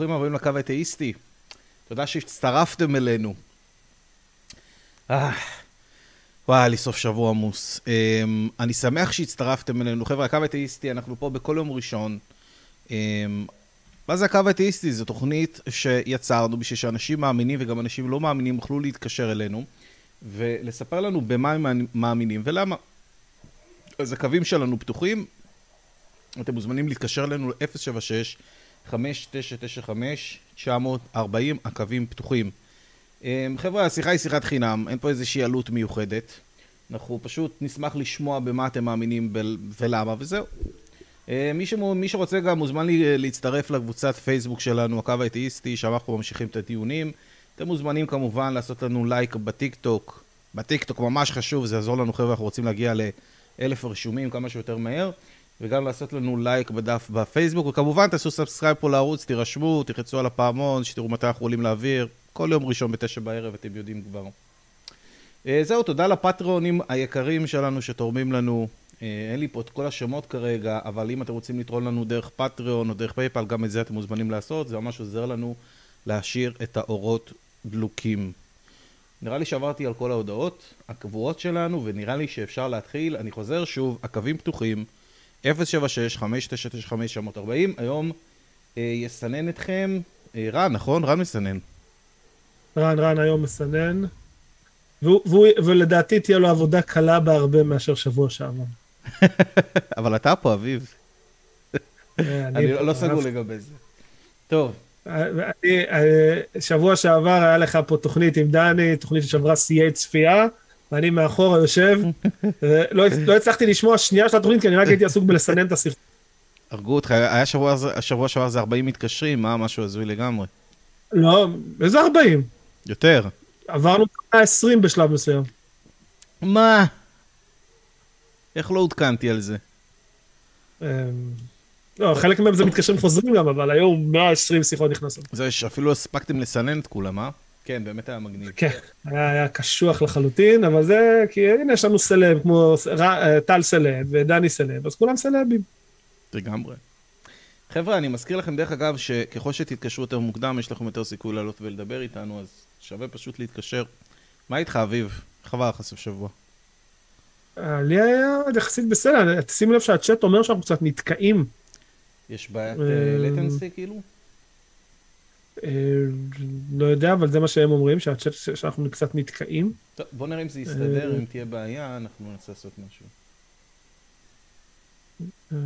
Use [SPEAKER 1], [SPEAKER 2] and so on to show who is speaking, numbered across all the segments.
[SPEAKER 1] ברוכים הבאים לקו האתאיסטי. תודה שהצטרפתם אלינו. אה, וואי, היה לי סוף שבוע עמוס. אמ, אני שמח שהצטרפתם אלינו. חבר'ה, הקו האתאיסטי, אנחנו פה בכל יום ראשון. אמ, מה זה הקו האתאיסטי? זו תוכנית שיצרנו בשביל שאנשים מאמינים וגם אנשים לא מאמינים יוכלו להתקשר אלינו ולספר לנו במה הם מאמינים ולמה. אז הקווים שלנו פתוחים, אתם מוזמנים להתקשר אלינו ל-076-5995-940, הקווים פתוחים. אמ, חבר'ה, השיחה היא שיחת חינם, אין פה איזושהי עלות מיוחדת. אנחנו פשוט נשמח לשמוע במה אתם מאמינים ולמה, וזהו. אמ, מי, שמו, מי שרוצה גם מוזמן לי, להצטרף לקבוצת פייסבוק שלנו, הקו האתאיסטי, שם אנחנו ממשיכים את הדיונים. אתם מוזמנים כמובן לעשות לנו לייק בטיק טוק. בטיק טוק ממש חשוב, זה יעזור לנו חבר'ה, אנחנו רוצים להגיע לאלף רשומים כמה שיותר מהר. וגם לעשות לנו לייק בדף בפייסבוק, וכמובן תעשו subscribe פה לערוץ, תירשמו, תחצו על הפעמון, שתראו מתי אנחנו עולים לאוויר, כל יום ראשון בתשע בערב, אתם יודעים כבר. אה, זהו, תודה לפטריונים היקרים שלנו שתורמים לנו. אה, אין לי פה את כל השמות כרגע, אבל אם אתם רוצים לתרום לנו דרך פטריון או דרך פייפל, גם את זה אתם מוזמנים לעשות, זה ממש עוזר לנו להשאיר את האורות דלוקים. נראה לי שעברתי על כל ההודעות הקבועות שלנו, ונראה לי שאפשר להתחיל. אני חוזר שוב, הקווים פתוחים. 076-5995-940, היום אה, יסנן אתכם אה, רן, נכון? רן מסנן.
[SPEAKER 2] רן, רן היום מסנן, והוא, והוא, ולדעתי תהיה לו עבודה קלה בהרבה מאשר שבוע שעבר.
[SPEAKER 1] אבל אתה פה, אביב. אה, אני לא, סגור לגבי זה. טוב.
[SPEAKER 2] אה, אני, אה, שבוע שעבר היה לך פה תוכנית עם דני, תוכנית ששברה שיאי צפייה. ואני מאחורה יושב, לא, לא הצלחתי לשמוע שנייה של התוכנית, כי אני רק הייתי עסוק בלסנן את הסרטון.
[SPEAKER 1] הרגו אותך, היה שבוע, השבוע שעבר זה 40 מתקשרים, מה, משהו הזוי לגמרי.
[SPEAKER 2] לא, איזה 40?
[SPEAKER 1] יותר.
[SPEAKER 2] עברנו 120 בשלב מסוים.
[SPEAKER 1] מה? איך לא עודכנתי על זה?
[SPEAKER 2] אמ, לא, חלק מהם זה מתקשרים חוזרים גם, אבל היום 120 שיחות נכנסות.
[SPEAKER 1] זה שאפילו הספקתם לסנן את כולם, אה? כן, באמת היה מגניב.
[SPEAKER 2] כן, היה, היה קשוח לחלוטין, אבל זה, כי הנה יש לנו סלב, כמו אה, טל סלב ודני סלב, אז כולם סלבים.
[SPEAKER 1] לגמרי. חבר'ה, אני מזכיר לכם, דרך אגב, שככל שתתקשרו יותר מוקדם, יש לכם יותר סיכוי לעלות ולדבר איתנו, אז שווה פשוט להתקשר. מה איתך, אביב? איך עבר לך סוף שבוע?
[SPEAKER 2] אה, לי היה יחסית בסדר, שימי לב שהצ'אט אומר שאנחנו קצת נתקעים.
[SPEAKER 1] יש בעיית לטנסי, אה, כאילו?
[SPEAKER 2] אה, לא יודע, אבל זה מה שהם אומרים, שהצ'אט שאנחנו קצת נתקעים.
[SPEAKER 1] טוב, בוא נראה אם זה יסתדר, אם תהיה בעיה, אנחנו ננסה לעשות משהו.
[SPEAKER 2] אה,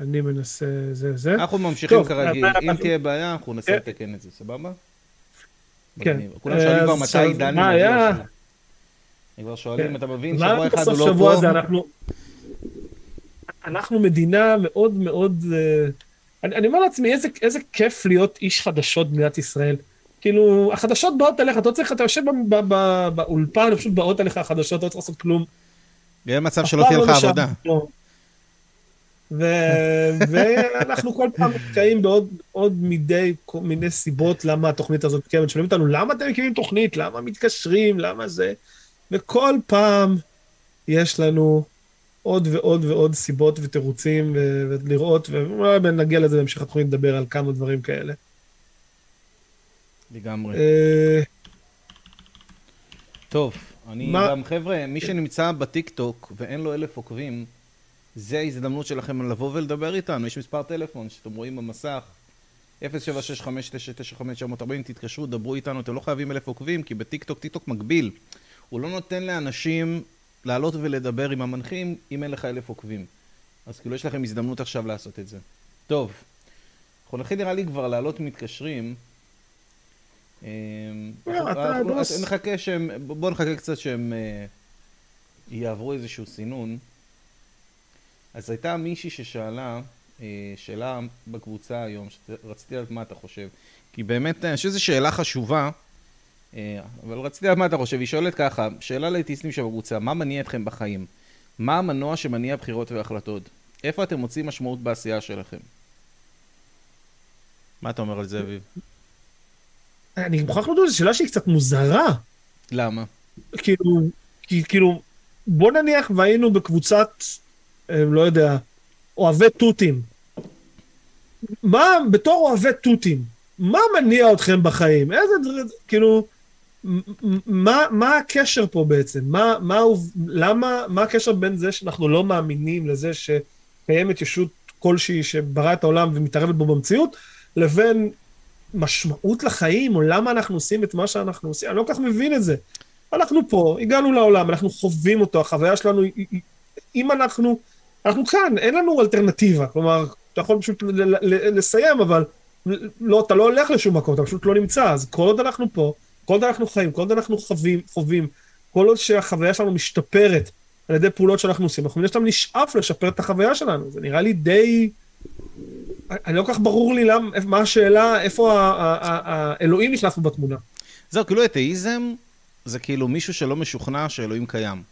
[SPEAKER 2] אני מנסה, זה זה.
[SPEAKER 1] אנחנו ממשיכים כרגיל, אם תהיה בעיה, אנחנו ננסה לתקן את זה, סבבה?
[SPEAKER 2] כן.
[SPEAKER 1] כולם שואלים כבר מתי דני מגיע שם. הם כבר שואלים, כן. אתה מבין, שבוע אחד הוא לא פה.
[SPEAKER 2] אנחנו מדינה מאוד מאוד... אני, אני אומר לעצמי, איזה, איזה כיף להיות איש חדשות במדינת ישראל. כאילו, החדשות באות אליך, אתה לא צריך, אתה יושב באולפן, פשוט באות אליך החדשות, לא צריך לעשות כלום.
[SPEAKER 1] יהיה מצב שלא תהיה לא לך עבודה.
[SPEAKER 2] ואנחנו כל פעם נתקעים בעוד מידי כל מיני סיבות למה התוכנית הזאת קיימת. שואלים אותנו, למה אתם מקימים תוכנית? למה מתקשרים? למה זה? וכל פעם יש לנו עוד ועוד ועוד סיבות ותירוצים ולראות, ואולי נגיע לזה בהמשך התוכנית לדבר על כמה דברים כאלה.
[SPEAKER 1] לגמרי. אה, טוב, אני מה... גם, חבר'ה, מי שנמצא בטיק טוק ואין לו אלף עוקבים, זה ההזדמנות שלכם לבוא ולדבר איתנו. יש מספר טלפון שאתם רואים במסך, 07659959040, תתקשרו, דברו איתנו, אתם לא חייבים אלף עוקבים, כי בטיק טוק, טיק טוק מגביל. הוא לא נותן לאנשים לעלות ולדבר עם המנחים אם אין לך אלף עוקבים. אז כאילו יש לכם הזדמנות עכשיו לעשות את זה. טוב, אנחנו נתחיל נראה לי כבר לעלות מתקשרים. אמ, נחכה שהם, בואו נחכה קצת שהם אה, יעברו איזשהו סינון. אז הייתה מישהי ששאלה אה, שאלה בקבוצה היום, שרציתי לדעת מה אתה חושב. כי באמת, אני חושב שזו שאלה חשובה. אה, אבל רציתי לדעת מה אתה חושב, היא שואלת ככה, שאלה לאטיסטים שבקבוצה, מה מניע אתכם בחיים? מה המנוע שמניע בחירות והחלטות? איפה אתם מוצאים משמעות בעשייה שלכם? מה אתה אומר על זה, אביב?
[SPEAKER 2] אני מוכרח לדעת, זו שאלה שהיא קצת מוזרה.
[SPEAKER 1] למה?
[SPEAKER 2] כאילו, כאילו, בוא נניח והיינו בקבוצת, אה, לא יודע, אוהבי תותים. מה, בתור אוהבי תותים, מה מניע אתכם בחיים? איזה דברים, כאילו, מה, מה הקשר פה בעצם? מה, מה, למה, מה הקשר בין זה שאנחנו לא מאמינים לזה שקיימת ישות כלשהי שברא את העולם ומתערבת בו במציאות, לבין משמעות לחיים, או למה אנחנו עושים את מה שאנחנו עושים? אני לא כל כך מבין את זה. אנחנו פה, הגענו לעולם, אנחנו חווים אותו, החוויה שלנו, אם אנחנו, אנחנו כאן, אין לנו אלטרנטיבה. כלומר, אתה יכול פשוט לסיים, אבל לא, אתה לא הולך לשום מקום, אתה פשוט לא נמצא. אז כל עוד אנחנו פה, כל עוד אנחנו חיים, כל עוד אנחנו חווים, חווים, כל עוד שהחוויה שלנו משתפרת על ידי פעולות שאנחנו עושים, אנחנו מן הסתם נשאף לשפר את החוויה שלנו. זה נראה לי די... אני לא כל כך ברור לי למ, מה השאלה, איפה האלוהים נכנס פה בתמונה.
[SPEAKER 1] זהו, כאילו אתאיזם זה כאילו מישהו שלא משוכנע שאלוהים קיים.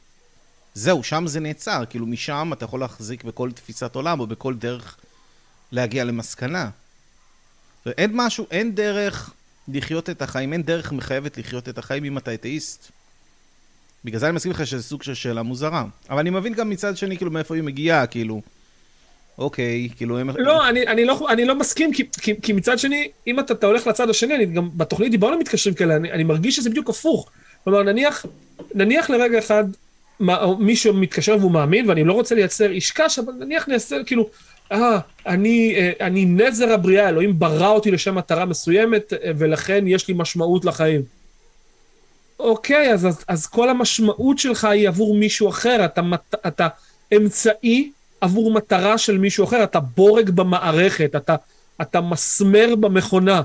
[SPEAKER 1] זהו, שם זה נעצר, כאילו משם אתה יכול להחזיק בכל תפיסת עולם או בכל דרך להגיע למסקנה. אין משהו, אין דרך לחיות את החיים, אין דרך מחייבת לחיות את החיים אם אתה אתאיסט. בגלל זה אני מסכים לך שזה סוג של שאלה מוזרה. אבל אני מבין גם מצד שני, כאילו, מאיפה היא מגיעה, כאילו... אוקיי, כאילו הם...
[SPEAKER 2] לא, אני, אני, לא, אני לא מסכים, כי, כי, כי מצד שני, אם אתה, אתה הולך לצד השני, אני גם בתוכנית דיברנו על מתקשרים כאלה, אני, אני מרגיש שזה בדיוק הפוך. כלומר, נניח, נניח לרגע אחד, מישהו מתקשר והוא מאמין, ואני לא רוצה לייצר איש קש, אבל נניח נייצר, כאילו, אה, אני, אה, אני נזר הבריאה, אלוהים ברא אותי לשם מטרה מסוימת, אה, ולכן יש לי משמעות לחיים. אוקיי, אז, אז, אז כל המשמעות שלך היא עבור מישהו אחר, אתה, אתה אמצעי עבור מטרה של מישהו אחר, אתה בורג במערכת, אתה, אתה מסמר במכונה.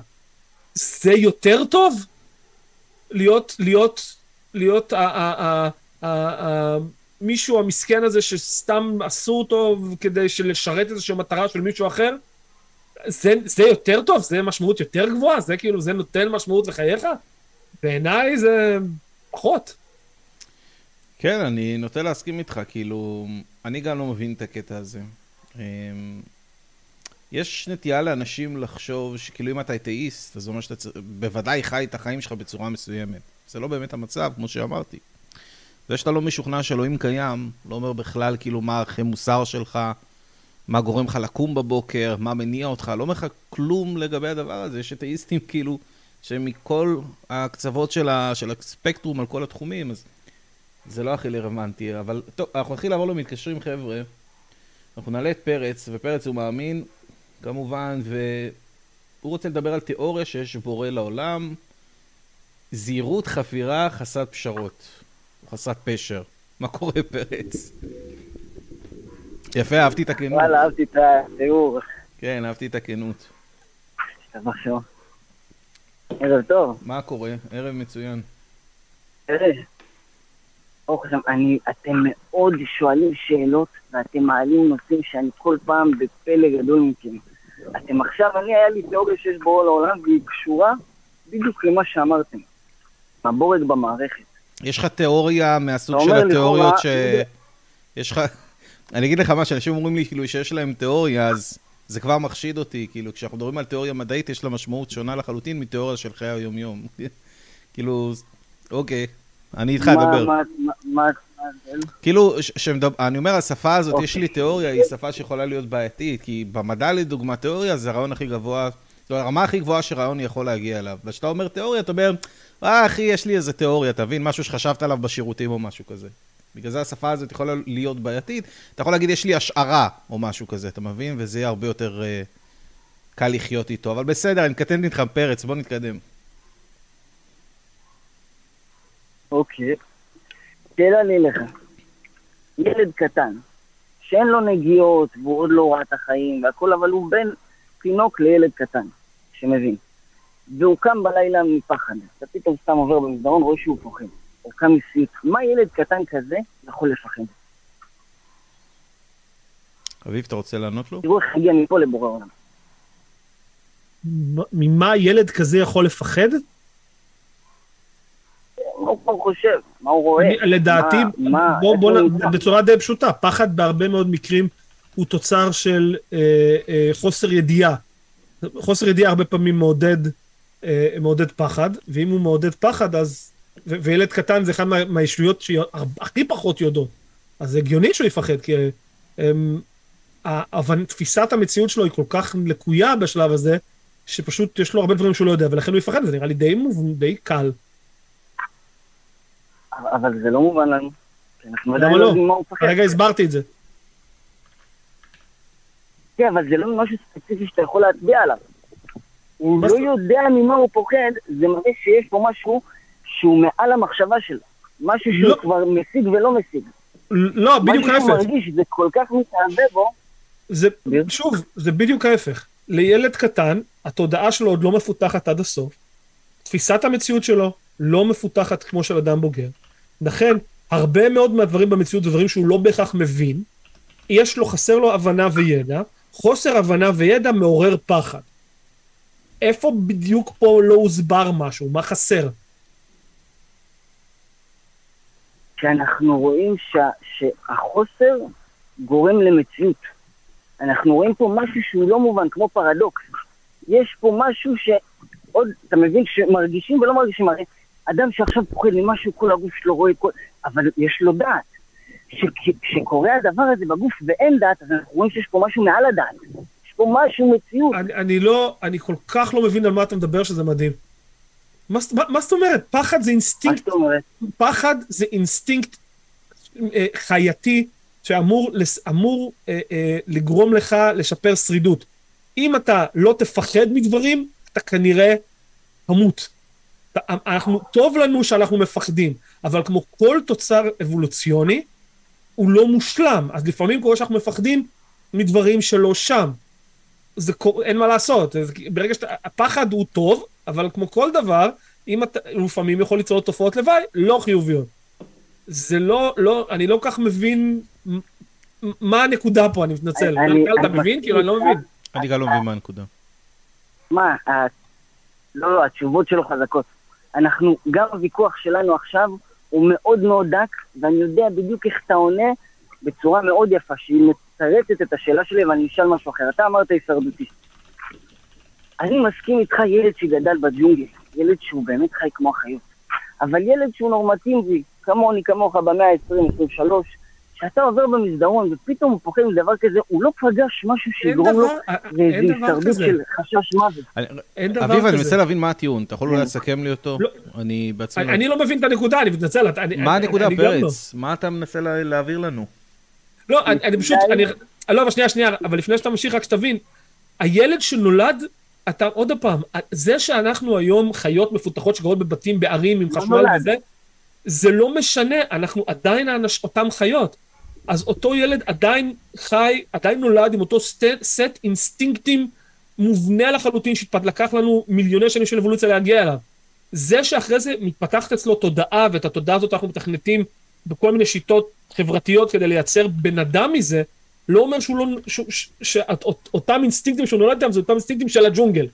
[SPEAKER 2] זה יותר טוב? להיות, להיות, להיות ה, מישהו המסכן הזה שסתם עשו אותו כדי לשרת איזושהי מטרה של מישהו אחר? זה, זה יותר טוב? זה משמעות יותר גבוהה? זה כאילו, זה נותן משמעות לחייך? בעיניי זה פחות.
[SPEAKER 1] כן, אני נוטה להסכים איתך, כאילו, אני גם לא מבין את הקטע הזה. אמ, יש נטייה לאנשים לחשוב שכאילו אם אתה אתאיסט, אז זה אומר שאתה בוודאי חי את החיים שלך בצורה מסוימת. זה לא באמת המצב, כמו שאמרתי. זה שאתה לא משוכנע שאלוהים קיים, לא אומר בכלל כאילו מה ערכי מוסר שלך, מה גורם לך לקום בבוקר, מה מניע אותך, לא אומר לך כלום לגבי הדבר הזה. יש אתאיסטים כאילו שמכל הקצוות של, ה, של הספקטרום על כל התחומים, אז זה לא הכי רלוונטי, אבל טוב, אנחנו נתחיל לעבור למתקשרים חבר'ה. אנחנו נעלה את פרץ, ופרץ הוא מאמין, כמובן, והוא רוצה לדבר על תיאוריה שיש בורא לעולם, זהירות חפירה חסרת פשרות, חסרת פשר. מה קורה פרץ? יפה, אהבתי את הכנות.
[SPEAKER 3] וואלה, אהבתי את התיאור.
[SPEAKER 1] כן, אהבתי את הכנות.
[SPEAKER 3] ערב טוב.
[SPEAKER 1] מה קורה? ערב מצוין.
[SPEAKER 3] ערב. ברוך השם, אני, אתם מאוד שואלים שאלות ואתם מעלים נושאים שאני כל פעם בפלא גדול מכם. אתם עכשיו, אני היה לי תיאוריה שיש בורא לעולם והיא קשורה בדיוק למה שאמרתם. הבורג במערכת.
[SPEAKER 1] יש לך תיאוריה מהסוג של התיאוריות ש... יש לך... אני אגיד לך מה, שאנשים אומרים לי כאילו שיש להם תיאוריה, אז זה כבר מחשיד אותי. כאילו, כשאנחנו מדברים על תיאוריה מדעית, יש לה משמעות שונה לחלוטין מתיאוריה של חיי היום-יום. כאילו, אוקיי. אני איתך אדבר. כאילו, אני אומר, השפה הזאת, יש לי תיאוריה, היא שפה שיכולה להיות בעייתית, כי במדע לדוגמה, תיאוריה זה הרעיון הכי גבוה, זו הרמה הכי גבוהה שרעיון יכול להגיע אליו. וכשאתה אומר תיאוריה, אתה אומר, אה, אחי, יש לי איזה תיאוריה, תבין, משהו שחשבת עליו בשירותים או משהו כזה. בגלל זה השפה הזאת יכולה להיות בעייתית. אתה יכול להגיד, יש לי השערה או משהו כזה, אתה מבין? וזה יהיה הרבה יותר uh, קל לחיות איתו. אבל בסדר, אני מקטן איתך פרץ, בוא נתקדם.
[SPEAKER 3] אוקיי. שאלה לי לך. ילד קטן, שאין לו נגיעות, והוא עוד לא ראה את החיים והכל, אבל הוא בן תינוק לילד קטן, שמבין. והוא קם בלילה מפחד. אתה פתאום סתם עובר במסדרון, רואה שהוא פוחד. הוא קם מסיוט. מה ילד קטן כזה יכול לפחד?
[SPEAKER 1] אביב, אתה רוצה לענות לו?
[SPEAKER 3] תראו איך הגיע מפה לבורא עולם.
[SPEAKER 2] ממה ילד כזה יכול לפחד?
[SPEAKER 3] מה הוא חושב? מה הוא רואה?
[SPEAKER 2] לדעתי, בוא, בוא, בצורה די פשוטה, פחד בהרבה מאוד מקרים הוא תוצר של אה, אה, חוסר ידיעה. חוסר ידיעה הרבה פעמים מעודד, מעודד פחד, ואם הוא מעודד פחד, אז... ו- וילד קטן זה אחד מה, מהישויות שהכי פחות יודעות. אז זה הגיוני שהוא יפחד, כי אה, אבל תפיסת המציאות שלו היא כל כך לקויה בשלב הזה, שפשוט יש לו הרבה דברים שהוא לא יודע, ולכן הוא יפחד, זה נראה לי די מובן, די קל.
[SPEAKER 3] אבל זה לא מובן לנו. כי אנחנו עדיין
[SPEAKER 2] למה
[SPEAKER 3] לא
[SPEAKER 2] לא?
[SPEAKER 3] יודעים מה הוא מפחד.
[SPEAKER 2] הרגע הסברתי את זה.
[SPEAKER 3] כן, אבל זה לא משהו ספציפי שאתה יכול להצביע עליו. הוא לא
[SPEAKER 2] זאת-
[SPEAKER 3] יודע ממה הוא פוחד, זה מראה שיש פה משהו שהוא מעל המחשבה שלו. משהו שהוא
[SPEAKER 2] לא.
[SPEAKER 3] כבר משיג ולא משיג.
[SPEAKER 2] לא, בדיוק
[SPEAKER 3] משהו שהוא
[SPEAKER 2] ההפך.
[SPEAKER 3] מרגיש שזה כל כך מתאהבה בו,
[SPEAKER 2] זה. שוב, זה בדיוק ההפך. לילד קטן, התודעה שלו עוד לא מפותחת עד הסוף. תפיסת המציאות שלו לא מפותחת כמו של אדם בוגר. לכן, הרבה מאוד מהדברים במציאות זה דברים שהוא לא בהכרח מבין. יש לו, חסר לו הבנה וידע. חוסר הבנה וידע מעורר פחד. איפה בדיוק פה לא הוסבר משהו? מה חסר?
[SPEAKER 3] שאנחנו רואים שה, שהחוסר גורם למציאות. אנחנו רואים פה משהו שהוא לא מובן, כמו פרדוקס. יש פה משהו שעוד, אתה מבין, שמרגישים ולא מרגישים, הרי אדם שעכשיו פוחד ממשהו, כל הגוף שלו רואה כל... אבל יש לו דעת. כשקורה הדבר הזה בגוף ואין דעת, אז אנחנו רואים שיש פה משהו מעל הדעת. פה משהו, מציאות.
[SPEAKER 2] אני, אני לא, אני כל כך לא מבין על מה אתה מדבר שזה מדהים. מה, מה, מה זאת אומרת? פחד זה אינסטינקט? פחד זה אינסטינקט אה, חייתי שאמור לס- אמור, אה, אה, לגרום לך לשפר שרידות. אם אתה לא תפחד מדברים, אתה כנראה תמות. אנחנו, טוב לנו שאנחנו מפחדים, אבל כמו כל תוצר אבולוציוני, הוא לא מושלם. אז לפעמים קורה שאנחנו מפחדים מדברים שלא שם. זה קור... אין מה לעשות. ברגע שאתה... הפחד הוא טוב, אבל כמו כל דבר, אם אתה... לפעמים יכול ליצור תופעות לוואי לא חיוביות. זה לא, לא, אני לא כל כך מבין מה הנקודה פה, אני מתנצל.
[SPEAKER 3] אני-
[SPEAKER 2] אתה
[SPEAKER 3] אני
[SPEAKER 2] מבין? כאילו, אני לא. מבין.
[SPEAKER 1] אני גם לא מבין מה הנקודה.
[SPEAKER 3] מה, ה- לא, לא, התשובות שלו חזקות. אנחנו, גם הוויכוח שלנו עכשיו הוא מאוד מאוד דק, ואני יודע בדיוק איך אתה עונה בצורה מאוד יפה, שהיא מצרצת את השאלה שלי, ואני אשאל משהו אחר. אתה אמרת הישרדותי. אני מסכים איתך, ילד שגדל בג'ונגל, ילד שהוא באמת חי כמו החיות, אבל ילד שהוא נורמטיבי, כמוני, כמוך, במאה ה-20, 23, שאתה עובר במסדרון ופתאום הוא פוחד מדבר כזה, הוא לא פגש משהו שיגרום לו
[SPEAKER 2] אה,
[SPEAKER 3] לאיזו
[SPEAKER 2] דבר
[SPEAKER 3] הישרדות
[SPEAKER 2] כזה.
[SPEAKER 3] של חשש מוות.
[SPEAKER 2] אין דבר
[SPEAKER 1] אביב, אני מנסה
[SPEAKER 2] כזה.
[SPEAKER 1] להבין מה הטיעון. אתה יכול אולי לסכם לי אותו?
[SPEAKER 2] לא.
[SPEAKER 1] אני בעצמי...
[SPEAKER 2] אני
[SPEAKER 1] לא-
[SPEAKER 2] לא מבין את הנקודה, אני מתנצל.
[SPEAKER 1] מה הנקודה,
[SPEAKER 2] לא.
[SPEAKER 1] פרץ? מה אתה מנסה לה- להעביר לנו?
[SPEAKER 2] לא, אני, פשוט, אני, לא, אבל שנייה, שנייה, אבל לפני שאתה ממשיך, רק שתבין, הילד שנולד, אתה, עוד פעם, זה שאנחנו היום חיות מפותחות שגרות בבתים בערים עם
[SPEAKER 3] לא
[SPEAKER 2] חשמל. וזה, זה לא משנה, אנחנו עדיין האנש, אותם חיות. אז אותו ילד עדיין חי, עדיין נולד עם אותו סט, סט אינסטינקטים מובנה לחלוטין, שלקח לנו מיליוני שנים של אבולוציה להגיע אליו. זה שאחרי זה מתפתחת אצלו תודעה, ואת התודעה הזאת אנחנו מתכנתים בכל מיני שיטות חברתיות כדי לייצר בן אדם מזה, לא אומר שהוא לא, שאותם אינסטינקטים שהוא נולד איתם זה אותם אינסטינקטים של הג'ונגל.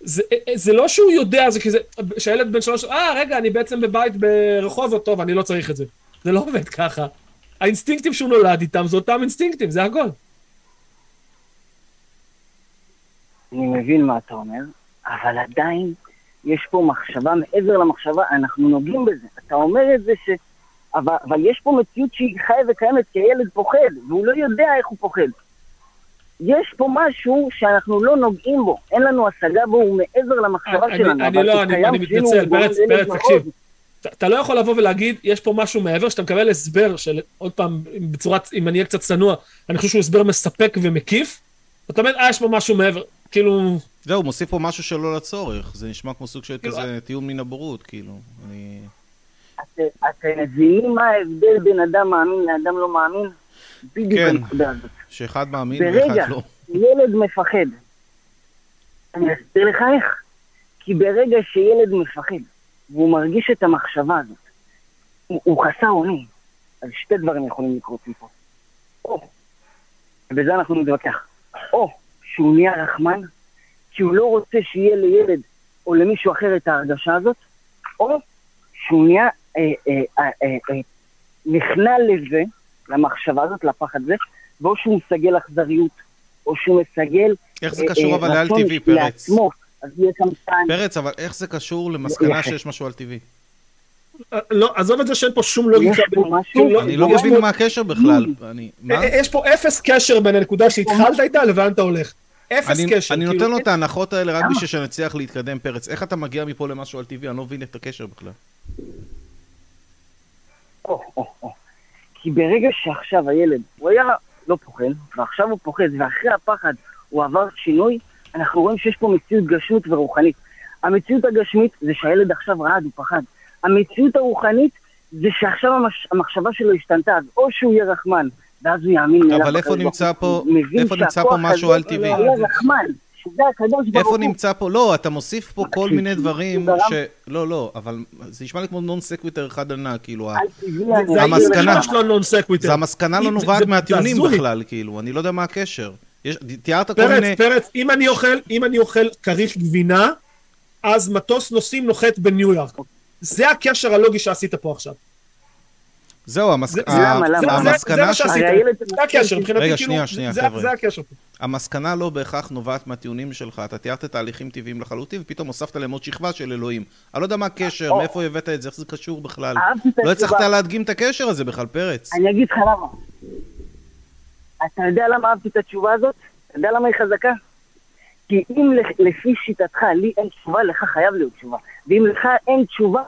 [SPEAKER 2] זה, זה לא שהוא יודע, זה כזה, שהילד בן שלוש, אה, רגע, אני בעצם בבית ברחובות, טוב, אני לא צריך את זה. זה לא עובד ככה. האינסטינקטים שהוא נולד איתם זה אותם אינסטינקטים, זה הכל.
[SPEAKER 3] אני מבין מה אתה אומר, אבל עדיין יש פה מחשבה מעבר למחשבה, אנחנו נוגעים בזה. אתה אומר את זה ש... אבל, אבל יש פה מציאות שהיא חיה וקיימת כי הילד פוחד, והוא לא יודע איך הוא פוחד. יש פה משהו שאנחנו לא נוגעים בו, אין לנו השגה בו, הוא מעבר למחשבה
[SPEAKER 2] אני-
[SPEAKER 3] שלנו.
[SPEAKER 2] אני
[SPEAKER 3] אבל
[SPEAKER 2] לא, אני- אני מתנצל, פרץ, פרץ. תקשיב. אתה- אתה לא יכול לבוא ולהגיד, יש פה משהו מעבר, שאתה מקבל הסבר של, עוד פעם, בצורת, אם אני אהיה קצת צנוע, אני חושב שהוא הסבר מספק ומקיף, ואתה אומר, אה, יש פה משהו מעבר, כאילו,
[SPEAKER 1] זהו, מוסיף פה משהו שלא לצורך. זה נשמע כמו סוג של
[SPEAKER 2] כאילו,
[SPEAKER 1] כזה טיעון מן הבורות, כאילו. אני...
[SPEAKER 3] את- אתם מבינים מה ההבדל בין אדם מאמין לאדם לא מאמין? בדיוק
[SPEAKER 1] כן.
[SPEAKER 3] הנקודה הזאת.
[SPEAKER 1] שאחד מאמין
[SPEAKER 3] ברגע
[SPEAKER 1] ואחד לא.
[SPEAKER 3] ילד מפחד, אני אסביר לך איך. כי ברגע שילד מפחד, והוא מרגיש את המחשבה הזאת, הוא, הוא חסר אונים, אז שתי דברים יכולים לקרות מפה. או, ובזה אנחנו נתווכח, או שהוא נהיה רחמן, כי הוא לא רוצה שיהיה לילד או למישהו אחר את ההרגשה הזאת, או שהוא נהיה, אה, אה, אה, נכנע לזה, למחשבה הזאת, לפחד הזה, ואו שהוא מסגל אכזריות, או שהוא מסגל...
[SPEAKER 1] איך זה קשור אבל
[SPEAKER 3] רצון
[SPEAKER 1] טבעי, פרץ?
[SPEAKER 3] לעצמו. אז יש שם שתיים.
[SPEAKER 1] פרץ, אבל איך זה קשור למסקנה. שיש משהו על טבעי?
[SPEAKER 2] לא, עזוב את זה שאין פה שום לוגיקה. בין-
[SPEAKER 3] משהו-
[SPEAKER 2] כאילו,
[SPEAKER 1] אני לא מבין מה הקשר בכלל.
[SPEAKER 2] אה, יש פה אפס קשר בין הנקודה שהתחלת איתה לבין אתה הולך. אפס
[SPEAKER 1] אני,
[SPEAKER 2] קשר.
[SPEAKER 1] אני
[SPEAKER 2] כאילו,
[SPEAKER 1] נותן לו את ההנחות האלה רק? בשביל שנצליח להתקדם, פרץ. איך אתה מגיע מפה למשהו על טבעי? אני לא מבין את הקשר בכלל.
[SPEAKER 3] או, או, או. כי ברגע שעכשיו הילד, הוא היה לא פוחד, ועכשיו הוא פוחד, ואחרי הפחד הוא עבר שינוי, אנחנו רואים שיש פה מציאות גשמית ורוחנית. המציאות הגשמית זה שהילד עכשיו רעד, הוא פחד. המציאות הרוחנית זה שעכשיו המש... המחשבה שלו השתנתה, אז או שהוא יהיה רחמן, ואז הוא יאמין
[SPEAKER 1] אבל איפה נמצא
[SPEAKER 3] הוא,
[SPEAKER 1] פה-
[SPEAKER 3] הוא
[SPEAKER 1] איפה נמצא פה משהו על טבעי?
[SPEAKER 3] שזה הקדוש ברוך
[SPEAKER 1] איפה
[SPEAKER 3] הוא.
[SPEAKER 1] נמצא פה? לא, אתה מוסיף פה כל מיני דברים ש... לא, לא, אבל זה נשמע לי כמו non sequitur אחד ענק, כאילו,
[SPEAKER 2] זה- זה
[SPEAKER 1] המסקנה-
[SPEAKER 2] לא non sequitur.
[SPEAKER 1] זה המסקנה לא נובעת
[SPEAKER 2] זה-
[SPEAKER 1] מהטיעונים
[SPEAKER 2] זה.
[SPEAKER 1] בכלל, כאילו, אני לא יודע מה הקשר. יש- תיארת כל
[SPEAKER 2] פרץ,
[SPEAKER 1] מיני...
[SPEAKER 2] פרץ, אם אני אוכל, אם אני אוכל כריך גבינה, אז מטוס נוסעים נוחת בניו יורק. זה הקשר הלוגי שעשית פה עכשיו.
[SPEAKER 1] זהו, המסקנה ש...
[SPEAKER 2] זה הקשר, מבחינתי,
[SPEAKER 1] רגע,
[SPEAKER 2] כאילו,
[SPEAKER 1] שנייה, שנייה,
[SPEAKER 2] זה-
[SPEAKER 1] חבר'ה.
[SPEAKER 2] זה הקשר.
[SPEAKER 1] המסקנה לא בהכרח נובעת מהטיעונים שלך, אתה תיארת תהליכים טבעיים לחלוטין, ופתאום הוספת להם עוד שכבה של אלוהים. אני לא יודע מה הקשר. מאיפה הבאת את זה, איך זה קשור בכלל. לא הצלחת. להדגים את הקשר הזה בכלל, פרץ.
[SPEAKER 3] אני אגיד לך למה. אתה יודע למה אהבתי את התשובה הזאת? אתה יודע למה היא חזקה? כי אם לפ- לפי שיטתך לי אין תשובה, לך חייב להיות תשובה. ואם לך אין תשובה,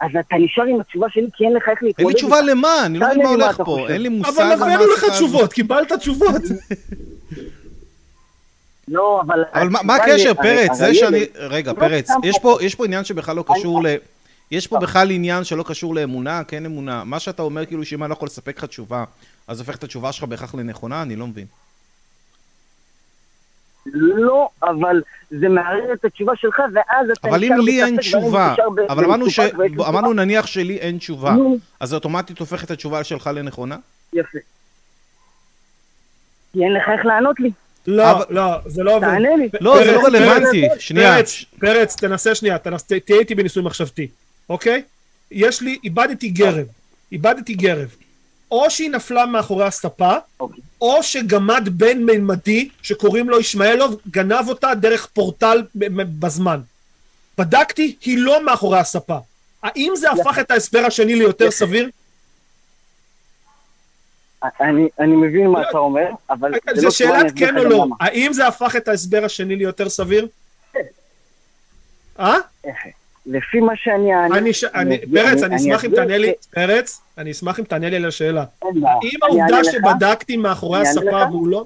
[SPEAKER 3] אז אתה נשאר עם התשובה שלי כי אין לך איך להתמודד
[SPEAKER 1] אין לי תשובה למה, אני לא מבין מה הולך פה. אין לי מושג
[SPEAKER 2] אבל
[SPEAKER 1] מה
[SPEAKER 2] הבאנו לך. תשובות, קיבלת תשובות.
[SPEAKER 3] לא, אבל...
[SPEAKER 1] אבל מה- הקשר, פרץ? זה שאני... רגע,
[SPEAKER 3] לא
[SPEAKER 1] פרץ, יש
[SPEAKER 3] פה
[SPEAKER 1] עניין שבכלל לא קשור ל... יש פה בכלל עניין שלא קשור לאמונה, כן אמונה. מה שאתה אומר, כאילו, שאם אני לא יכול לספק לך תשובה, אז הופך את התשובה שלך בהכרח לנכונה? אני לא מבין.
[SPEAKER 3] לא, אבל זה מערער את התשובה שלך, ואז אתה
[SPEAKER 1] אבל אם לי אין תשובה, אבל אמרנו ש... אמרנו
[SPEAKER 3] תשובה.
[SPEAKER 1] נניח שלי אין תשובה,
[SPEAKER 3] נו.
[SPEAKER 1] אז זה אוטומטית הופך את התשובה שלך לנכונה?
[SPEAKER 3] יפה. כי אין לך איך לענות לי.
[SPEAKER 2] לא,
[SPEAKER 1] אבל-
[SPEAKER 2] לא, זה לא עובד.
[SPEAKER 3] תענה לי.
[SPEAKER 1] לא, זה
[SPEAKER 2] פרץ,
[SPEAKER 1] לא רלוונטי. שנייה.
[SPEAKER 2] פרץ, פרץ, תנסה שנייה, תנס- תהיה איתי בניסוי מחשבתי, אוקיי? יש לי, איבדתי גרב, איבדתי גרב. או שהיא נפלה מאחורי הספה,
[SPEAKER 3] אוקיי.
[SPEAKER 2] או שגמד בן מימדי, שקוראים לו ישמעאלוב, גנב אותה דרך פורטל בזמן. בדקתי, היא לא מאחורי הספה. האם זה הפך את ההסבר השני ליותר
[SPEAKER 3] יפה.
[SPEAKER 2] סביר?
[SPEAKER 3] אני, אני מבין מה
[SPEAKER 2] לא,
[SPEAKER 3] אתה אומר, אבל זה לא
[SPEAKER 2] זו שאלת כן או לא.
[SPEAKER 3] למה.
[SPEAKER 2] האם זה הפך את ההסבר השני ליותר סביר?
[SPEAKER 3] כן.
[SPEAKER 2] אה?
[SPEAKER 3] לפי מה שאני אענה...
[SPEAKER 2] אני, ש... אני, פרץ, אני אשמח אם תענה לי,
[SPEAKER 3] ש-
[SPEAKER 2] פרץ, אני אשמח אם תענה לי על השאלה.
[SPEAKER 3] אין בעיה.
[SPEAKER 2] האם
[SPEAKER 3] אני אענה
[SPEAKER 2] העובדה. שבדקתי מאחורי
[SPEAKER 3] אני
[SPEAKER 2] הספה
[SPEAKER 3] לך.
[SPEAKER 2] והוא לא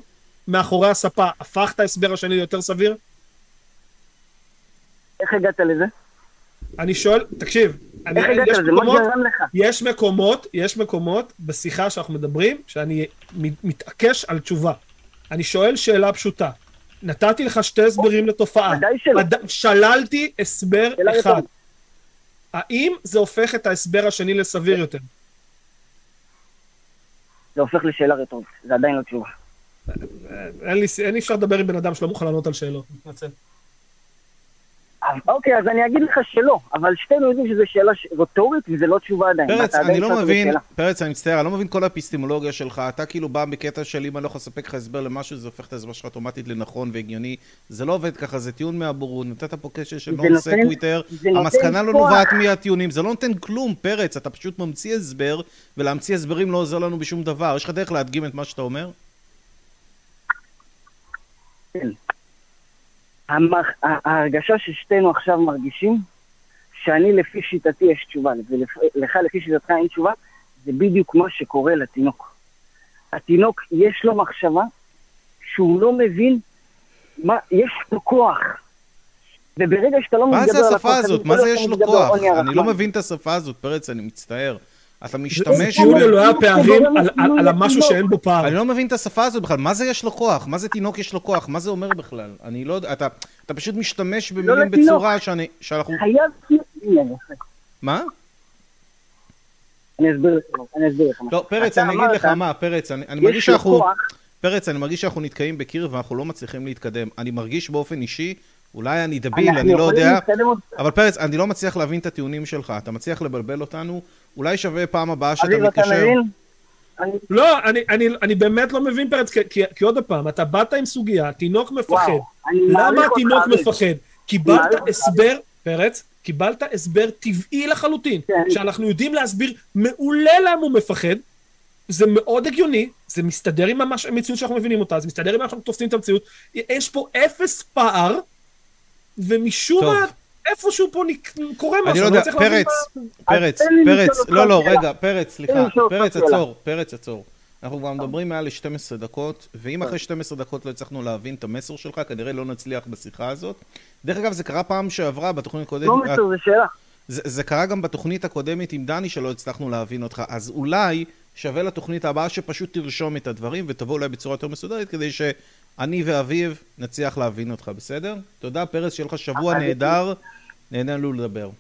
[SPEAKER 2] מאחורי הספה, הפך את ההסבר השני ליותר סביר?
[SPEAKER 3] איך הגעת לזה?
[SPEAKER 2] אני שואל, תקשיב, אני, יש מקומות? יש מקומות, יש מקומות בשיחה שאנחנו מדברים, שאני מת- מתעקש על תשובה. אני שואל שאלה פשוטה. נתתי לך שתי הסברים לתופעה.
[SPEAKER 3] ודאי שלא.
[SPEAKER 2] שללתי הסבר אחד. האם זה הופך את ההסבר השני לסביר יותר?
[SPEAKER 3] זה הופך לשאלה רטורית, זה עדיין לא תשובה.
[SPEAKER 2] אין לי, אין לי אפשר לדבר עם בן אדם שלא מוכן לענות על שאלות. מתנצל.
[SPEAKER 3] אוקיי, אז אני אגיד לך שלא, אבל שתינו יודעים שזו שאלה ש- רטורית וזה לא תשובה עדיין.
[SPEAKER 1] פרץ, אני לא מבין. פרץ, אני מצטער, אני לא מבין כל האפיסטמולוגיה שלך. אתה כאילו בא בקטע של אם אני לא יכול לספק לך הסבר למשהו, זה הופך את ההסבר שלך אוטומטית לנכון והגיוני. זה לא עובד ככה, זה טיעון מהבורות. נתת פה קשר של סקוויטר.
[SPEAKER 3] זה נותן
[SPEAKER 1] המסקנה לא. נובעת מהטיעונים, זה לא נותן כלום, פרץ. אתה פשוט ממציא הסבר, ולהמציא הסברים לא עוזר לנו בשום דבר. יש לך דרך להדגים את מה שאתה אומר?
[SPEAKER 3] המח... ההרגשה ששתינו עכשיו מרגישים, שאני לפי שיטתי יש תשובה, ולך לפי שיטתך אין תשובה, זה בדיוק מה שקורה לתינוק. התינוק יש לו מחשבה שהוא לא מבין מה, יש לו כוח. וברגע שאתה לא
[SPEAKER 1] מה
[SPEAKER 3] מתגבר
[SPEAKER 1] זה
[SPEAKER 3] על
[SPEAKER 1] השפה
[SPEAKER 3] הכוח,
[SPEAKER 1] הזאת?
[SPEAKER 3] אתה
[SPEAKER 1] מה זה יש לו כוח? אני לא. מבין את השפה הזאת, פרץ, אני מצטער. אתה משתמש... ב-
[SPEAKER 2] אלוהי הפערים
[SPEAKER 3] גורם
[SPEAKER 2] על- המשהו. שאין בו פער.
[SPEAKER 1] אני לא מבין את השפה הזאת בכלל, מה זה יש לו כוח? מה זה תינוק יש לו כוח? מה זה אומר בכלל? אני לא יודע, אתה, אתה פשוט משתמש במילים
[SPEAKER 3] לא לתינוק.
[SPEAKER 1] בצורה שאני, שאנחנו...
[SPEAKER 3] חייב...
[SPEAKER 1] מה?
[SPEAKER 3] אני אסביר לך, אני אסביר לך.
[SPEAKER 1] לא, פרץ, אני אגיד לך מה, פרץ, אני, אני מרגיש שאנחנו... פרץ, אני מרגיש שאנחנו נתקעים בקיר ואנחנו לא מצליחים להתקדם. אני מרגיש באופן אישי, אולי אני דביל, אני לא יודע, אבל פרץ, אני לא מצליח להבין את הטיעונים שלך. אתה מצליח לבלבל אותנו? אולי שווה פעם הבאה שאתה
[SPEAKER 3] אביב, אתה
[SPEAKER 1] מתקשר...
[SPEAKER 2] לא, אני, אני, אני באמת לא מבין פרץ, כי, כי, כי עוד פעם, אתה באת עם סוגיה, תינוק מפחד. למה התינוק. מפחד? קיבלת הסבר, פרץ, קיבלת הסבר טבעי לחלוטין,
[SPEAKER 3] כן.
[SPEAKER 2] שאנחנו יודעים להסביר מעולה למה הוא מפחד, זה מאוד הגיוני, זה מסתדר עם המש- המציאות שאנחנו מבינים אותה, זה מסתדר עם איך שאנחנו תופסים את המציאות. יש פה אפס פער, ומשום. מה, איפשהו פה נק- קורה משהו.
[SPEAKER 1] אני לא יודע,
[SPEAKER 2] להבין
[SPEAKER 1] פרץ,
[SPEAKER 2] מה-
[SPEAKER 1] פרץ, פרץ, לא, לא. רגע, פרץ, סליחה, פרץ. עצור, פרץ, עצור. אנחנו כבר מדברים מעל ל-12 דקות, ואם אחרי 12 דקות לא הצלחנו להבין את המסר שלך, כנראה לא נצליח בשיחה הזאת. דרך אגב, זה קרה פעם שעברה בתוכנית הקודמת.
[SPEAKER 3] לא מסר, זה שאלה.
[SPEAKER 1] זה, זה קרה גם בתוכנית הקודמת עם דני שלא הצלחנו להבין אותך, אז אולי שווה לתוכנית הבאה שפשוט תרשום את הדברים ותבוא אולי בצורה יותר מסודרת כדי שאני ואביב נצליח להבין אותך, בסדר? תודה פרץ, שיהיה לך שבוע
[SPEAKER 3] אני-
[SPEAKER 1] נהדר, נהנינו לדבר.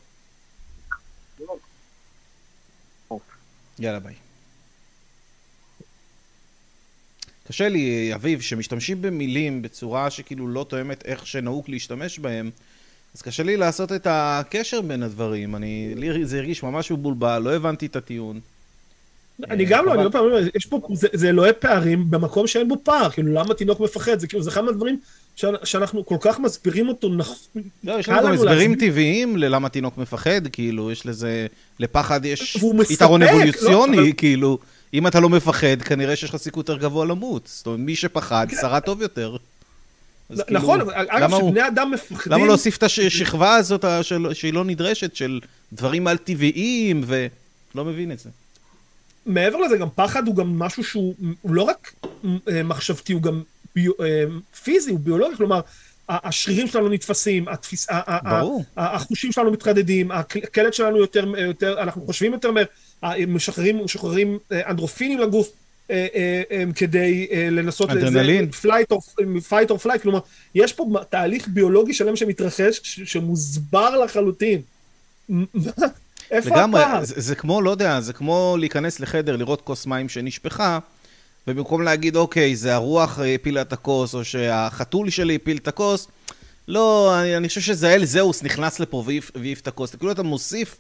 [SPEAKER 1] יאללה ביי. קשה לי, אביב, שמשתמשים במילים בצורה שכאילו לא תואמת איך שנהוג להשתמש בהם, אז קשה לי לעשות את הקשר בין הדברים. אני, לי זה הרגיש ממש מבולבל, לא הבנתי את הטיעון.
[SPEAKER 2] אני גם לא. אני עוד פעם אומר, יש פה, זה- אלוהי פערים במקום שאין בו פער, כאילו למה תינוק מפחד, זה כאילו, זה אחד מהדברים שאנחנו כל כך מסבירים אותו נכון.
[SPEAKER 1] לא, יש לנו גם הסברים. טבעיים ללמה תינוק מפחד, כאילו, יש לזה... לפחד יש יתרון
[SPEAKER 2] לא,
[SPEAKER 1] אבולוציוני, כאילו, אם אתה לא מפחד, כנראה שיש לך סיכוי יותר גבוה למות. זאת אומרת, מי שפחד, שרד טוב יותר. כאילו,
[SPEAKER 2] נכון, אגב, שבני אדם מפחדים,
[SPEAKER 1] למה להוסיף את השכבה הזאת שהיא לא נדרשת, של דברים על טבעיים, ו... לא מבין את זה.
[SPEAKER 2] מעבר לזה, גם פחד הוא גם משהו שהוא הוא לא רק אה, מחשבתי, הוא גם ביו, אה, פיזי, הוא ביולוגי, כלומר, השרירים שלנו נתפסים, התפיס,
[SPEAKER 1] ברור.
[SPEAKER 2] החושים שלנו מתחדדים, הקלט שלנו יותר, יותר, אנחנו חושבים יותר מהר, משחררים, משחררים אה, אנדורפינים לגוף. אה, כדי לנסות...
[SPEAKER 1] אדרנלין.
[SPEAKER 2] flight או fight או flight, כלומר, יש פה תהליך ביולוגי שלם שמתרחש, שמוסבר לחלוטין. איפה
[SPEAKER 1] לגמרי,
[SPEAKER 2] הפער?
[SPEAKER 1] זה, זה כמו, לא יודע, זה כמו להיכנס לחדר, לראות כוס מים שנשפכה, ובמקום להגיד, אוקיי, זה הרוח אה, הפילה את הכוס, או שהחתול שלי הפיל את הכוס, לא, אני, אני חושב שזה האל זהוס נכנס לפה והעיף את הכוס. כאילו אתה מוסיף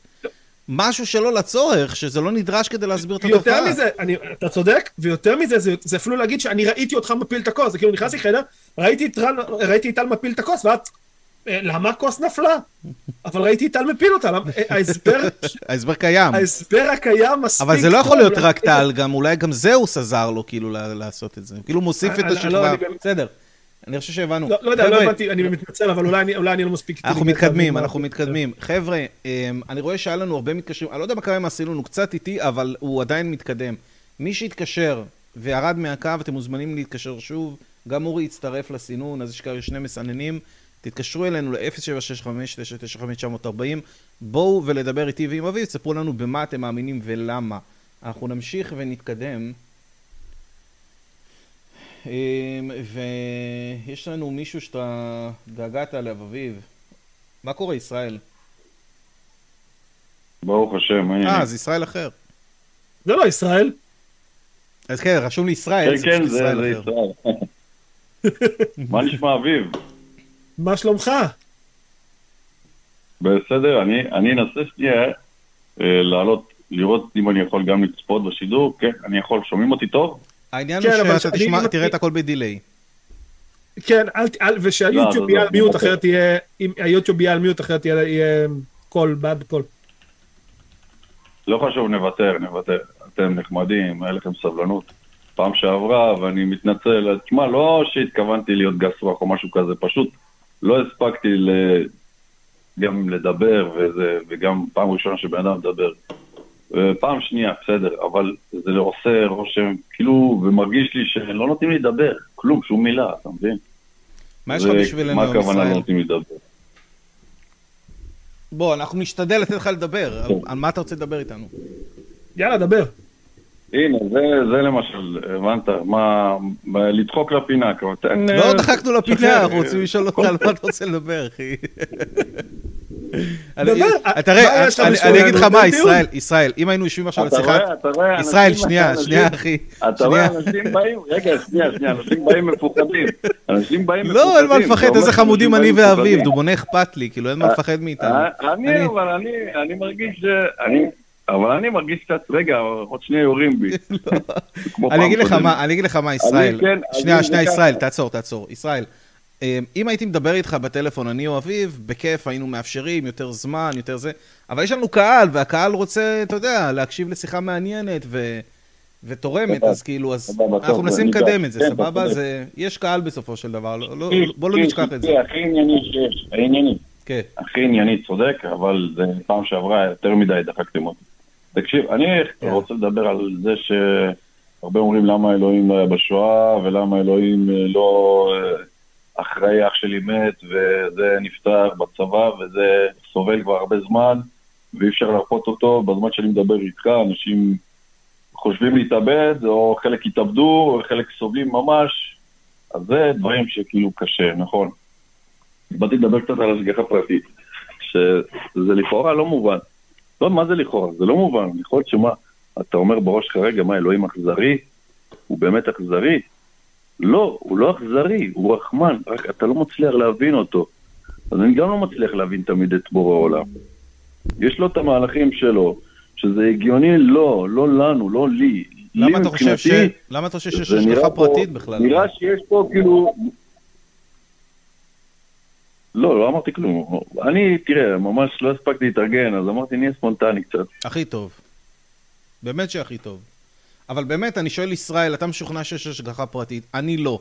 [SPEAKER 1] משהו שלא לצורך, שזה לא נדרש כדי להסביר את התופעה.
[SPEAKER 2] ויותר מזה, אני, אתה צודק, ויותר מזה, זה, זה אפילו להגיד שאני ראיתי אותך מפיל את הכוס, זה כאילו ראיתי את רן, ראיתי את טל מפיל את הכוס, ואת, למה הכוס נפלה? אבל ראיתי טל מפיל אותה, אה, ההסבר,
[SPEAKER 1] ההסבר קיים.
[SPEAKER 2] ההסבר הקיים מספיק
[SPEAKER 1] אבל זה לא יכול להיות רק טל, גם אולי גם זהוס עזר לו כאילו ל- לעשות את זה. כאילו מוסיף את
[SPEAKER 2] אני- אני- לא,
[SPEAKER 1] השכבה. בסדר. אני חושב שהבנו.
[SPEAKER 2] לא, לא יודע, לא הבנתי, אני מתנצל, אבל אולי אני, אולי אני לא מספיק...
[SPEAKER 1] אנחנו מתקדמים, אנחנו מתקדמים. חבר'ה, אמ, אני רואה שהיה לנו הרבה מתקשרים, אני לא יודע מה קרה עם הסילון, הוא קצת איטי, אבל הוא עדיין מתקדם. מי שהתקשר וירד מהקו, אתם מוזמנים להתקשר שוב. גם אורי יצטרף לסינון, אז יש כאלה שני מסננים. תתקשרו אלינו ל-0765-995-940. בואו ולדבר איתי ועם אביב, תספרו לנו במה אתם מאמינים ולמה. אנחנו נמשיך ונתקדם. אמ, ויש לנו מישהו שאתה דאגת עליו, אביב. מה קורה, ישראל?
[SPEAKER 4] ברוך השם, מה
[SPEAKER 1] אה,
[SPEAKER 4] העניינים?
[SPEAKER 1] זה ישראל אחר.
[SPEAKER 2] זה לא ישראל,
[SPEAKER 1] אז כן, רשום לי ישראל,
[SPEAKER 4] כן,
[SPEAKER 1] זה
[SPEAKER 4] כן,
[SPEAKER 1] פשוט
[SPEAKER 4] זה
[SPEAKER 1] ישראל
[SPEAKER 4] זה
[SPEAKER 1] אחר.
[SPEAKER 4] ישראל. מה נשמע אביב?
[SPEAKER 2] מה שלומך?
[SPEAKER 4] בסדר, אני אני אנסה שנייה אה, לעלות, לראות אם אני יכול גם לצפות בשידור. כן, אני יכול. שומעים אותי טוב?
[SPEAKER 1] העניין
[SPEAKER 2] כן,
[SPEAKER 1] הוא שאתה
[SPEAKER 2] אני-
[SPEAKER 1] תשמע,
[SPEAKER 2] אם-
[SPEAKER 1] תראה את הכל ב delay.
[SPEAKER 2] כן, אל, אל, ושהיוטיוב
[SPEAKER 4] לא,
[SPEAKER 2] יהיה
[SPEAKER 4] לא,
[SPEAKER 2] על mute,
[SPEAKER 4] לא.
[SPEAKER 2] אחרת יהיה, אם היוטיוב יהיה על mute, אחרת יהיה- יהיה קול, בעד קול.
[SPEAKER 4] לא חשוב, נוותר, נוותר. אתם נחמדים, היה לכם סבלנות. פעם שעברה, ואני מתנצל. תשמע, לא שהתכוונתי להיות גס רוח או משהו כזה, פשוט לא הספקתי ל... גם לדבר, וזה, וגם פעם ראשונה שבן אדם מדבר. פעם שנייה, בסדר, אבל זה עושה רושם, כאילו, ומרגיש לי שלא נותנים לי לדבר, כלום, שום מילה, אתה מבין?
[SPEAKER 1] מה יש לך בשבילנו
[SPEAKER 4] מה
[SPEAKER 1] היום,
[SPEAKER 4] הכוונה לא
[SPEAKER 1] ישראל?
[SPEAKER 4] נותנים לי לדבר?
[SPEAKER 1] בוא, אנחנו נשתדל לתת לך לדבר. על- על מה אתה רוצה לדבר איתנו?
[SPEAKER 2] יאללה, דבר.
[SPEAKER 4] הנה, זה, זה למשל, הבנת, מה, לדחוק לפינה, כבר, תן...
[SPEAKER 1] לא
[SPEAKER 4] אה,
[SPEAKER 1] דחקנו לפינה. אנחנו רוצים לשאול אותך על מה אתה רוצה לדבר, אחי. אה, תראה,
[SPEAKER 2] יש לך
[SPEAKER 1] אני- אגיד לך מה. ישראל, ישראל, אם היינו יושבים עכשיו
[SPEAKER 4] אתה. רואה, אתה רואה, אנשים-
[SPEAKER 1] ישראל, שנייה, שנייה, אחי.
[SPEAKER 4] אתה רואה. אנשים באים, רגע, שנייה, שנייה, אנשים באים מפוחדים. אנשים באים מפוחדים.
[SPEAKER 1] לא, אין מה
[SPEAKER 4] אתה
[SPEAKER 1] לפחד, איזה חמודים אני ואביב. דובוני אכפת לי, כאילו אין מה לפחד מאיתנו.
[SPEAKER 4] אה, אני,
[SPEAKER 1] אני-
[SPEAKER 4] אבל אני, אני מרגיש ש... אבל אני מרגיש קצת, רגע, עוד שנייה יורים בי.
[SPEAKER 1] לא. אני אגיד לך. מה, אני אגיד לך מה, ישראל.
[SPEAKER 4] כן,
[SPEAKER 1] שנייה, שנייה. ישראל, תעצור, תעצור. ישראל, אמ, אם הייתי מדבר איתך בטלפון, אני או אביב, בכיף, היינו מאפשרים יותר זמן, יותר זה, אבל יש לנו קהל, והקהל רוצה, אתה יודע, להקשיב לשיחה מעניינת, ו... ותורמת. אז כאילו, אז אנחנו מנסים לקדם. את זה,
[SPEAKER 4] כן,
[SPEAKER 1] סבבה? זה... יש קהל בסופו של דבר, לא- לא-
[SPEAKER 4] קיש,
[SPEAKER 1] בוא לא נשכח את זה.
[SPEAKER 4] הכי ענייני שיש, הענייני.
[SPEAKER 1] כן.
[SPEAKER 4] הכי ענייני, צודק, אבל זה פעם שעברה יותר מדי דחקתם אותי. תקשיב, אני
[SPEAKER 1] כן.
[SPEAKER 4] רוצה לדבר על זה שהרבה אומרים למה אלוהים לא היה בשואה, ולמה אלוהים אה, לא אה, אחראי אח שלי מת, וזה נפטר בצבא, וזה סובל כבר הרבה זמן, ואי אפשר להרפות אותו. בזמן שאני מדבר איתך, אנשים חושבים להתאבד, או חלק התאבדו, או חלק סובלים ממש. אז זה דברים שכאילו קשה, נכון. באתי לדבר קצת על השגחה פרטית, שזה לכאורה לא מובן. לא, מה זה לכאורה? זה לא מובן. יכול להיות שמה, אתה אומר בראש שלך, רגע, מה, אלוהים אכזרי? הוא באמת אכזרי? לא, הוא לא אכזרי, הוא רחמן, רק אתה לא מצליח להבין אותו. אז אני גם לא מצליח להבין תמיד את בורא העולם. יש לו את המהלכים שלו, שזה הגיוני לא, לא לנו, לא לי.
[SPEAKER 1] למה אתה חושב ש... למה אתה חושב שיש השגחה פרטית בכלל?
[SPEAKER 4] נראה שיש פה כאילו... לא, לא אמרתי כלום. אני, תראה, ממש לא הספקתי להתארגן, אז אמרתי, נהיה ספונטני קצת.
[SPEAKER 1] הכי טוב. באמת שהכי טוב. אבל באמת, אני שואל ישראל, אתה משוכנע שיש השגחה פרטית? אני לא.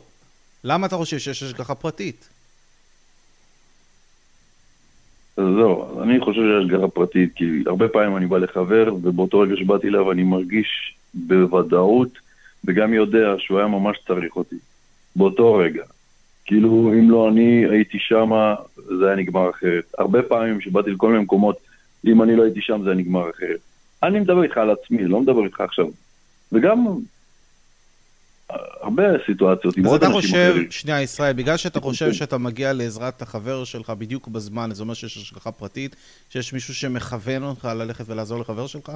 [SPEAKER 1] למה אתה חושב שיש השגחה פרטית?
[SPEAKER 4] זהו, אני חושב שיש השגחה פרטית, כי הרבה פעמים אני בא לחבר, ובאותו רגע שבאתי אליו אני מרגיש בוודאות, וגם יודע שהוא היה ממש צריך אותי. באותו רגע. כאילו, אם לא אני הייתי שם, זה היה נגמר אחרת. הרבה פעמים שבאתי לכל מיני מקומות, אם אני לא הייתי שם זה היה נגמר אחרת. אני מדבר איתך על עצמי, לא מדבר איתך עכשיו. וגם הרבה סיטואציות עם
[SPEAKER 1] אז
[SPEAKER 4] עוד
[SPEAKER 1] אתה
[SPEAKER 4] אנשים
[SPEAKER 1] חושב,
[SPEAKER 4] אחרים.
[SPEAKER 1] שנייה, ישראל, בגלל שאתה חושב
[SPEAKER 4] כן.
[SPEAKER 1] שאתה מגיע לעזרת החבר שלך בדיוק בזמן, זה אומר שיש השגחה פרטית, שיש מישהו שמכוון אותך ללכת ולעזור לחבר שלך?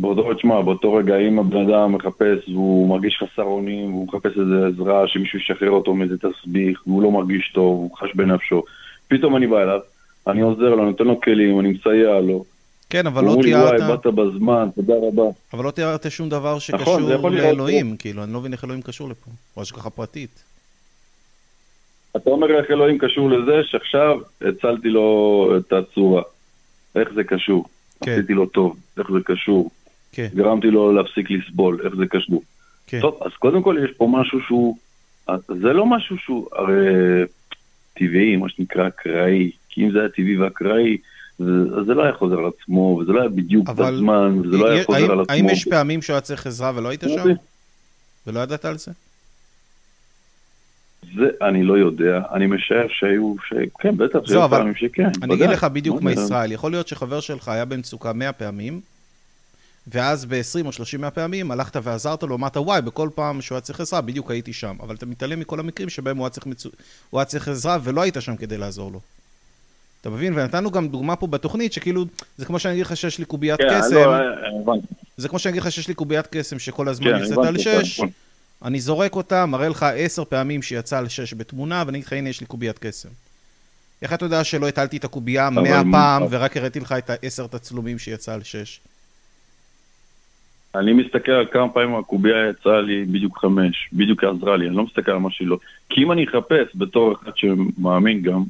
[SPEAKER 4] באותו, תשמע, באותו רגע, אם הבן אדם מחפש והוא מרגיש חסר אונים, והוא מחפש איזה עזרה, שמישהו ישחרר אותו מאיזה תסביך, והוא לא מרגיש טוב, הוא חש בנפשו, פתאום אני בא אליו, אני עוזר לו, נותן לו כלים, אני מסייע לו.
[SPEAKER 1] כן, אבל לא
[SPEAKER 4] אמרו לי, וואי,
[SPEAKER 1] תיארת,
[SPEAKER 4] באת בזמן, תודה רבה.
[SPEAKER 1] אבל לא תיארת שום דבר
[SPEAKER 4] נכון,
[SPEAKER 1] שקשור
[SPEAKER 4] להיות.
[SPEAKER 1] לאלוהים, כאילו, אני לא מבין איך אלוהים קשור לפה, או השגחה פרטית.
[SPEAKER 4] אתה אומר איך אלוהים קשור לזה שעכשיו הצלתי לו את הצורה. איך זה קשור?
[SPEAKER 1] כן.
[SPEAKER 4] עשיתי לו טוב, איך זה קשור?
[SPEAKER 1] כן,
[SPEAKER 4] גרמתי לו להפסיק לסבול, איך זה קשור?
[SPEAKER 1] כן.
[SPEAKER 4] טוב, אז קודם כל יש פה משהו שהוא, זה לא משהו שהוא הרי טבעי, מה שנקרא אקראי, כי אם זה היה טבעי ואקראי, זה, אז זה לא היה חוזר על עצמו, וזה לא היה בדיוק
[SPEAKER 1] אבל
[SPEAKER 4] בזמן, וזה לא היה
[SPEAKER 1] האם-
[SPEAKER 4] חוזר על עצמו.
[SPEAKER 1] האם יש פעמים שהוא היה צריך עזרה ולא היית שם? ולא ידעת על זה?
[SPEAKER 4] זה אני לא יודע, אני משער שהיו, ש... כן, בטח, שהיו
[SPEAKER 1] אבל
[SPEAKER 4] פעמים שכן.
[SPEAKER 1] אני אגיד. לך בדיוק
[SPEAKER 4] לא
[SPEAKER 1] מה. ישראל, יכול להיות שחבר שלך היה במצוקה 100 פעמים, ואז ב-20 או 30 מהפעמים הלכת ועזרת לו, אמרת, וואי, בכל פעם שהוא היה צריך עזרה, בדיוק הייתי שם. אבל אתה מתעלם מכל המקרים שבהם הוא היה צריך, מצו... הוא היה צריך עזרה ולא היית שם כדי לעזור לו. אתה מבין? ונתנו גם דוגמה פה בתוכנית, שכאילו, זה כמו שאני אגיד לך שיש לי קוביית
[SPEAKER 4] כן,
[SPEAKER 1] קסם,
[SPEAKER 4] לא, הבנתי.
[SPEAKER 1] זה כמו שאני אגיד לך שיש לי קוביית קסם שכל הזמן
[SPEAKER 4] כן,
[SPEAKER 1] יוצאת על
[SPEAKER 4] הבנתי אותך,
[SPEAKER 1] 6,
[SPEAKER 4] נכון.
[SPEAKER 1] אני זורק אותה, מראה לך עשר פעמים שיצא על 6 בתמונה, ואני אגיד לך, הנה, יש לי קוביית קסם. איך אתה יודע שלא הטלתי את הקובייה
[SPEAKER 4] אבל
[SPEAKER 1] 100
[SPEAKER 4] מה-
[SPEAKER 1] פעם, ורק הראיתי לך את העשר תצלומים שיצא על 6?
[SPEAKER 4] אני מסתכל על כמה פעמים הקובייה יצאה לי בדיוק חמש, בדיוק עזרה לי, אני לא מסתכל על מה שהיא לא. כי אם אני אחפש בתור אחד שמאמין גם,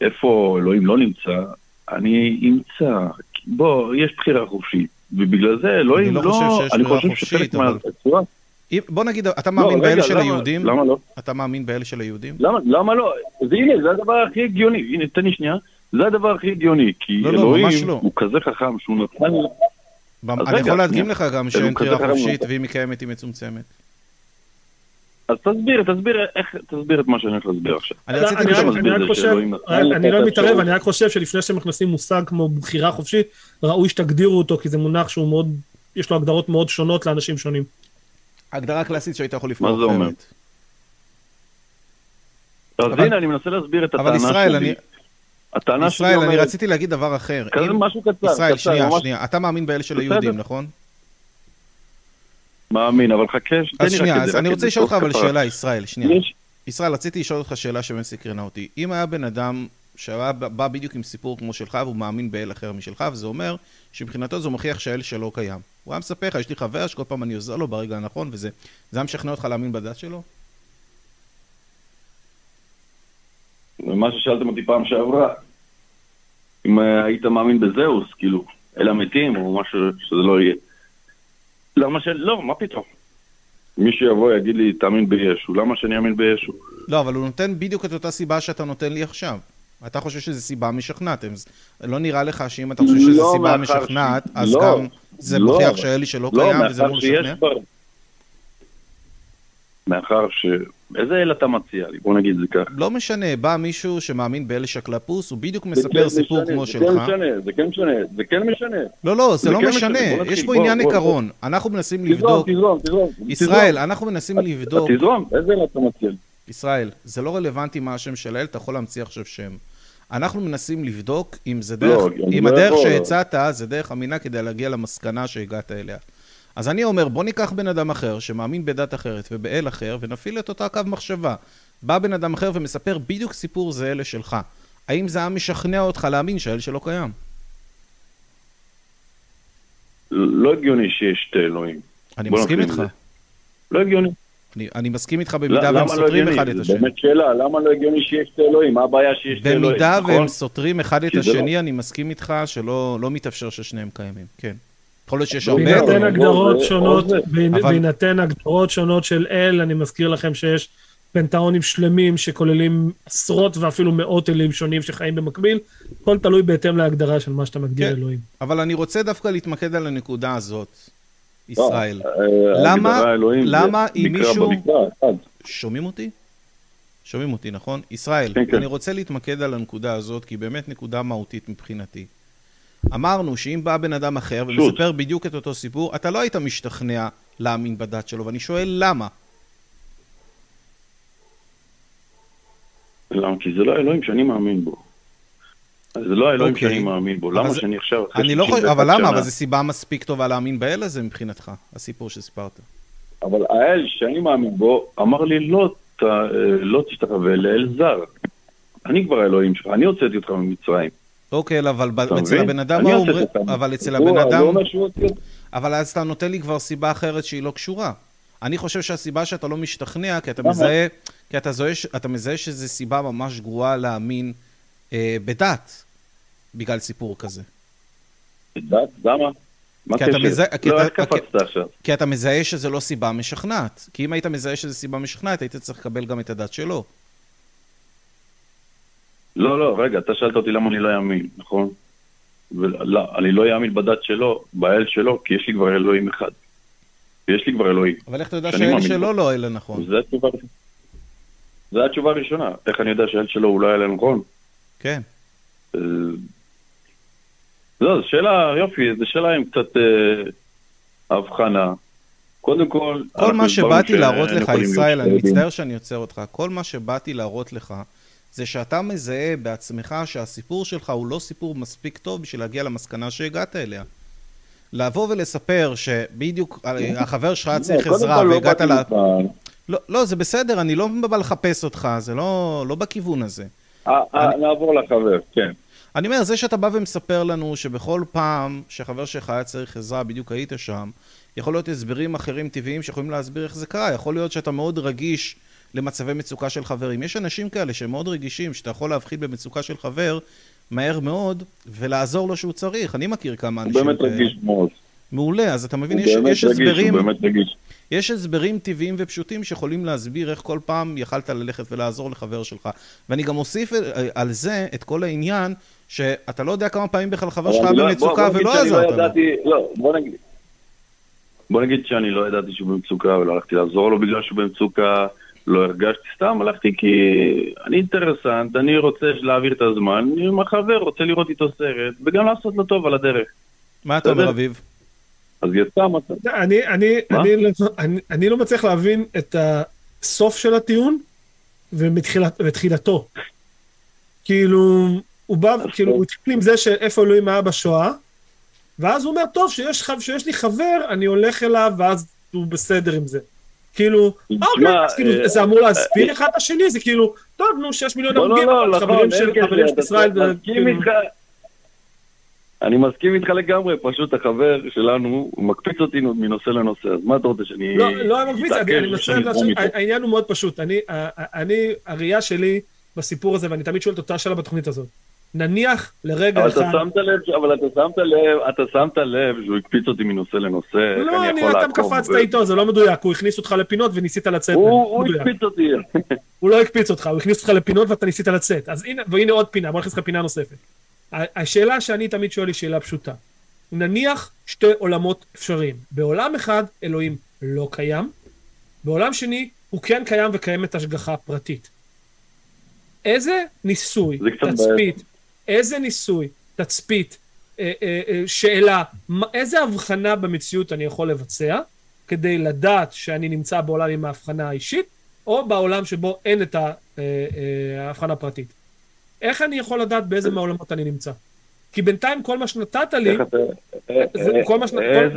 [SPEAKER 4] איפה אלוהים לא נמצא, אני אמצא. בוא, יש בחירה חופשית. ובגלל זה אלוהים
[SPEAKER 1] לא
[SPEAKER 4] לא...
[SPEAKER 1] חושב שיש
[SPEAKER 4] אני
[SPEAKER 1] בחירה חופשית, אבל-
[SPEAKER 4] מהצורה...
[SPEAKER 1] בוא נגיד, אתה מאמין
[SPEAKER 4] לא,
[SPEAKER 1] באלה
[SPEAKER 4] רגע,
[SPEAKER 1] של
[SPEAKER 4] למה-
[SPEAKER 1] היהודים?
[SPEAKER 4] למה לא?
[SPEAKER 1] אתה מאמין באלה של היהודים?
[SPEAKER 4] למה, למה לא? אז הנה, זה הדבר הכי הגיוני. הנה, תן לי שנייה. זה הדבר הכי הגיוני. כי
[SPEAKER 1] לא, לא,
[SPEAKER 4] אלוהים
[SPEAKER 1] ממש לא.
[SPEAKER 4] הוא כזה חכם שהוא נתן...
[SPEAKER 1] אני
[SPEAKER 4] רגע,
[SPEAKER 1] יכול להדגים. לך גם שאין בחירה חופשית. ואם היא קיימת היא מצומצמת.
[SPEAKER 4] אז תסביר, תסביר איך, תסביר את מה שאני הולך להסביר עכשיו.
[SPEAKER 1] אני
[SPEAKER 2] לא, לא מתערב. אני רק חושב שלפני שמכניסים מושג כמו בחירה חופשית, ראוי שתגדירו אותו, כי זה מונח שהוא מאוד, יש לו הגדרות מאוד שונות לאנשים שונים.
[SPEAKER 1] הגדרה קלאסית שהיית יכול לבחור
[SPEAKER 4] מה זה אומר? אז
[SPEAKER 1] אבל-
[SPEAKER 4] הנה, אני מנסה להסביר את
[SPEAKER 1] אבל
[SPEAKER 4] הטענה שלי.
[SPEAKER 1] ישראל,
[SPEAKER 4] הטענה שלי
[SPEAKER 1] ישראל, אני
[SPEAKER 4] אומרת,
[SPEAKER 1] רציתי להגיד דבר אחר.
[SPEAKER 4] כזה
[SPEAKER 1] אם-
[SPEAKER 4] משהו קצר,
[SPEAKER 1] ישראל,
[SPEAKER 4] קצר,
[SPEAKER 1] שנייה,
[SPEAKER 4] ממש
[SPEAKER 1] שנייה. אתה מאמין באלה של. היהודים, נכון?
[SPEAKER 4] מאמין, אבל חכה, תן
[SPEAKER 1] אז
[SPEAKER 4] לי רק
[SPEAKER 1] שנייה,
[SPEAKER 4] את זה.
[SPEAKER 1] אז אני רוצה לשאול אותך אבל. שאלה, ישראל, שנייה.
[SPEAKER 4] יש-
[SPEAKER 1] ישראל, רציתי לשאול אותך שאלה שבאמת סקרנה אותי. אם היה בן אדם שהיה בא בדיוק עם סיפור כמו שלך והוא מאמין באל אחר משלך, וזה אומר שמבחינתו זה מוכיח שהאל שלו קיים. הוא היה מספר לך, יש לי חבר שכל פעם אני עוזר לו ברגע הנכון, וזה זה היה משכנע אותך להאמין בדת שלו?
[SPEAKER 4] מה ששאלתם אותי פעם שעברה, אם אה, היית מאמין בזהוס, כאילו, אל המתים, או משהו שזה לא יהיה. למה ש... לא, מה פתאום? מישהו יבוא יגיד לי, תאמין בישו, למה שאני אאמין בישו?
[SPEAKER 1] לא, אבל הוא נותן בדיוק את אותה סיבה שאתה נותן לי עכשיו. אתה חושב שזו סיבה משכנעת. לא נראה לך שאם אתה חושב
[SPEAKER 4] לא,
[SPEAKER 1] שזו סיבה
[SPEAKER 4] מאחר ש-
[SPEAKER 1] משכנעת, אז
[SPEAKER 4] לא,
[SPEAKER 1] גם זה
[SPEAKER 4] לא,
[SPEAKER 1] מוכיח שאלי שלא
[SPEAKER 4] לא,
[SPEAKER 1] קיים וזה לא משכנע?
[SPEAKER 4] כבר... מאחר ש... איזה אל אתה מציע לי? בוא נגיד זה ככה.
[SPEAKER 1] לא משנה, בא מישהו שמאמין באלי שקלפוס, הוא בדיוק
[SPEAKER 4] זה
[SPEAKER 1] מספר
[SPEAKER 4] כן
[SPEAKER 1] סיפור
[SPEAKER 4] משנה,
[SPEAKER 1] כמו
[SPEAKER 4] זה
[SPEAKER 1] שלך.
[SPEAKER 4] כן משנה, זה כן משנה, זה כן משנה.
[SPEAKER 1] לא, לא, זה
[SPEAKER 4] זה
[SPEAKER 1] לא
[SPEAKER 4] כן
[SPEAKER 1] משנה,
[SPEAKER 4] משנה,
[SPEAKER 1] יש פה
[SPEAKER 4] בוא,
[SPEAKER 1] עניין
[SPEAKER 4] בוא,
[SPEAKER 1] עיקרון. אנחנו מנסים
[SPEAKER 4] תזרום,
[SPEAKER 1] לבדוק,
[SPEAKER 4] תזרום, תזרום.
[SPEAKER 1] ישראל, אנחנו מנסים לבדוק,
[SPEAKER 4] תזרום, איזה אל אתה מציע לי?
[SPEAKER 1] ישראל, זה לא רלוונטי מה השם של האל, אתה יכול להמציא עכשיו שם. אנחנו מנסים לבדוק אם זה דרך,
[SPEAKER 4] לא,
[SPEAKER 1] אם
[SPEAKER 4] לא
[SPEAKER 1] הדרך. שהצעת זה דרך אמינה כדי להגיע למסקנה שהגעת אליה. אז אני אומר, בוא ניקח בן אדם אחר שמאמין בדת אחרת ובאל אחר ונפעיל את אותה קו מחשבה. בא בן אדם אחר ומספר בדיוק סיפור זהה לשלך. האם זה היה משכנע אותך להאמין שהאל שלו קיים?
[SPEAKER 4] לא הגיוני שיש שתי אלוהים.
[SPEAKER 1] אני מסכים איתך.
[SPEAKER 4] לא הגיוני.
[SPEAKER 1] אני, אני מסכים איתך
[SPEAKER 4] לא-
[SPEAKER 1] במידה
[SPEAKER 4] למה
[SPEAKER 1] והם
[SPEAKER 4] לא
[SPEAKER 1] סותרים? אחד את השני.
[SPEAKER 4] באמת שאלה, למה לא הגיוני שיש שתי אלוהים? מה הבעיה שיש שתי אלוהים?
[SPEAKER 1] במידה
[SPEAKER 4] נכון?
[SPEAKER 1] והם סותרים אחד את
[SPEAKER 4] לא-
[SPEAKER 1] השני, אני מסכים איתך שלא לא מתאפשר ששניהם קיימים. כן. יכול להיות שיש הרבה...
[SPEAKER 2] בהינתן הגדרות שונות, בהינתן הגדרות שונות של אל, אני מזכיר לכם שיש פנתאונים שלמים שכוללים עשרות ואפילו מאות אלים שונים שחיים במקביל, הכל תלוי בהתאם להגדרה של מה שאתה מגדיר
[SPEAKER 1] כן.
[SPEAKER 2] אלוהים.
[SPEAKER 1] אבל אני רוצה דווקא להתמקד על הנקודה הזאת,
[SPEAKER 4] לא,
[SPEAKER 1] ישראל.
[SPEAKER 4] אה,
[SPEAKER 1] למה- למה אם מישהו-. שומעים אותי? שומעים אותי, נכון? ישראל,
[SPEAKER 4] כן, כן.
[SPEAKER 1] אני רוצה להתמקד על הנקודה הזאת, כי היא באמת נקודה מהותית מבחינתי. אמרנו שאם בא בן אדם אחר
[SPEAKER 4] פשוט.
[SPEAKER 1] ומספר בדיוק את אותו סיפור, אתה לא היית משתכנע להאמין בדת שלו, ואני שואל למה.
[SPEAKER 4] למה? כי זה לא האלוהים שאני מאמין בו. אז זה לא האלוהים
[SPEAKER 1] אוקיי.
[SPEAKER 4] שאני מאמין בו. למה
[SPEAKER 1] זה-
[SPEAKER 4] שאני עכשיו...
[SPEAKER 1] אני לא חושב,
[SPEAKER 4] 61
[SPEAKER 1] אבל למה?
[SPEAKER 4] שנה-
[SPEAKER 1] אבל זו סיבה מספיק טובה להאמין באל הזה מבחינתך, הסיפור שסיפרת.
[SPEAKER 4] אבל האל שאני מאמין בו אמר לי לא, לא תשתחווה לאל זר. אני כבר האלוהים שלך, אני הוצאתי אותך ממצרים.
[SPEAKER 1] אוקיי, אבל אצל? הבן אדם
[SPEAKER 4] אני
[SPEAKER 1] ההוא
[SPEAKER 4] הוצאתי
[SPEAKER 1] אומרים. אבל אצל הבן אדם. אבל אז אתה נותן לי כבר סיבה אחרת שהיא לא קשורה. אני חושב שהסיבה שאתה לא משתכנע, כי אתה? מזהה, כי אתה, זוהה, אתה מזהה שזו סיבה ממש גרועה להאמין אה, בדת, בגלל סיפור כזה.
[SPEAKER 4] דת? למה? מה
[SPEAKER 1] כי אתה
[SPEAKER 4] הקשר?
[SPEAKER 1] מזהה- כי
[SPEAKER 4] לא,
[SPEAKER 1] אתה-
[SPEAKER 4] עכשיו?
[SPEAKER 1] כי אתה מזהה שזו לא סיבה משכנעת. כי אם היית מזהה שזו סיבה משכנעת, היית צריך לקבל גם את הדת שלו.
[SPEAKER 4] לא, לא, רגע, אתה שאלת אותי למה אני לא אאמין, נכון? ולא, אני לא אאמין בדת שלו, באל שלו, כי יש לי כבר אלוהים אחד. יש לי כבר אלוהים.
[SPEAKER 1] אבל איך אתה יודע שהאל שלו. לא אלה נכון?
[SPEAKER 4] זו התשובה זו התשובה הראשונה. איך אני יודע שהאל שלו הוא לא אל נכון?
[SPEAKER 1] כן.
[SPEAKER 4] אה, לא, זו שאלה, יופי, זו שאלה עם קצת אה, הבחנה. קודם כל...
[SPEAKER 1] כל מה שבאתי להראות לך, ישראל, אני. מצטער שאני עוצר אותך, כל מה שבאתי להראות לך, זה שאתה מזהה בעצמך שהסיפור שלך הוא לא סיפור מספיק טוב בשביל להגיע למסקנה שהגעת אליה. לבוא ולספר שבדיוק אה, החבר שלך היה צריך
[SPEAKER 4] לא, קודם
[SPEAKER 1] עזרה
[SPEAKER 4] לא
[SPEAKER 1] והגעת ל... לא, לא, זה בסדר, אני לא בא לחפש אותך, זה לא, לא בכיוון הזה.
[SPEAKER 4] אה, אה, נעבור לחבר, כן.
[SPEAKER 1] אני אומר, זה שאתה בא ומספר לנו שבכל פעם שחבר שלך היה צריך עזרה, בדיוק היית שם, יכול להיות הסברים אחרים טבעיים שיכולים להסביר איך זה קרה. יכול להיות שאתה מאוד רגיש למצבי מצוקה של חברים. יש אנשים כאלה שהם מאוד רגישים, שאתה יכול להבחין במצוקה של חבר מהר מאוד, ולעזור לו שהוא צריך. אני מכיר כמה
[SPEAKER 4] הוא
[SPEAKER 1] אנשים
[SPEAKER 4] באמת
[SPEAKER 1] כאלה.
[SPEAKER 4] רגיש מאוד.
[SPEAKER 1] מעולה, אז אתה מבין,
[SPEAKER 4] הוא
[SPEAKER 1] יש,
[SPEAKER 4] באמת
[SPEAKER 1] יש
[SPEAKER 4] רגיש,
[SPEAKER 1] הסברים...
[SPEAKER 4] הוא באמת רגיש.
[SPEAKER 1] יש הסברים טבעיים ופשוטים שיכולים להסביר איך כל פעם יכלת ללכת ולעזור לחבר שלך. ואני גם אוסיף על זה את כל העניין, שאתה לא יודע כמה פעמים בכלל חבר שלך
[SPEAKER 4] לא- בוא-
[SPEAKER 1] במצוקה
[SPEAKER 4] בוא נגיד
[SPEAKER 1] ולא
[SPEAKER 4] שאני
[SPEAKER 1] עזרת
[SPEAKER 4] לא
[SPEAKER 1] לו.
[SPEAKER 4] לא, בוא נגיד. בוא נגיד שאני לא ידעתי שהוא במצוקה ולא הלכתי לעזור לו בגלל שהוא במצוקה, לא הרגשתי, סתם הלכתי כי אני אינטרסנט, אני רוצה להעביר את הזמן, אני עם החבר רוצה לראות איתו סרט, וגם לעשות לו טוב על הדרך.
[SPEAKER 1] מה אתה אומר. אביב?
[SPEAKER 4] אז יצא מצב.
[SPEAKER 2] אני, אני? אני, לא- אני, אני לא מצליח להבין את הסוף של הטיעון ותחילתו. כאילו, הוא בא, כאילו, הוא התחיל עם זה שאיפה אלוהים היה בשואה, ואז הוא אומר, טוב, שיש, שיש לי חבר, אני הולך אליו, ואז הוא בסדר עם זה. כאילו, אוקיי, אז כאילו,
[SPEAKER 4] אה,
[SPEAKER 2] זה אמור להסביר אחד את השני, זה כאילו, טוב, נו, שש מיליון
[SPEAKER 4] לא, לא,
[SPEAKER 2] הרוגים,
[SPEAKER 4] לא,
[SPEAKER 2] אבל
[SPEAKER 4] נכון,
[SPEAKER 2] חברים של ישראל, כאילו-.
[SPEAKER 4] אני מסכים איתך לגמרי, פשוט החבר שלנו, הוא מקפיץ אותי מנושא לנושא, אז מה אתה רוצה שאני...
[SPEAKER 2] לא, לא היה מקביץ, אני מנסה
[SPEAKER 4] איתו?
[SPEAKER 2] העניין הוא מאוד פשוט, אני, הראייה שלי בסיפור הזה, ואני תמיד שואל את אותה שאלה בתוכנית הזאת, נניח לרגע
[SPEAKER 4] אבל אתה
[SPEAKER 2] אחד...
[SPEAKER 4] שמת לב, אבל אתה שמת לב, אתה שמת לב שהוא הקפיץ אותי מנושא לנושא,
[SPEAKER 2] לא,
[SPEAKER 4] אני
[SPEAKER 2] אני,
[SPEAKER 4] יכול
[SPEAKER 2] אתה
[SPEAKER 4] לעקוב.
[SPEAKER 2] קפצת
[SPEAKER 4] ו-
[SPEAKER 2] איתו, זה לא מדויק, הוא הכניס אותך לפינות וניסית לצאת.
[SPEAKER 4] הוא. הקפיץ אותי.
[SPEAKER 2] הוא לא הקפיץ אותך, הוא הכניס אותך לפינות ואתה ניסית לצאת. אז הנה, והנה עוד פינה, בוא נכניס לך פינה נוספת. השאלה שאני תמיד שואל היא שאלה פשוטה. נניח שתי עולמות אפשריים. בעולם אחד אלוהים לא קיים, בעולם שני הוא כן קיים וקיימת השגחה פרטית. איזה ניסוי, תצפית, איזה ניסוי, תצפית, אה, אה, אה, שאלה, מה, איזה הבחנה במציאות אני יכול לבצע כדי לדעת שאני נמצא בעולם עם ההבחנה האישית, או בעולם שבו אין את ההבחנה הפרטית. איך אני יכול לדעת באיזה מהעולמות אני נמצא? כי בינתיים כל מה שנתת לי. זה כל מה שנתת,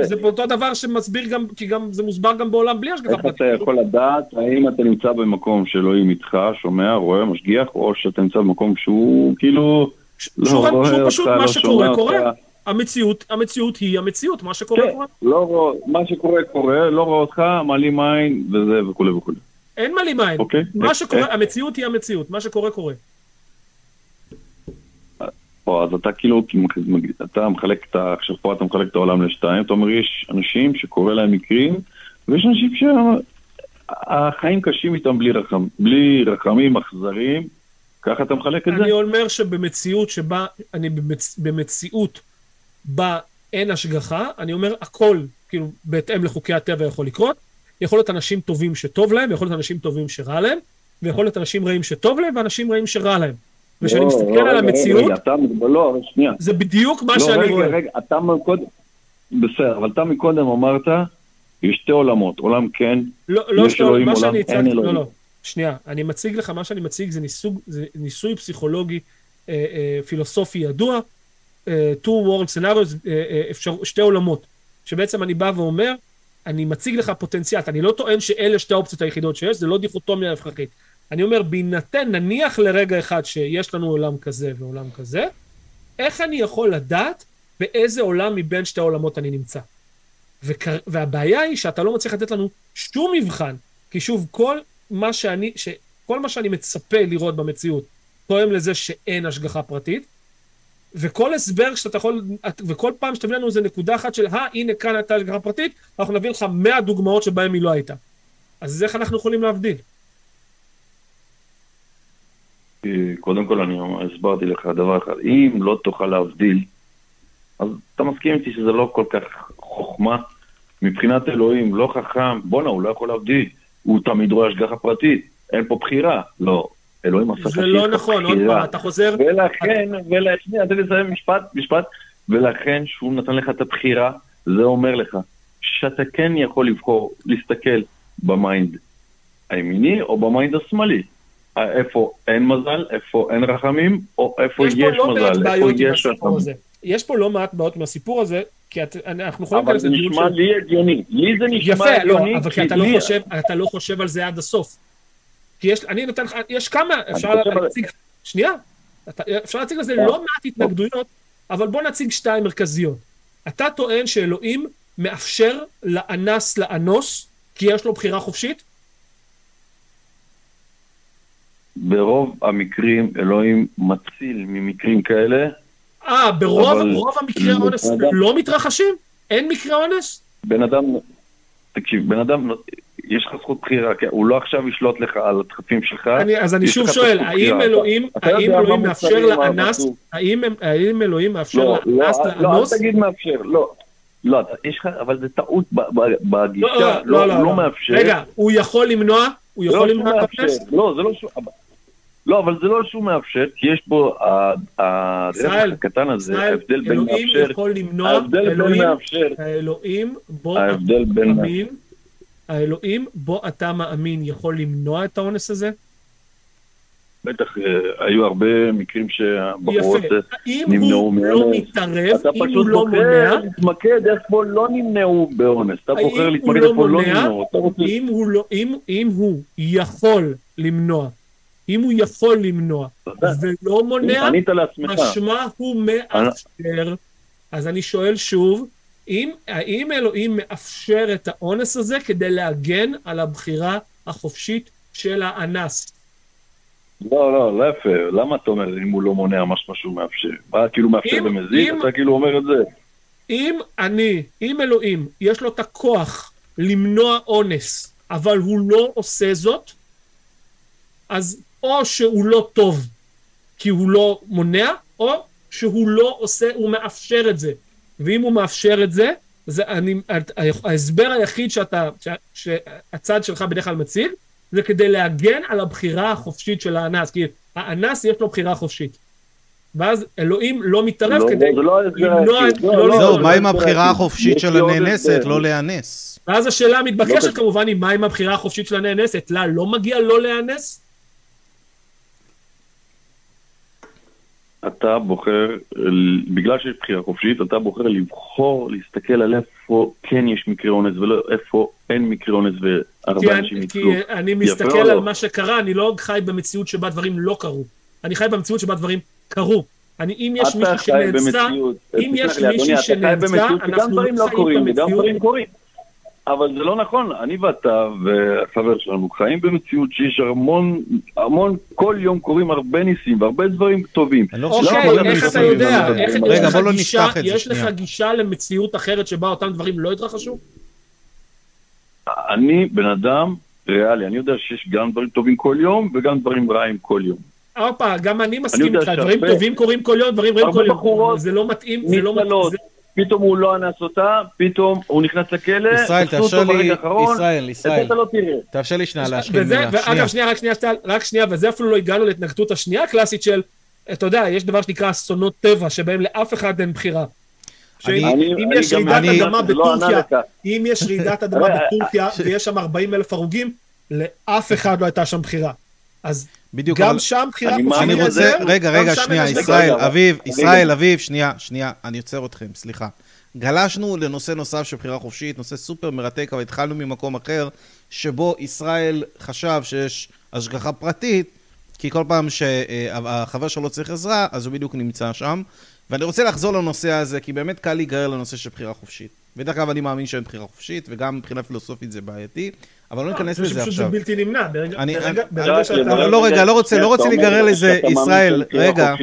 [SPEAKER 2] זה אותו דבר שמסביר גם, כי גם זה מוסבר גם בעולם בלי השגחה
[SPEAKER 4] איך. אתה יכול לדעת האם אתה נמצא במקום שאלוהים איתך, שומע, רואה, משגיח, או שאתה נמצא במקום שהוא כאילו לא
[SPEAKER 2] שהוא שהוא
[SPEAKER 4] אותך,
[SPEAKER 2] פשוט
[SPEAKER 4] לא
[SPEAKER 2] מה שקורה
[SPEAKER 4] שומע
[SPEAKER 2] קורה. המציאות, המציאות היא המציאות, מה שקורה
[SPEAKER 4] כן,
[SPEAKER 2] קורה.
[SPEAKER 4] לא רואה, מה שקורה קורה, לא רואה אותך, מעלים עין, וזה וכולי וכולי.
[SPEAKER 2] אין מה למען.
[SPEAKER 4] אוקיי.
[SPEAKER 2] מה שקורה,
[SPEAKER 4] אה,
[SPEAKER 2] המציאות היא המציאות, מה שקורה קורה.
[SPEAKER 4] או, אז אתה כאילו, אתה מחלק את ה... עכשיו פה אתה מחלק את העולם לשתיים, אתה אומר, יש אנשים שקורה להם מקרים, ויש אנשים שהחיים קשים איתם בלי רחם, בלי רחמים אכזריים, ככה אתה מחלק את זה?
[SPEAKER 2] אני אומר שבמציאות שבה, אני במצ, במציאות בה אין השגחה, אני אומר הכל, כאילו, בהתאם לחוקי הטבע יכול לקרות. יכול להיות אנשים טובים שטוב להם, ויכול להיות אנשים טובים שרע להם, ויכול להיות אנשים רעים שטוב להם, ואנשים רעים שרע להם. וכשאני
[SPEAKER 4] לא,
[SPEAKER 2] מסתכל
[SPEAKER 4] לא,
[SPEAKER 2] על
[SPEAKER 4] רגע,
[SPEAKER 2] המציאות,
[SPEAKER 4] רגע, לא.
[SPEAKER 2] זה בדיוק מה
[SPEAKER 4] לא,
[SPEAKER 2] שאני
[SPEAKER 4] רגע,
[SPEAKER 2] רואה.
[SPEAKER 4] רגע, אתה מקודם, בסדר, אבל אתה מקודם אמרת, יש שתי עולמות, עולם כן,
[SPEAKER 2] לא, לא,
[SPEAKER 4] יש
[SPEAKER 2] שאתה-
[SPEAKER 4] אלוהים עולם, אין
[SPEAKER 2] הצגתי, לא,
[SPEAKER 4] אלוהים.
[SPEAKER 2] לא, שנייה, אני מציג לך, מה שאני מציג זה, ניסוג, זה ניסוי פסיכולוגי אה, אה, פילוסופי ידוע, אה, two world scenarios, אה, אה, אפשר, שתי עולמות, שבעצם אני בא ואומר, אני מציג לך פוטנציאל, אני לא טוען שאלה שתי האופציות היחידות שיש, זה לא דיכוטומיה הכרחית. אני אומר, בהינתן, נניח לרגע אחד שיש לנו עולם כזה ועולם כזה, איך אני יכול לדעת באיזה עולם מבין שתי העולמות אני נמצא? וכ... והבעיה היא שאתה לא מצליח לתת לנו שום מבחן, כי שוב, כל מה שאני, ש... כל מה שאני מצפה לראות במציאות תואם לזה שאין השגחה פרטית, וכל הסבר שאתה יכול, וכל פעם שתביא לנו איזה נקודה אחת של, אה, הנה כאן הייתה השגחה פרטית, אנחנו נביא לך 100 דוגמאות שבהן היא לא הייתה. אז איך אנחנו יכולים להבדיל?
[SPEAKER 4] כי קודם כל אני הסברתי לך דבר אחד, אם לא תוכל להבדיל, אז אתה מסכים איתי שזה לא כל כך חוכמה. מבחינת אלוהים, לא חכם, בואנה, הוא לא יכול להבדיל, הוא תמיד רואה השגחה פרטית, אין פה בחירה. לא, אלוהים עשה לך
[SPEAKER 2] זה לא נכון, עוד. פעם, אתה חוזר,
[SPEAKER 4] ולכן, ולכן, תן לי לסיים משפט, משפט, ולכן שהוא נתן לך את הבחירה, זה אומר לך שאתה כן יכול לבחור להסתכל ב mind הימיני או ב mind השמאלי. איפה אין מזל, איפה אין רחמים, או איפה
[SPEAKER 2] יש
[SPEAKER 4] יש,
[SPEAKER 2] לא
[SPEAKER 4] מזל, איפה יש רחמים.
[SPEAKER 2] הזה. יש פה לא מעט בעיות מהסיפור הזה, כי את, אנחנו יכולים
[SPEAKER 4] אבל זה נשמע
[SPEAKER 2] של-
[SPEAKER 4] לי הגיוני, לי זה נשמע
[SPEAKER 2] יפה, לא,
[SPEAKER 4] הגיוני,
[SPEAKER 2] אבל כי אתה לא
[SPEAKER 4] לי-
[SPEAKER 2] חושב, אתה לא חושב על זה עד הסוף. כי יש, אני נותן לך, יש כמה, אפשר
[SPEAKER 4] חושב על-
[SPEAKER 2] להציג, שנייה, אתה- אפשר להציג לזה לא מעט התנגדויות, אבל בוא נציג שתיים מרכזיות. אתה טוען שאלוהים מאפשר לאנס לאנוס, כי יש לו בחירה חופשית?
[SPEAKER 4] ברוב המקרים אלוהים מציל ממקרים כאלה,
[SPEAKER 2] אה, ברוב
[SPEAKER 4] אבל-
[SPEAKER 2] רוב המקרי האונס
[SPEAKER 4] אדם-
[SPEAKER 2] לא מתרחשים? אין מקרי אונס?
[SPEAKER 4] בן אדם, תקשיב, בן אדם, יש לך זכות בחירה, כן? הוא לא עכשיו ישלוט לך על הדחפים שלך.
[SPEAKER 2] אני, אז אני שוב שואל, האם. אלוהים, האם אלוהים מאפשר
[SPEAKER 4] מה
[SPEAKER 2] לאנס,
[SPEAKER 4] כתוב?
[SPEAKER 2] האם אלוהים מאפשר
[SPEAKER 4] לא, לא,
[SPEAKER 2] לאנס
[SPEAKER 4] לא,
[SPEAKER 2] לאנוס?
[SPEAKER 4] אל תגיד מאפשר, לא. לא, יש לך, אבל זה טעות בגישה, לא, הוא לא מאפשר.
[SPEAKER 2] רגע, הוא יכול למנוע? הוא יכול
[SPEAKER 4] לא
[SPEAKER 2] למנוע את האונס?
[SPEAKER 4] לא, זה לא. לא, אבל זה לא שהוא מאפשר, כי יש פה, ה- הרווח
[SPEAKER 2] ישראל,
[SPEAKER 4] הקטן הזה, ההבדל בין
[SPEAKER 2] אלוהים
[SPEAKER 4] מאפשר,
[SPEAKER 2] יכול למנוע,
[SPEAKER 4] ההבדל בין
[SPEAKER 2] אלוהים,
[SPEAKER 4] מאפשר,
[SPEAKER 2] האלוהים בו אתה
[SPEAKER 4] בין...
[SPEAKER 2] מאמין, האלוהים בו אתה מאמין יכול למנוע את האונס הזה?
[SPEAKER 4] בטח אה, היו הרבה מקרים שהבחורות
[SPEAKER 2] יפה.
[SPEAKER 4] אה,
[SPEAKER 2] אם
[SPEAKER 4] נמנעו
[SPEAKER 2] הוא
[SPEAKER 4] מאונס.
[SPEAKER 2] לא מתערב,
[SPEAKER 4] אתה
[SPEAKER 2] אם הוא
[SPEAKER 4] פשוט
[SPEAKER 2] לא מונע,
[SPEAKER 4] בוחר להתמקד איפה לא נמנעו באונס. אתה בוחר
[SPEAKER 2] הוא
[SPEAKER 4] להתמקד
[SPEAKER 2] לא
[SPEAKER 4] איפה לא
[SPEAKER 2] מונע,
[SPEAKER 4] נמנעו. אתה.
[SPEAKER 2] אם הוא לא, אם, אם הוא יכול למנוע, אם הוא יכול למנוע
[SPEAKER 4] יודע,
[SPEAKER 2] ולא מונע. משמע הוא מאפשר. אז אני שואל שוב, אם, האם אלוהים מאפשר את האונס הזה כדי להגן על הבחירה החופשית של האנס?
[SPEAKER 4] לא, לא, להפך, למה אתה אומר אם הוא לא מונע משהו שהוא מאפשר? מה, כאילו מאפשר
[SPEAKER 2] אם-
[SPEAKER 4] במזיד?
[SPEAKER 2] אם-
[SPEAKER 4] אתה כאילו אומר את זה?
[SPEAKER 2] אם אני, אם אלוהים, יש לו את הכוח למנוע אונס, אבל הוא לא עושה זאת, אז או שהוא לא טוב כי הוא לא מונע, או שהוא לא עושה, הוא מאפשר את זה. ואם הוא מאפשר את זה, זה אני, ההסבר היחיד שאתה, ש- שהצד שלך בדרך כלל מציג, זה כדי להגן על הבחירה החופשית של האנס. כי האנס יש לו בחירה חופשית. ואז אלוהים לא מתערב
[SPEAKER 4] לא,
[SPEAKER 2] כדי
[SPEAKER 4] לא
[SPEAKER 2] למנוע. את-
[SPEAKER 4] לא,
[SPEAKER 2] לא,
[SPEAKER 4] לא, זה
[SPEAKER 1] מה
[SPEAKER 4] לא
[SPEAKER 1] עם
[SPEAKER 4] ההסבר
[SPEAKER 1] הבחירה. החופשית של הנאנסת. לא להיאנס?
[SPEAKER 2] ואז השאלה המתבקשת
[SPEAKER 4] לא
[SPEAKER 2] כמובן היא מה עם הבחירה החופשית של הנאנסת? לה לא מגיע לא להיאנס?
[SPEAKER 4] אתה בוחר, בגלל שיש בחירה חופשית, אתה בוחר לבחור, להסתכל על איפה כן יש מקרה אונס ולא איפה אין מקרה אונס
[SPEAKER 2] כי אני-
[SPEAKER 4] אנשים
[SPEAKER 2] כי
[SPEAKER 4] ניצלו.
[SPEAKER 2] אני מסתכל על
[SPEAKER 4] לא?
[SPEAKER 2] מה שקרה, אני לא חי במציאות שבה דברים לא קרו. אני חי במציאות שבה דברים קרו. אני, אם יש מישהו
[SPEAKER 4] במציאות,
[SPEAKER 2] אם יש
[SPEAKER 4] לי, אדוני,
[SPEAKER 2] מישהי
[SPEAKER 4] אתה חי
[SPEAKER 2] שנאנסה,
[SPEAKER 4] במציאות
[SPEAKER 2] אנחנו
[SPEAKER 4] דברים לא
[SPEAKER 2] חיים
[SPEAKER 4] קורים וגם דברים קורים. אבל זה לא נכון, אני ואתה והחבר שלנו חיים במציאות שיש המון, המון, כל יום קורים הרבה ניסים והרבה דברים טובים.
[SPEAKER 1] לא
[SPEAKER 2] אוקיי, איך אתה יודע? איך
[SPEAKER 1] רגע,
[SPEAKER 2] יש
[SPEAKER 1] בוא
[SPEAKER 2] לך
[SPEAKER 1] לא
[SPEAKER 2] גישה-
[SPEAKER 1] נפתח את זה
[SPEAKER 2] יש לך. גישה למציאות אחרת שבה אותם דברים לא התרחשו?
[SPEAKER 4] אני בן אדם ריאלי, אני יודע שיש גם דברים טובים כל יום וגם דברים רעים כל יום.
[SPEAKER 2] הופה, גם אני מסכים
[SPEAKER 4] יודע
[SPEAKER 2] איתך, דברים טובים קורים כל יום, דברים רעים כל יום.
[SPEAKER 4] בחורות
[SPEAKER 2] זה לא מתאים, זה לא מתאים.
[SPEAKER 4] פתאום הוא לא אנס אותה, פתאום הוא נכנס לכלא,
[SPEAKER 1] ישראל, תאפשר לי,
[SPEAKER 4] ברגע האחרון,
[SPEAKER 1] ישראל, ישראל,
[SPEAKER 4] לא.
[SPEAKER 1] תאפשר לי שנייה להשחיל מילה.
[SPEAKER 2] ואגב,
[SPEAKER 1] שנייה.
[SPEAKER 2] רק שנייה, רק שנייה, וזה אפילו לא הגענו להתנגדות השנייה הקלאסית של, אתה יודע, יש דבר שנקרא אסונות טבע, שבהם לאף אחד אין בחירה. שאם
[SPEAKER 4] אני-
[SPEAKER 2] אם יש רעידת אדמה
[SPEAKER 4] לא
[SPEAKER 2] בטורקיה. אם יש רעידת אדמה בטורקיה ויש שם 40 אלף הרוגים, לאף אחד לא הייתה שם בחירה. אז
[SPEAKER 1] בדיוק,
[SPEAKER 2] גם
[SPEAKER 1] אבל-
[SPEAKER 2] שם
[SPEAKER 4] מאמין
[SPEAKER 1] רוצה,
[SPEAKER 2] לזה,
[SPEAKER 1] רגע, רגע, שנייה. ישראל, אביב, ישראל, אביב, שנייה, שנייה, אני עוצר אתכם, סליחה. גלשנו לנושא נוסף של בחירה חופשית, נושא סופר מרתק, אבל התחלנו ממקום אחר, שבו ישראל חשב שיש השגחה פרטית, כי כל פעם שהחבר שלו צריך עזרה, אז הוא בדיוק נמצא שם. ואני רוצה לחזור לנושא הזה, כי באמת קל להיגרר לנושא של בחירה חופשית. ודרך אגב, אני מאמין שאין בחירה חופשית, וגם מבחינה פילוסופית זה בעייתי, אבל לא ניכנס
[SPEAKER 2] אני
[SPEAKER 1] לזה
[SPEAKER 2] חושב שזה
[SPEAKER 1] עכשיו.
[SPEAKER 2] בלתי נמנע. ברגע-
[SPEAKER 1] אני-
[SPEAKER 2] ברגע-
[SPEAKER 1] אני-
[SPEAKER 2] ברגע
[SPEAKER 4] רק
[SPEAKER 2] שאתה...
[SPEAKER 4] לברר-
[SPEAKER 1] לא, רגע, לא רוצה- לא רוצה להיגרר לזה, ישראל, רגע.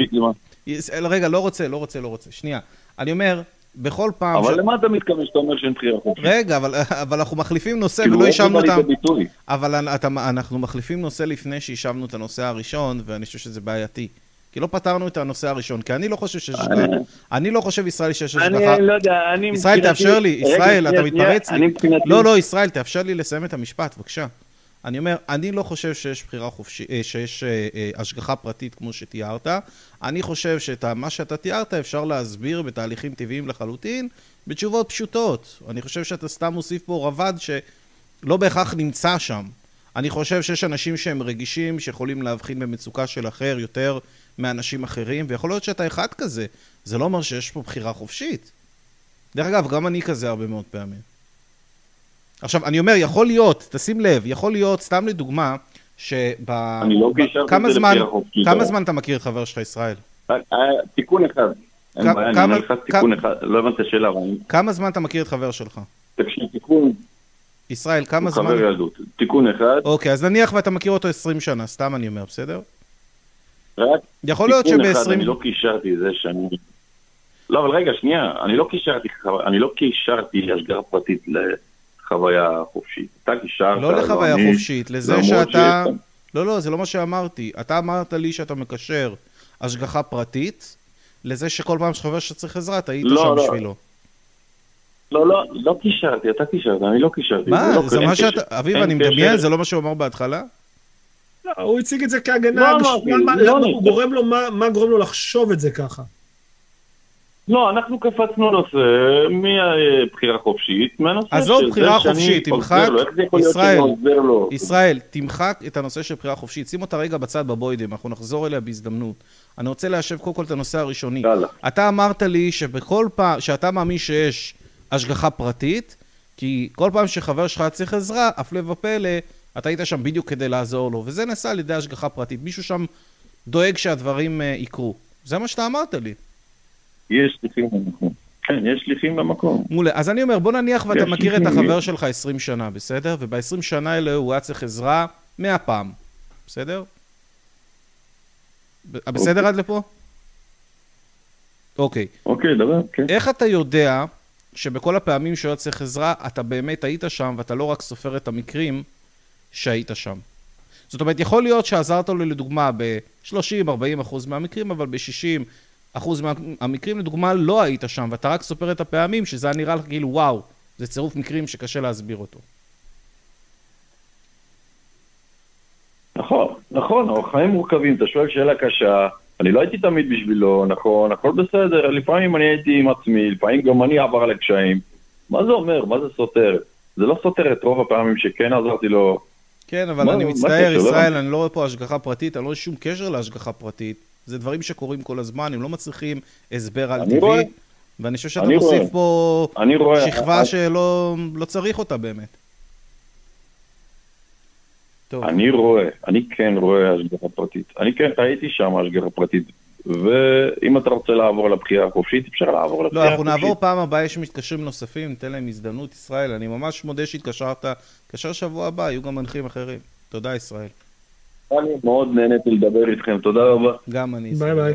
[SPEAKER 1] רגע, לא רוצה, לא רוצה, לא רוצה. שנייה. אני אומר, בכל פעם...
[SPEAKER 4] אבל
[SPEAKER 1] ש-
[SPEAKER 4] למה אתה מתכוון שאתה אומר שאין בחירה חופשית?
[SPEAKER 1] רגע, אבל, אבל אנחנו מחליפים נושא
[SPEAKER 4] כאילו,
[SPEAKER 1] ולא
[SPEAKER 4] זה
[SPEAKER 1] השבנו אותם. אבל אתה, אנחנו מחליפים נושא לפני שהשבנו את הנושא הראשון, ואני חושב שזה בעייתי. כי לא פתרנו את הנושא הראשון, כי אני לא חושב שיש השגחה. אני לא חושב, ישראל, שיש השגחה.
[SPEAKER 4] אני לא יודע, אני...
[SPEAKER 1] ישראל,
[SPEAKER 4] מבחינתי-
[SPEAKER 1] תאפשר לי, ישראל, אתה מתפרץ לי. לא, לא, ישראל, תאפשר לי לסיים את המשפט, בבקשה. אני אומר, אני לא חושב שיש בחירה חופשית, שיש אה, אה, השגחה פרטית כמו שתיארת. אני חושב שאת מה שאתה תיארת אפשר להסביר בתהליכים טבעיים לחלוטין, בתשובות פשוטות. אני חושב שאתה סתם מוסיף פה רבד שלא בהכרח נמצא שם. אני חושב שיש אנשים שהם רגישים, שיכולים להבחין במצוקה של אחר יותר מאנשים אחרים, ויכול להיות שאתה אחד כזה. זה לא אומר שיש פה בחירה חופשית. דרך אגב, גם אני כזה הרבה מאוד פעמים. עכשיו, אני אומר, יכול להיות, תשים לב, יכול להיות, סתם לדוגמה, שב...
[SPEAKER 4] אני לא קישרתי
[SPEAKER 1] כמה
[SPEAKER 4] את זה
[SPEAKER 1] זמן,
[SPEAKER 4] לבחירה חופשית,
[SPEAKER 1] כמה
[SPEAKER 4] אבל-
[SPEAKER 1] זמן אתה מכיר את חבר שלך, ישראל?
[SPEAKER 4] אה, אה, תיקון אחד. אין
[SPEAKER 1] כמה-
[SPEAKER 4] בעיה, אני אומר לך תיקון אחד. לא הבנת את השאלה, אבל
[SPEAKER 1] כמה זמן אתה מכיר את חבר שלך?
[SPEAKER 4] תקשיב, תיקון,
[SPEAKER 1] ישראל, כמה
[SPEAKER 4] הוא
[SPEAKER 1] זמן?
[SPEAKER 4] חבר ילדות. תיקון אחד,
[SPEAKER 1] אוקיי, אז נניח ואתה מכיר אותו 20 שנה, סתם אני אומר, בסדר?
[SPEAKER 4] רק
[SPEAKER 1] יכול להיות
[SPEAKER 4] תיקון אחד,
[SPEAKER 1] שב-20...
[SPEAKER 4] אני לא קישרתי את זה שאני... לא, אבל רגע, שנייה, אני לא קישרתי, אני לא קישרתי השגחה פרטית לחוויה חופשית. אתה קישרת,
[SPEAKER 1] לא לחוויה
[SPEAKER 4] אני,
[SPEAKER 1] חופשית, לזה שאתה... לא, לא, זה לא מה שאמרתי. אתה אמרת לי שאתה מקשר השגחה פרטית לזה שכל פעם שחבר שצריך עזרה, אתה היית
[SPEAKER 4] לא,
[SPEAKER 1] שם
[SPEAKER 4] לא.
[SPEAKER 1] בשבילו.
[SPEAKER 4] לא, לא, לא קישרתי, אתה קישרת, אני לא קישרתי.
[SPEAKER 1] מה?
[SPEAKER 4] לא-
[SPEAKER 1] זה מה. שאתה... אביב, אני. מדמיין, זה לא מה שהוא אמר בהתחלה?
[SPEAKER 2] לא, הוא הציג את זה כהגנה,
[SPEAKER 4] לא,
[SPEAKER 2] בש-
[SPEAKER 4] לא, לא,
[SPEAKER 2] למה
[SPEAKER 4] לא.
[SPEAKER 2] הוא גורם לו, מה- מה גורם לו לחשוב את זה ככה?
[SPEAKER 4] לא, אנחנו קפצנו נושא מבחירה חופשית, מהנושא
[SPEAKER 1] עזוב
[SPEAKER 4] של זה
[SPEAKER 1] בחירה
[SPEAKER 4] שאני
[SPEAKER 1] חופשית, תמחק, ישראל? ישראל, תמחק את הנושא של בחירה חופשית. שים אותה רגע בצד בבוידם, אנחנו נחזור אליה בהזדמנות. אני רוצה ליישב קודם כל את הנושא הראשוני.
[SPEAKER 4] יאללה.
[SPEAKER 1] אתה אמרת לי שבכל פעם, שאתה מאמין שיש השגחה פרטית, כי כל פעם שחבר שלך צריך עזרה, הפלא ופלא, אתה היית שם בדיוק כדי לעזור לו, וזה נעשה על ידי השגחה פרטית. מישהו שם דואג שהדברים אה, יקרו. זה מה שאתה אמרת לי.
[SPEAKER 4] יש שליחים במקום. כן, יש שליחים במקום.
[SPEAKER 1] מעולה. אז אני אומר, בוא נניח ואתה
[SPEAKER 4] יש
[SPEAKER 1] מכיר את החבר שלך 20 שנה, בסדר? וב-20 שנה האלה הוא היה צריך עזרה 100 פעם, בסדר? ב- בסדר עד לפה? אוקיי.
[SPEAKER 4] אוקיי, דבר, כן.
[SPEAKER 1] איך אתה יודע שבכל הפעמים שהוא היה צריך עזרה, אתה באמת היית שם, ואתה לא רק סופר את המקרים שהיית שם? זאת אומרת, יכול להיות שעזרת לו לדוגמה ב-30-40 אחוז מהמקרים, אבל ב-60 אחוז מהמקרים, לדוגמה, לא היית שם, ואתה רק סופר את הפעמים, שזה היה נראה לך כאילו, וואו, זה צירוף מקרים שקשה להסביר אותו.
[SPEAKER 4] נכון, נכון, החיים מורכבים, אתה שואל שאלה קשה, אני לא הייתי תמיד בשבילו, נכון, הכל בסדר, לפעמים אני הייתי עם עצמי, לפעמים גם אני עבר על הקשיים. מה זה אומר? מה זה סותר? זה לא סותר את רוב הפעמים שכן עזרתי לו.
[SPEAKER 1] כן, אבל
[SPEAKER 4] מה-
[SPEAKER 1] אני מצטער?
[SPEAKER 4] לא
[SPEAKER 1] ישראל,
[SPEAKER 4] הבנתי.
[SPEAKER 1] אני לא רואה פה השגחה פרטית, אני לא רואה שום קשר להשגחה פרטית. זה דברים שקורים כל הזמן, הם לא מצריכים הסבר על
[SPEAKER 4] אני רואה.
[SPEAKER 1] טבעי, ואני חושב שאתה מוסיף. פה. שכבה
[SPEAKER 4] אני-
[SPEAKER 1] שלא לא צריך אותה באמת. טוב,
[SPEAKER 4] אני רואה, אני כן רואה השגחה פרטית. אני כן ראיתי שם השגחה פרטית. ואם אתה רוצה לעבור לבחירה החופשית, אפשר לעבור
[SPEAKER 1] לא,
[SPEAKER 4] לבחירה
[SPEAKER 1] אנחנו
[SPEAKER 4] החופשית.
[SPEAKER 1] נעבור פעם הבאה, יש מתקשרים נוספים, ניתן להם הזדמנות, ישראל. אני ממש מודה שהתקשרת. תתקשר שבוע הבא, יהיו גם מנחים אחרים. תודה, ישראל.
[SPEAKER 4] אני מאוד נהניתי לדבר איתכם, תודה רבה.
[SPEAKER 1] גם אני.
[SPEAKER 2] ביי ביי.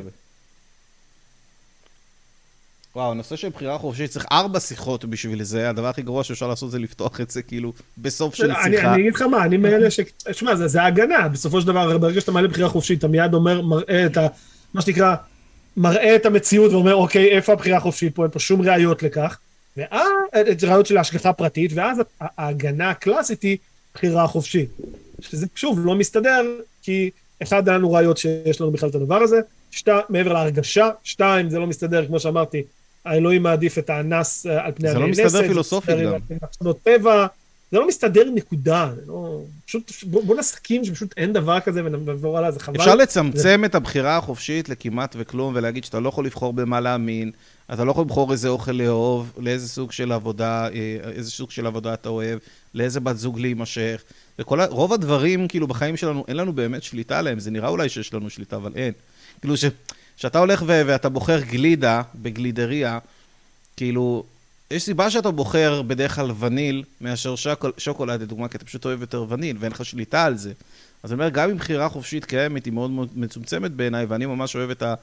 [SPEAKER 1] וואו, הנושא של בחירה חופשית צריך ארבע שיחות בשביל זה, הדבר הכי גרוע שאפשר לעשות זה לפתוח את זה כאילו בסוף של שיחה.
[SPEAKER 2] אני אגיד לך מה, אני מאלה ש... שמע, זה, זה הגנה, בסופו של דבר, ברגע שאתה מעלה בחירה חופשית, אתה מיד אומר, מראה את ה... מה שנקרא, מראה את המציאות ואומר, אוקיי, איפה הבחירה החופשית פה, אין פה שום ראיות לכך. ואז, ראיות של השגחה פרטית, ואז ההגנה הקלאסית היא בחירה חופשית. שזה שוב לא מסתדר, כי אחד, היה לנו ראיות שיש לנו בכלל את הדבר הזה, שתיים, מעבר להרגשה, שתיים, זה לא מסתדר, כמו שאמרתי, האלוהים מעדיף את האנס אה, על פני
[SPEAKER 1] זה לא
[SPEAKER 2] הנאנסת.
[SPEAKER 1] מסתדר פילוסופית
[SPEAKER 2] מסתדר
[SPEAKER 1] גם.
[SPEAKER 2] פני מחשבות טבע, זה לא מסתדר נקודה, זה לא... פשוט, בוא, בוא נסכים שפשוט אין דבר כזה ונעבור הלאה, זה חבל.
[SPEAKER 1] אפשר לצמצם את הבחירה החופשית לכמעט וכלום ולהגיד שאתה לא יכול לבחור במה להאמין, אתה לא יכול לבחור איזה אוכל לאהוב, לאיזה סוג של עבודה, אה, איזה סוג של עבודה אתה אוהב, לאיזה בת זוג להימשך. וכל, ה- רוב הדברים, כאילו, בחיים שלנו, אין לנו באמת שליטה עליהם. זה נראה אולי שיש לנו שליטה, אבל אין. כאילו, ש- שאתה הולך ו- ואתה בוחר גלידה בגלידריה, כאילו, יש סיבה שאתה בוחר בדרך כלל וניל מאשר שוקול, שוקולד, לדוגמה, כי אתה פשוט אוהב יותר וניל, ואין לך שליטה על זה. אז אני אומר, גם אם בחירה חופשית קיימת, היא מאוד מאוד מצומצמת בעיניי, ואני ממש אוהב את, ה,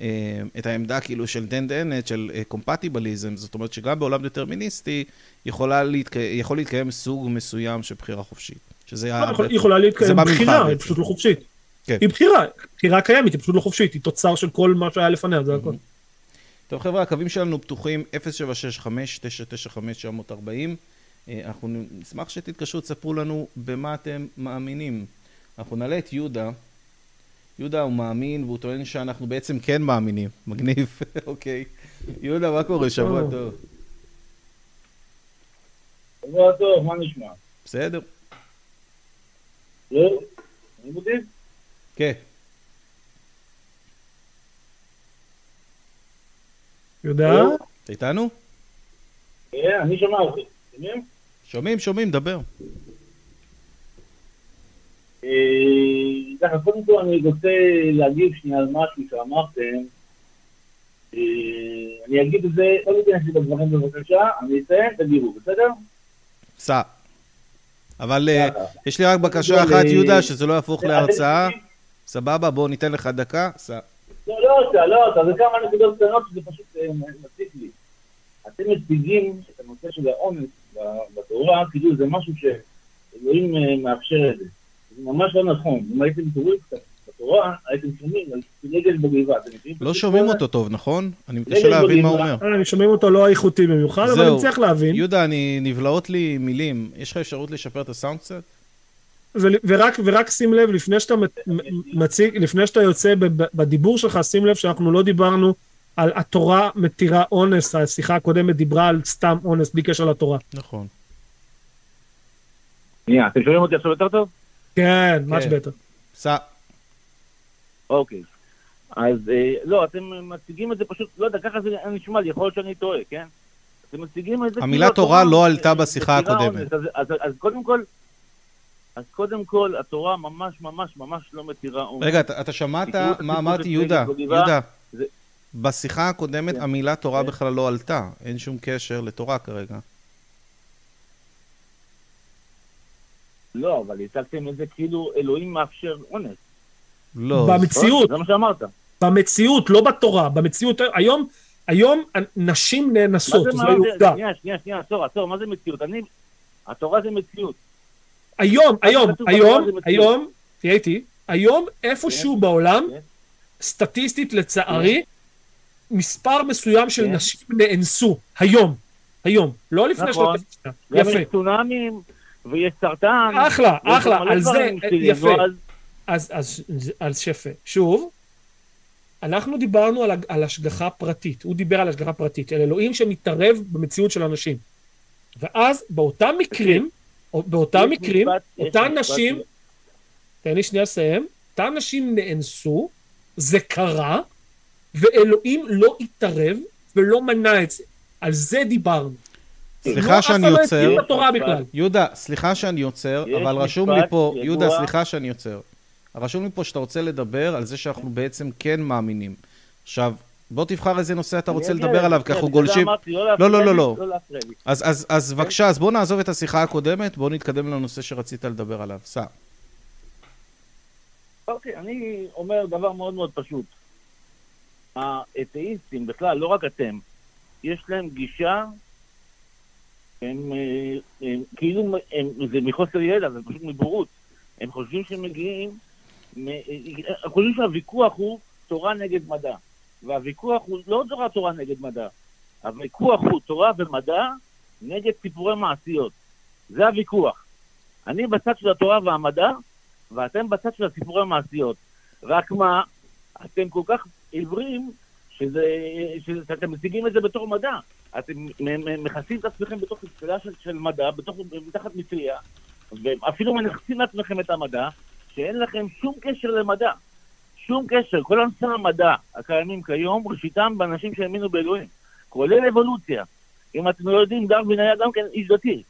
[SPEAKER 1] אה, את העמדה כאילו של דן דנט, של קומפטיבליזם, זאת אומרת שגם בעולם דטרמיניסטי יכולה להתק... יכול להתקיים סוג מסוים של בחירה חופשית. שזה
[SPEAKER 2] לא,
[SPEAKER 1] ה-
[SPEAKER 2] יכול- יכולה
[SPEAKER 1] זה
[SPEAKER 2] להתקיים בחירה, היא. פשוט לא חופשית.
[SPEAKER 1] כן.
[SPEAKER 2] היא בחירה, בחירה קיימת, היא פשוט לא חופשית, היא תוצר של כל מה שהיה לפניה, זה הכל.
[SPEAKER 1] טוב חבר'ה, הקווים שלנו פתוחים 0765-995-940. אה, אנחנו נשמח שתתקשרו, תספרו לנו במה אתם מאמינים. אנחנו נעלה את יהודה. יהודה הוא מאמין והוא טוען שאנחנו בעצם כן מאמינים. מגניב, אוקיי. יהודה, מה קורה? שבוע
[SPEAKER 2] טוב.
[SPEAKER 5] שבוע טוב, מה נשמע?
[SPEAKER 1] בסדר?
[SPEAKER 5] לא? אני אותי?
[SPEAKER 1] כן.
[SPEAKER 2] יודע?
[SPEAKER 1] אתה איתנו?
[SPEAKER 5] כן, אני שומע אותי. שומעים?
[SPEAKER 1] שומעים, שומעים, דבר.
[SPEAKER 5] אה, ככה, קודם כל אני רוצה להגיב שנייה על משהו שאמרתם. אה, אני אגיד את זה, לא ניכנס לי בדברים בבקשה, אני אסיים, תגיבו, בסדר?
[SPEAKER 1] סע. אבל אה. יש לי רק בקשה אחת, יהודה, שזה לא יהפוך להרצאה. סבבה, בוא ניתן לך דקה. סע.
[SPEAKER 5] לא, לא אותה, לא אותה, זה כמה נקודות קטנות שזה פשוט אה, מציק לי. אתם מציגים את הנושא של האונס ב- בתורה, כאילו זה משהו שאלוהים אה, מאפשר את זה. זה ממש לא נכון. אם הייתם קוראים קצת בתורה, הייתם שומעים על רגל בגבעה.
[SPEAKER 1] לא שומעים? אותו טוב, נכון? אני מתקשה
[SPEAKER 5] רגע,
[SPEAKER 1] להבין מה הוא. אומר.
[SPEAKER 2] אה, אני שומעים אותו לא איכותי במיוחד, אבל. אני צריך להבין.
[SPEAKER 1] יהודה, נבלעות לי מילים. יש לך אפשרות לשפר את הסאונד קצת?
[SPEAKER 2] ורק, ורק שים לב, לפני שאתה מציג, לפני שאתה יוצא בדיבור שלך, שים לב שאנחנו לא דיברנו על התורה מתירה אונס, השיחה הקודמת דיברה על סתם אונס, בלי קשר לתורה.
[SPEAKER 1] נכון.
[SPEAKER 5] שנייה, אתם שומעים אותי עכשיו יותר טוב?
[SPEAKER 2] כן, ממש
[SPEAKER 1] כן.
[SPEAKER 2] בטח.
[SPEAKER 1] סע.
[SPEAKER 5] אוקיי. אז אה, לא, אתם מציגים את זה פשוט, לא יודע, ככה זה נשמע לי, יכול להיות שאני טועה, כן? אתם מציגים את זה...
[SPEAKER 1] המילה
[SPEAKER 5] כאילו
[SPEAKER 1] תורה לא עלתה בשיחה הקודמת.
[SPEAKER 5] אונס. אז, אז, אז קודם כל, אז קודם כל, התורה ממש ממש ממש לא מתירה אונס.
[SPEAKER 1] רגע, אתה אתה שמעת מה אמרתי, יהודה?
[SPEAKER 5] בגבעה.
[SPEAKER 1] יהודה,
[SPEAKER 5] זה-
[SPEAKER 1] בשיחה הקודמת
[SPEAKER 5] כן.
[SPEAKER 1] המילה תורה
[SPEAKER 5] כן.
[SPEAKER 1] בכלל לא עלתה. אין שום קשר לתורה כרגע.
[SPEAKER 5] לא, אבל הצגתם את זה כאילו אלוהים מאפשר אונס.
[SPEAKER 1] לא.
[SPEAKER 2] במציאות,
[SPEAKER 5] זה מה שאמרת.
[SPEAKER 2] במציאות, לא בתורה, במציאות, היום, היום נשים נאנסות, זו
[SPEAKER 5] מה זה,
[SPEAKER 2] עובדה.
[SPEAKER 5] שנייה, שנייה, שנייה, עצור, עצור, מה זה מציאות? אני, התורה זה מציאות.
[SPEAKER 2] היום, היום, היום. היום, תהיה איתי, היום איפשהו
[SPEAKER 5] כן.
[SPEAKER 2] בעולם,
[SPEAKER 5] כן.
[SPEAKER 2] סטטיסטית לצערי, מספר מסוים של
[SPEAKER 5] כן.
[SPEAKER 2] נשים נאנסו, היום, היום, לא לפני
[SPEAKER 5] נכון. גם
[SPEAKER 2] יפה,
[SPEAKER 5] יש צונאמים, ויש סרטן.
[SPEAKER 2] אחלה, אחלה, על זה,
[SPEAKER 5] שליליים,
[SPEAKER 2] יפה,
[SPEAKER 5] אז-
[SPEAKER 2] אז, אז, אז שפה. שוב, אנחנו דיברנו על, על השגחה פרטית, הוא דיבר על השגחה פרטית, על אלוהים שמתערב במציאות של אנשים. ואז באותם מקרים, באותם מקרים, אותן נשים, תן לי שנייה לסיים, אותן נשים נאנסו, זה קרה, ואלוהים לא התערב ולא מנע את זה. על זה דיברנו.
[SPEAKER 1] סליחה
[SPEAKER 2] לא,
[SPEAKER 1] שאני
[SPEAKER 2] לא
[SPEAKER 1] עוצר. יהודה, סליחה שאני עוצר, אבל רשום לי פה, יהודה, סליחה שאני עוצר. רשום לי פה שאתה רוצה לדבר על זה שאנחנו בעצם כן מאמינים. עכשיו, בוא תבחר איזה נושא אתה רוצה לדבר עליו, כי אנחנו גולשים... לא, לא, לא, לא.
[SPEAKER 5] לא להפריע לי.
[SPEAKER 1] אז, אז בבקשה, אז בוא נעזוב את השיחה הקודמת, בוא נתקדם לנושא שרצית לדבר עליו. סע.
[SPEAKER 5] אוקיי, אני אומר דבר מאוד מאוד פשוט. האתאיסטים, בכלל, לא רק אתם, יש להם גישה, הם, אה, הם כאילו, הם, זה מחוסר ידע, זה פשוט מבורות. הם חושבים שהם מגיעים, הם חושבים שהוויכוח הוא תורה נגד מדע. והוויכוח הוא לא תורה תורה נגד מדע. הוויכוח הוא תורה ומדע נגד סיפורי מעשיות. זה הוויכוח. אני בצד של התורה והמדע, ואתם בצד של הסיפורי המעשיות. רק מה, אתם כל כך עיוורים, שזה, שזה, שאתם מציגים את זה בתור מדע. אתם מכסים את עצמכם בתוך תפילה של, של מדע, בתוך, מתחת מטריה, ואפילו מנכסים לעצמכם את המדע, שאין לכם שום קשר למדע. שום קשר. כל אנשי המדע הקיימים כיום, ראשיתם באנשים שהאמינו באלוהים. כולל אבולוציה. אם אתם לא יודעים, דרווין היה גם כן איש דתי.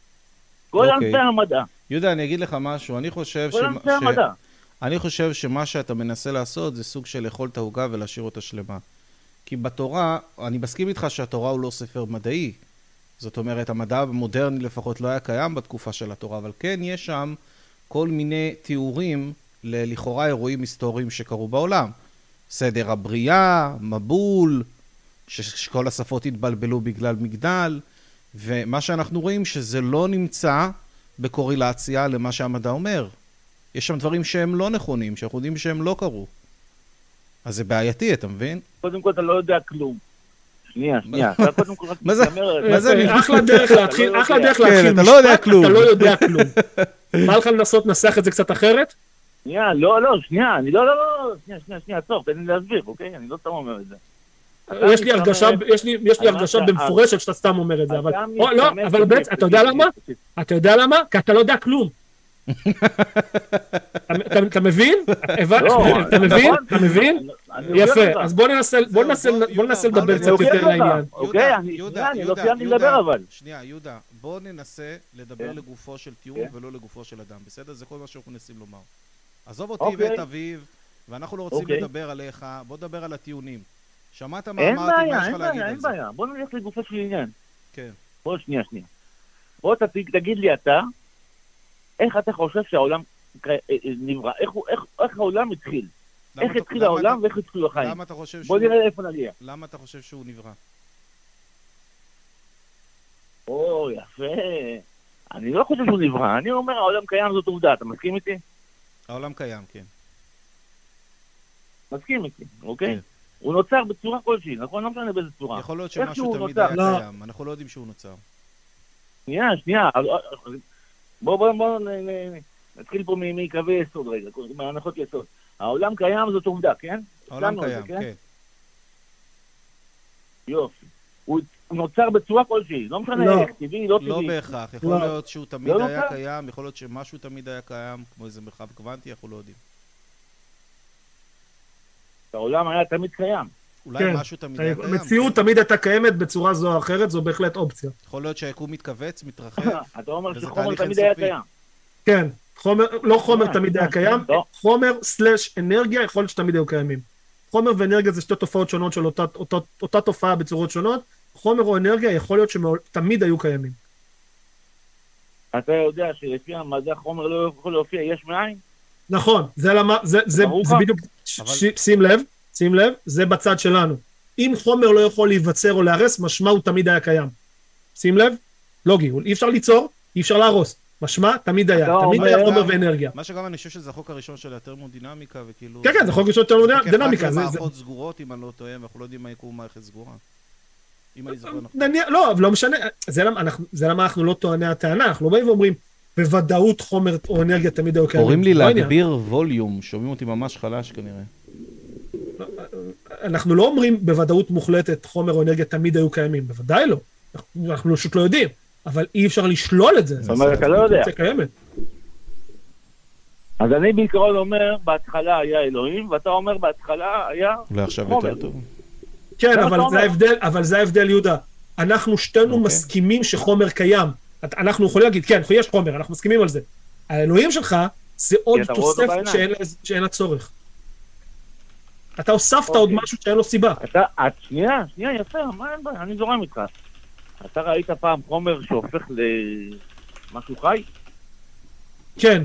[SPEAKER 5] כל
[SPEAKER 1] אוקיי.
[SPEAKER 5] אנשי המדע.
[SPEAKER 1] יהודה, אני אגיד לך משהו, אני חושב
[SPEAKER 5] כל
[SPEAKER 1] ש-
[SPEAKER 5] אנשי המדע.
[SPEAKER 1] אני חושב שמה שאתה מנסה לעשות זה סוג של לאכול את העוגה ולהשאיר אותה שלמה. כי בתורה, אני מסכים איתך שהתורה הוא לא ספר מדעי. זאת אומרת, המדע המודרני לפחות לא היה קיים בתקופה של התורה, אבל כן יש שם כל מיני תיאורים ללכאורה אירועים היסטוריים שקרו בעולם. סדר הבריאה, מבול, שכל השפות התבלבלו בגלל מגדל, ומה שאנחנו רואים שזה לא נמצא בקורילציה למה שהמדע אומר. יש שם דברים שהם לא נכונים, שאנחנו יודעים שהם לא קרו. אז זה בעייתי, אתה מבין?
[SPEAKER 5] קודם כל אתה לא יודע כלום. שנייה, שנייה. אתה קודם כל רק
[SPEAKER 1] מה זה-
[SPEAKER 5] מתיימר-
[SPEAKER 1] מה זה
[SPEAKER 2] אחלה דרך להתחיל,
[SPEAKER 5] לא
[SPEAKER 2] אחלה. דרך
[SPEAKER 1] כן,
[SPEAKER 2] להתחיל
[SPEAKER 1] לא יודע
[SPEAKER 2] משפט. אתה לא יודע כלום. בא לך לנסות לנסח את זה קצת אחרת?
[SPEAKER 5] שנייה, לא, לא, שנייה, אני לא, לא, לא, שנייה, שנייה, שנייה, עצור, תן לי להסביר, אוקיי? אני לא סתם אומר את זה.
[SPEAKER 2] יש לי הרגשה, יש לי, יש לי
[SPEAKER 5] אתה-
[SPEAKER 2] הרגשה
[SPEAKER 5] אתה-
[SPEAKER 2] במפורשת שאתה סתם אומר את זה, אבל...
[SPEAKER 5] אתה
[SPEAKER 2] או, לא, אבל בעצם, אתה יודע למה? אתה יודע למה? כי אתה לא יודע כלום. אתה- אתה- אתה מבין?
[SPEAKER 5] לא,
[SPEAKER 2] אתה מבין?
[SPEAKER 5] נכון.
[SPEAKER 2] אתה מבין?
[SPEAKER 5] אני- אני אוכיח
[SPEAKER 2] יפה. אז בוא ננסה, בוא
[SPEAKER 1] זהו,
[SPEAKER 2] ננסה, בוא
[SPEAKER 1] יהודה,
[SPEAKER 2] ננסה
[SPEAKER 1] בוא
[SPEAKER 2] לדבר קצת יותר. לעניין.
[SPEAKER 5] אוקיי,
[SPEAKER 1] יהודה,
[SPEAKER 5] אני- לא
[SPEAKER 1] יהודה,
[SPEAKER 5] סיימתי
[SPEAKER 1] יהודה,
[SPEAKER 5] לדבר אבל.
[SPEAKER 1] שנייה, יהודה, בוא ננסה לדבר
[SPEAKER 5] כן.
[SPEAKER 1] לגופו של טיעון
[SPEAKER 5] כן.
[SPEAKER 1] ולא לגופו של אדם, בסדר? זה כל מה שאנחנו מנסים לומר. עזוב אותי
[SPEAKER 5] אוקיי.
[SPEAKER 1] ואת אביב, ואנחנו לא רוצים
[SPEAKER 5] אוקיי.
[SPEAKER 1] לדבר עליך, בוא נדבר על הטיעונים. שמעת מה
[SPEAKER 5] אין
[SPEAKER 1] אמרתי, מה
[SPEAKER 5] בעיה,
[SPEAKER 1] יש
[SPEAKER 5] אין
[SPEAKER 1] לך להגיד
[SPEAKER 5] בעיה,
[SPEAKER 1] על
[SPEAKER 5] אין
[SPEAKER 1] זה?
[SPEAKER 5] בעיה. בוא נלך לגופו של עניין.
[SPEAKER 1] כן.
[SPEAKER 5] בוא, שנייה, שנייה. בוא תציג, תגיד לי אתה, איך אתה חושב שהעולם אה, אה, נברא? איך איך- איך העולם התחיל? איך
[SPEAKER 1] אתה-
[SPEAKER 5] התחיל העולם
[SPEAKER 1] אתה-
[SPEAKER 5] ואיך התחילו החיים?
[SPEAKER 1] למה אתה חושב
[SPEAKER 5] בוא
[SPEAKER 1] שהוא...
[SPEAKER 5] נראה איפה נגיע.
[SPEAKER 1] למה אתה חושב שהוא נברא?
[SPEAKER 5] או, יפה. אני לא חושב שהוא נברא, אני אומר העולם קיים זאת עובדה, אתה מסכים איתי?
[SPEAKER 1] העולם קיים, כן.
[SPEAKER 5] מסכים איתי, אוקיי?
[SPEAKER 1] כן.
[SPEAKER 5] הוא נוצר בצורה כלשהי, נכון? לא משנה באיזה צורה.
[SPEAKER 1] יכול להיות שמשהו תמיד
[SPEAKER 5] נוצר?
[SPEAKER 1] היה
[SPEAKER 2] לא.
[SPEAKER 1] קיים, אנחנו לא יודעים שהוא נוצר.
[SPEAKER 5] שנייה, שנייה. אבל- בוא, בוא, נתחיל פה מקווי יסוד רגע, מהנחות יסוד. העולם קיים זאת עובדה, כן?
[SPEAKER 1] העולם
[SPEAKER 5] על זה,
[SPEAKER 1] קיים,
[SPEAKER 5] כן?
[SPEAKER 1] כן.
[SPEAKER 5] יופי. הוא נוצר בצורה כלשהי, לא משנה
[SPEAKER 2] לא.
[SPEAKER 5] איך, טבעי, לא
[SPEAKER 1] לא
[SPEAKER 5] טבעי.
[SPEAKER 1] בהכרח, יכול
[SPEAKER 2] לא.
[SPEAKER 1] להיות שהוא תמיד
[SPEAKER 5] לא
[SPEAKER 1] היה
[SPEAKER 5] נוצר?
[SPEAKER 1] קיים, יכול להיות שמשהו תמיד היה קיים, כמו איזה מרחב קוונטי, אנחנו לא יודעים.
[SPEAKER 5] העולם היה תמיד קיים.
[SPEAKER 1] אולי
[SPEAKER 2] כן.
[SPEAKER 1] משהו תמיד היה קיים.
[SPEAKER 2] המציאות תמיד הייתה קיימת בצורה זו או אחרת, זו בהחלט אופציה.
[SPEAKER 1] יכול להיות שהיקום מתכווץ, מתרחב.
[SPEAKER 5] אתה אומר
[SPEAKER 1] וזה
[SPEAKER 5] שחומר
[SPEAKER 1] תהליך
[SPEAKER 5] תמיד היה
[SPEAKER 1] אינסופי.
[SPEAKER 5] קיים.
[SPEAKER 2] כן, חומר, לא חומר
[SPEAKER 5] אה,
[SPEAKER 2] תמיד היה
[SPEAKER 5] אה,
[SPEAKER 2] קיים,
[SPEAKER 5] לא.
[SPEAKER 2] חומר סלאש אנרגיה יכול להיות שתמיד היו קיימים. חומר ואנרגיה זה שתי תופעות שונות של אותה, אותה, אותה תופעה בצורות שונות, חומר או אנרגיה יכול להיות שתמיד היו קיימים.
[SPEAKER 5] אתה יודע שלפי המדע חומר לא יכול להופיע יש מאין?
[SPEAKER 2] נכון, זה למה, זה, זה, זה? בדיוק,
[SPEAKER 5] אבל-
[SPEAKER 2] ש- שים לב, שים לב, זה בצד שלנו. אם חומר לא יכול להיווצר או להיהרס, משמע הוא תמיד היה קיים. שים לב, לוגי, אי אפשר ליצור, אי אפשר להרוס. משמע, תמיד היה, תמיד היה חומר ואנרגיה.
[SPEAKER 1] מה שגם אני חושב שזה החוק הראשון של הטרמודינמיקה, וכאילו...
[SPEAKER 2] כן, כן, זה חוק ראשון של
[SPEAKER 1] זה
[SPEAKER 2] דינמיקה. זה- זה-
[SPEAKER 1] מערכות סגורות, אם אני לא טועה, ואנחנו לא יודעים מה יקום מערכת סגורה. אם אני זוכר נכון.
[SPEAKER 2] נניח, לא, אבל לא משנה, זה למה אנחנו, זה למה אנחנו לא טועני הטענה, אנחנו לא באים ואומרים, בוודאות חומר או אנרגיה תמיד היו קיימים.
[SPEAKER 1] קוראים לי
[SPEAKER 2] לא.
[SPEAKER 1] להגביר ווליום, שומעים אותי ממש חלש כנראה.
[SPEAKER 2] אנחנו לא אומרים בוודאות מוחלטת חומר או אנרגיה תמיד היו קיימים, בוודאי לא. אנחנו- פשוט לא יודעים, אבל אי אפשר לשלול את זה.
[SPEAKER 5] זאת אומרת, אתה לא יודע.
[SPEAKER 2] זה קיימת.
[SPEAKER 5] אז אני בעיקרון אומר, בהתחלה היה אלוהים, ואתה אומר, בהתחלה היה...
[SPEAKER 1] אולי עכשיו
[SPEAKER 5] חומר.
[SPEAKER 1] יותר טוב.
[SPEAKER 2] כן, אבל זה. ההבדל, אבל זה ההבדל, יהודה. אנחנו שתינו
[SPEAKER 1] אוקיי.
[SPEAKER 2] מסכימים שחומר קיים. אנחנו יכולים להגיד, כן, יש חומר, אנחנו מסכימים על זה. האלוהים שלך זה עוד תוספת. שאין שאין לה צורך. אתה הוספת עוד
[SPEAKER 5] אוקיי.
[SPEAKER 2] משהו שאין לו סיבה.
[SPEAKER 5] אתה, את, שנייה, שנייה, יפה, מה אין בעיה, אני זורם איתך. אתה ראית פעם חומר שהופך למשהו חי?
[SPEAKER 2] כן,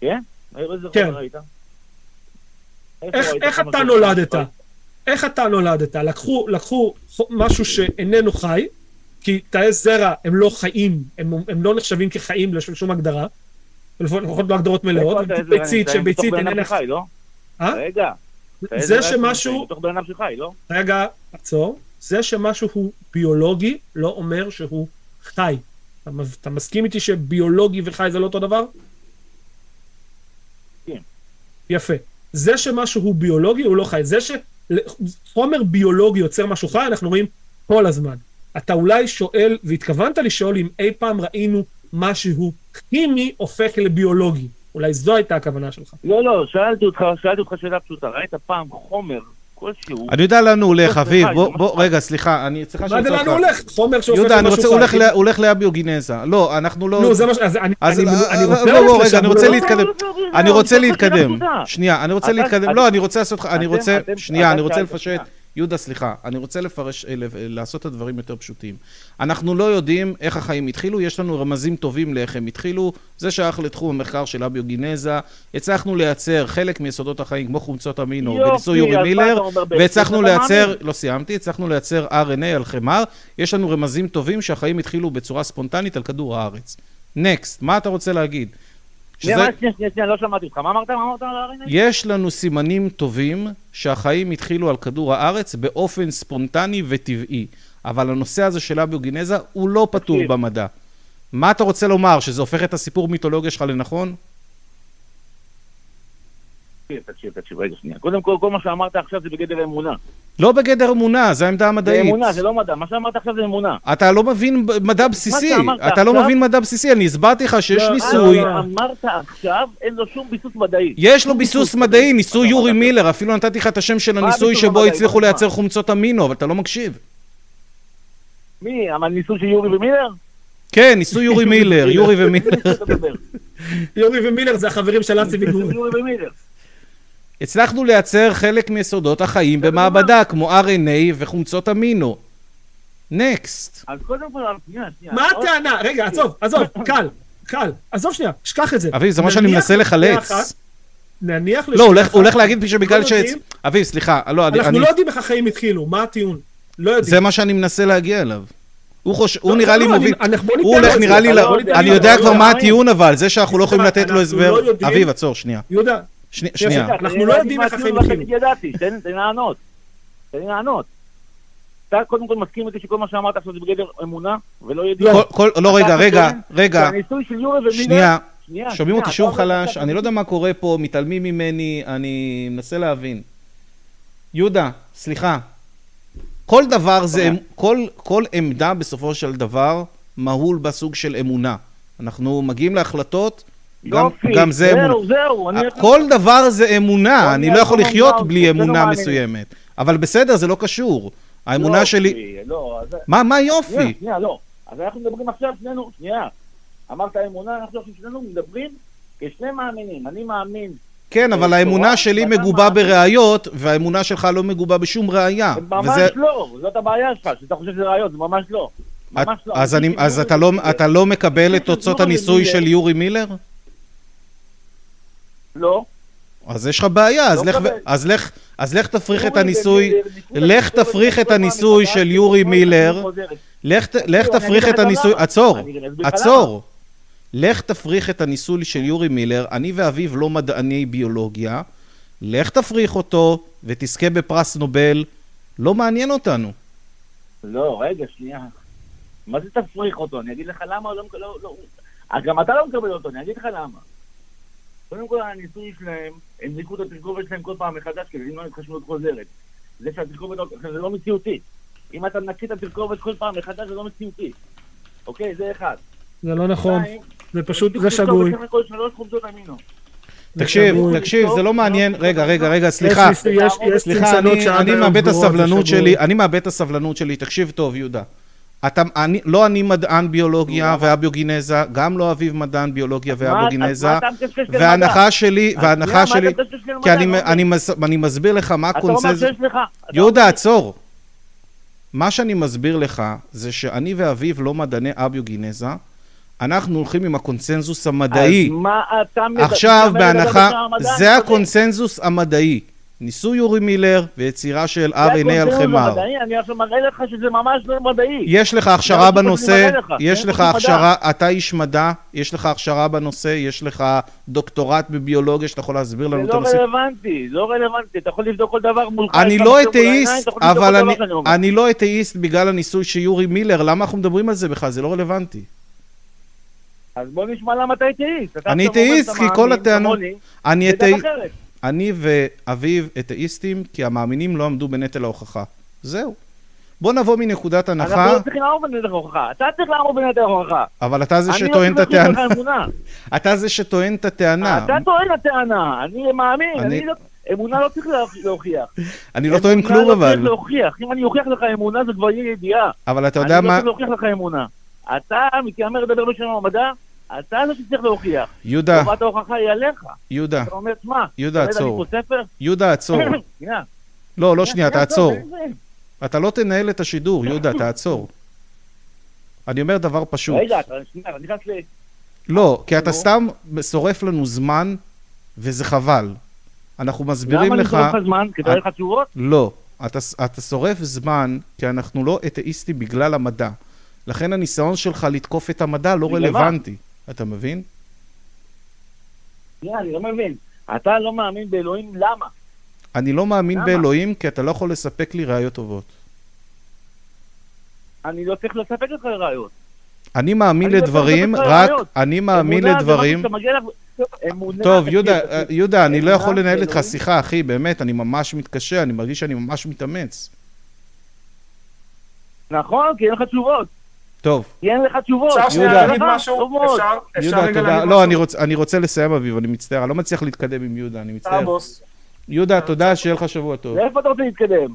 [SPEAKER 5] כן? איזה
[SPEAKER 2] כן.
[SPEAKER 5] חומר ראית?
[SPEAKER 2] איך, אתה נולדת? איך אתה נולדת? לקחו, לקחו משהו שאיננו חי, כי תאי זרע הם לא חיים, הם, הם לא נחשבים כחיים לשום שום הגדרה, לפחות לפחות בהגדרות מלאות, ביצית שביצית איננה
[SPEAKER 5] שחי, לא?
[SPEAKER 2] אה?
[SPEAKER 5] רגע.
[SPEAKER 2] זה שמשהו,
[SPEAKER 5] בתוך בן אדם שחי, לא?
[SPEAKER 2] רגע, עצור, זה שמשהו הוא ביולוגי לא אומר שהוא חי. אתה, אתה מסכים איתי שביולוגי וחי זה לא אותו דבר?
[SPEAKER 5] כן.
[SPEAKER 2] יפה. זה שמשהו הוא ביולוגי הוא לא חי. זה שחומר ביולוגי יוצר משהו חי, אנחנו רואים כל הזמן. אתה אולי שואל, והתכוונת לשאול אם אי פעם ראינו משהו כימי הופך לביולוגי. אולי זו הייתה הכוונה שלך.
[SPEAKER 5] לא, לא, שאלתי אותך, שאלתי אותך שאלה פשוטה. ראית פעם חומר כלשהו?
[SPEAKER 1] אני יודע לאן הוא הולך, אביב. בוא, בוא,
[SPEAKER 5] משהו.
[SPEAKER 1] רגע, סליחה, אני צריכה
[SPEAKER 2] מה זה לאן הוא
[SPEAKER 1] אותך.
[SPEAKER 2] הולך? חומר שהופך
[SPEAKER 1] יהודה, אני רוצה, הוא הולך לאביוגינזה. לא, אנחנו לא...
[SPEAKER 2] נו, זה מה ש... אז אני
[SPEAKER 1] אז
[SPEAKER 2] אני-
[SPEAKER 1] אה,
[SPEAKER 2] אני
[SPEAKER 1] אה,
[SPEAKER 2] רוצה
[SPEAKER 1] בוא,
[SPEAKER 2] ללכת
[SPEAKER 1] רגע, אני רוצה
[SPEAKER 2] לא-
[SPEAKER 1] להתקדם.
[SPEAKER 5] לא,
[SPEAKER 1] אני
[SPEAKER 5] לא,
[SPEAKER 1] רוצה
[SPEAKER 5] אותך
[SPEAKER 1] להתקדם. שנייה, אני רוצה להתקדם. לא, אני רוצה לעשות לך, אני רוצה, שנייה, אני רוצה לפשט. יהודה, סליחה, אני רוצה לפרש, אה, לעשות את הדברים יותר פשוטים. אנחנו לא יודעים איך החיים התחילו, יש לנו רמזים טובים לאיך הם התחילו, זה שייך לתחום המחקר של אביוגינזה. הצלחנו לייצר חלק מיסודות החיים, כמו חומצות אמינו, בניסוי יורי מילר? והצלחנו לייצר? לא סיימתי, הצלחנו לייצר RNA על חמר, יש לנו רמזים טובים שהחיים התחילו בצורה ספונטנית על כדור הארץ. נקסט, מה אתה רוצה להגיד?
[SPEAKER 5] שנייה,
[SPEAKER 1] שזה-
[SPEAKER 5] שנייה, שנייה, שנייה, לא שמעתי אותך. מה אמרת? מה אמרת על ה-RNA?
[SPEAKER 1] יש לנו סימנים טובים שהחיים התחילו על כדור הארץ באופן ספונטני וטבעי. אבל הנושא הזה של אביוגינזה הוא לא פתור. במדע. מה אתה רוצה לומר? שזה הופך את הסיפור מיתולוגיה שלך לנכון?
[SPEAKER 5] תקשיב, תקשיב, רגע, שנייה. קודם כל, כל מה שאמרת עכשיו זה בגדר אמונה.
[SPEAKER 1] לא בגדר אמונה, זו העמדה
[SPEAKER 5] זה
[SPEAKER 1] המדעית.
[SPEAKER 5] אמונה, זה לא מדע. מה שאמרת עכשיו זה אמונה.
[SPEAKER 1] אתה לא מבין מדע בסיסי. אתה לא מבין מדע בסיסי, אני הסברתי לך שיש
[SPEAKER 2] לא,
[SPEAKER 1] ניסוי.
[SPEAKER 2] לא,
[SPEAKER 5] מה שאמרת עכשיו, אין לו שום ביסוס מדעי.
[SPEAKER 1] יש לו ביסוס מדעי, ניסוי יורי
[SPEAKER 5] אמרת?
[SPEAKER 1] מילר, אפילו נתתי לך את השם של הניסוי שבו? הצליחו
[SPEAKER 5] נשמע.
[SPEAKER 1] לייצר חומצות אמינו, אבל אתה לא מקשיב.
[SPEAKER 5] מי? אבל ניסוי של יורי ומילר?
[SPEAKER 1] כן, ניסוי יורי מילר, יורי ומילר.
[SPEAKER 2] יורי ומילר זה החברים של אנסי וגורי.
[SPEAKER 5] יורי ומילר.
[SPEAKER 1] הצלחנו לייצר חלק מיסודות החיים במעבדה, כמו RNA וחומצות אמינו. נקסט.
[SPEAKER 5] אז קודם כל, שנייה, שנייה.
[SPEAKER 2] מה הטענה? רגע, עצוב, עזוב, קל, קל. עזוב שנייה, שכח את זה.
[SPEAKER 1] אביב, זה מה שאני מנסה
[SPEAKER 2] לשנייה
[SPEAKER 1] לחלץ.
[SPEAKER 2] נניח
[SPEAKER 1] לא, הוא הולך-
[SPEAKER 2] לשנייה
[SPEAKER 1] להגיד שבגלל
[SPEAKER 2] לא
[SPEAKER 1] ש... אביב, סליחה, לא, אני...
[SPEAKER 2] אנחנו לא יודעים איך החיים התחילו, מה הטיעון? לא יודעים.
[SPEAKER 1] זה מה שאני מנסה להגיע אליו. הוא חושב, הוא
[SPEAKER 2] לא,
[SPEAKER 1] נראה
[SPEAKER 2] לא,
[SPEAKER 1] לי
[SPEAKER 2] אני-
[SPEAKER 1] מוביל... הוא הולך נראה לי,
[SPEAKER 2] לא
[SPEAKER 1] אני יודע
[SPEAKER 2] לא,
[SPEAKER 1] כבר
[SPEAKER 2] לא,
[SPEAKER 1] מה
[SPEAKER 2] לא,
[SPEAKER 1] הטיעון אבל, זה שאנחנו לא יכולים לתת לו
[SPEAKER 2] לא
[SPEAKER 1] הסבר... אביב, עצור, שנייה.
[SPEAKER 2] יהודה, שנייה,
[SPEAKER 1] שנייה.
[SPEAKER 2] אנחנו לא יודעים איך החיים.
[SPEAKER 5] תגיד ידעתי, תן לי לענות. תן לי לענות. אתה קודם כל מסכים איתי שכל מה שאמרת עכשיו זה בגדר אמונה, ולא ידיעה.
[SPEAKER 1] כל- לא, רגע, רגע, רגע.
[SPEAKER 5] שהניסוי של יורי ומילר...
[SPEAKER 1] שנייה.
[SPEAKER 5] שנייה,
[SPEAKER 1] שומעים
[SPEAKER 5] שנייה,
[SPEAKER 1] אותי שוב חלש, אני לא יודע מה קורה פה, מתעלמים ממני, אני מנסה להבין. יהודה, סליחה. כל דבר זה,
[SPEAKER 5] אוקיי.
[SPEAKER 1] כל, כל עמדה בסופו של דבר מהול בסוג של אמונה. אנחנו מגיעים להחלטות,
[SPEAKER 5] יופי,
[SPEAKER 1] גם זה אמונה.
[SPEAKER 5] זהו, זהו. אני-
[SPEAKER 1] כל דבר זה אמונה, אני לא יכול
[SPEAKER 5] אני
[SPEAKER 1] לחיות בלי
[SPEAKER 5] אצלנו
[SPEAKER 1] אמונה. מסוימת. אבל בסדר, זה לא קשור. האמונה
[SPEAKER 5] יופי,
[SPEAKER 1] שלי...
[SPEAKER 5] לא, אז...
[SPEAKER 1] מה, מה
[SPEAKER 5] שנייה,
[SPEAKER 1] יופי?
[SPEAKER 5] שנייה, לא. אז אנחנו מדברים עכשיו שנינו, שנייה. אמרת אמונה, אנחנו עכשיו שנינו מדברים כשני מאמינים. אני מאמין.
[SPEAKER 1] כן, אבל האמונה שלי מגובה. בראיות, והאמונה שלך לא מגובה בשום ראיה.
[SPEAKER 5] ממש
[SPEAKER 1] וזה-
[SPEAKER 5] לא, זאת הבעיה שלך, שאתה חושב שזה רעיון, זה ממש לא. ממש לא.
[SPEAKER 1] אז,
[SPEAKER 5] אני
[SPEAKER 1] אני, אז אתה, לא, אתה לא מקבל את תוצאות הניסוי של יורי מילר?
[SPEAKER 5] לא.
[SPEAKER 1] אז יש לך בעיה, אז
[SPEAKER 5] לא
[SPEAKER 1] לך. אז לך- אז לך תפריך את הניסוי, לך תפריך את הניסוי של יורי מילר. לך תפריך את הניסוי. עצור, עצור. לך תפריך את הניסוי של יורי מילר, אני ואביו לא מדעני ביולוגיה, לך תפריך אותו ותזכה בפרס נובל, לא מעניין אותנו.
[SPEAKER 5] לא, רגע, שנייה. מה זה תפריך אותו? אני אגיד לך למה לא. לא, לא. אז גם אתה לא מקבל אותו, אני אגיד לך למה. קודם כל, הניסוי שלהם, הם זיקו את התרכובת שלהם כל פעם מחדש כדי למנוע התחשבות חוזרת. זה שהתרכובת, זה לא מציאותי. אם אתה נקי את התרכובת כל פעם מחדש, זה לא מציאותי. אוקיי, זה אחד.
[SPEAKER 2] זה לא נכון, זה פשוט, זה שגוי.
[SPEAKER 1] תקשיב. תקשיב, זה לא מעניין, רגע, רגע, רגע, סליחה, סליחה, אני, מאבד את הסבלנות. שלי, אני מאבד את הסבלנות שלי, תקשיב טוב, יהודה. אתה, אני, לא אני מדען ביולוגיה ואביוגינזה, גם לא אביב מדען ביולוגיה ואביוגינזה? וההנחה שלי, וההנחה שלי? כי אני,
[SPEAKER 5] לא
[SPEAKER 1] אני, מס, אני מסביר לך מה.
[SPEAKER 5] אתה
[SPEAKER 1] יהודה,
[SPEAKER 5] אומר-
[SPEAKER 1] עצור. מה שאני מסביר לך זה שאני ואביב לא מדעני אביוגינזה, אנחנו הולכים עם הקונצנזוס המדעי.
[SPEAKER 5] אז מה אתה מדבר?
[SPEAKER 1] עכשיו, בהנחה, זה. הקונצנזוס המדעי. ניסוי יורי מילר ויצירה של
[SPEAKER 5] זה
[SPEAKER 1] RNA על חמר.
[SPEAKER 5] אני עכשיו מראה לך שזה ממש לא מדעי.
[SPEAKER 1] יש לך
[SPEAKER 5] זה
[SPEAKER 1] הכשרה בנושא,
[SPEAKER 5] לך.
[SPEAKER 1] יש
[SPEAKER 5] זה
[SPEAKER 1] לך. הכשרה, אתה איש מדע, יש לך הכשרה בנושא, יש לך דוקטורט בביולוגיה שאתה יכול להסביר
[SPEAKER 5] זה
[SPEAKER 1] לנו את
[SPEAKER 5] לא
[SPEAKER 1] הנושא.
[SPEAKER 5] רלוונטי, לא רלוונטי, אתה יכול לבדוק כל דבר מולך.
[SPEAKER 1] אני לא אתאיסט, אבל אני- לא אתאיסט בגלל הניסוי של יורי מילר, למה אנחנו מדברים על זה בכלל? זה לא רלוונטי.
[SPEAKER 5] אז בוא נשמע למה אתה אתאיסט.
[SPEAKER 1] אני אתאיסט כי כל הטענות... אני אתאיסט... אני ואביב אתאיסטים, כי המאמינים לא עמדו בנטל ההוכחה. זהו. בוא נבוא מנקודת
[SPEAKER 5] אנחנו
[SPEAKER 1] הנחה,
[SPEAKER 5] לא צריכים לעמוד בנדח ההוכחה. אתה צריך לעמוד בנדח ההוכחה.
[SPEAKER 1] אבל אתה זה
[SPEAKER 5] לא
[SPEAKER 1] שטוען את הטענה.
[SPEAKER 5] אמונה.
[SPEAKER 1] אתה זה שטוען את הטענה.
[SPEAKER 5] אתה טוען הטענה, אני מאמין,
[SPEAKER 1] אני-
[SPEAKER 5] לא... אמונה לא צריך להוכ- להוכיח.
[SPEAKER 1] אני לא טוען
[SPEAKER 5] אמונה
[SPEAKER 1] כלום
[SPEAKER 5] לא
[SPEAKER 1] אבל.
[SPEAKER 5] צריך להוכיח. אם אני אוכיח לך אמונה זה כבר יהיה ידיעה.
[SPEAKER 1] אבל אתה יודע
[SPEAKER 5] אני לא
[SPEAKER 1] מה...
[SPEAKER 5] צריך להוכיח לך אמונה. אתה מתיימר לדבר בשם המדע, אתה זה שצריך להוכיח.
[SPEAKER 1] יהודה,
[SPEAKER 5] חובת ההוכחה היא עליך.
[SPEAKER 1] יהודה,
[SPEAKER 5] אתה אומר, שמע,
[SPEAKER 1] יהודה, עצור. יהודה, עצור. לא, לא שנייה, תעצור. אתה לא תנהל את השידור, יהודה, תעצור. אני אומר דבר פשוט.
[SPEAKER 5] רגע, אתה נכנס ל...
[SPEAKER 1] לא, כי אתה. סתם שורף לנו זמן, וזה חבל. אנחנו מסבירים
[SPEAKER 5] למה אני
[SPEAKER 1] לך...
[SPEAKER 5] שורף לך זמן? כדי
[SPEAKER 1] אני-
[SPEAKER 5] לך תשובות?
[SPEAKER 1] לא, אתה, אתה שורף זמן, כי אנחנו לא אתאיסטים בגלל המדע. לכן הניסיון שלך לתקוף את המדע לא? רלוונטי. אתה מבין?
[SPEAKER 5] שנייה, אני לא מבין. אתה לא מאמין באלוהים, למה?
[SPEAKER 1] אני לא מאמין
[SPEAKER 5] למה?
[SPEAKER 1] באלוהים, כי אתה לא יכול לספק לי ראיות טובות.
[SPEAKER 5] אני לא צריך לספק לך ראיות.
[SPEAKER 1] אני מאמין
[SPEAKER 5] אני לא
[SPEAKER 1] לדברים,
[SPEAKER 5] לך
[SPEAKER 1] רק. אני מאמין לדברים...
[SPEAKER 5] אמונה,
[SPEAKER 1] טוב, יהודה,
[SPEAKER 5] תקשיב.
[SPEAKER 1] אה, יהודה, אני לא יכול לנהל איתך. שיחה, אחי, באמת, אני ממש מתקשה, אני מרגיש שאני ממש מתאמץ.
[SPEAKER 5] נכון, כי אין לך תשובות.
[SPEAKER 1] טוב,
[SPEAKER 5] כי אין לך תשובות.
[SPEAKER 2] אפשר שנייה
[SPEAKER 1] יהודה.
[SPEAKER 2] להגיד משהו? אפשר? אפשר
[SPEAKER 1] יהודה,
[SPEAKER 2] רגע
[SPEAKER 1] תודה.
[SPEAKER 2] להגיד
[SPEAKER 1] לא,
[SPEAKER 2] משהו?
[SPEAKER 1] אני רוצ- אני רוצה לסיים, אביב, אני מצטער, אני לא מצליח להתקדם עם יהודה, אני מצטער. יהודה, תודה, שיהיה לך שבוע טוב.
[SPEAKER 5] לאיפה אתה רוצה להתקדם?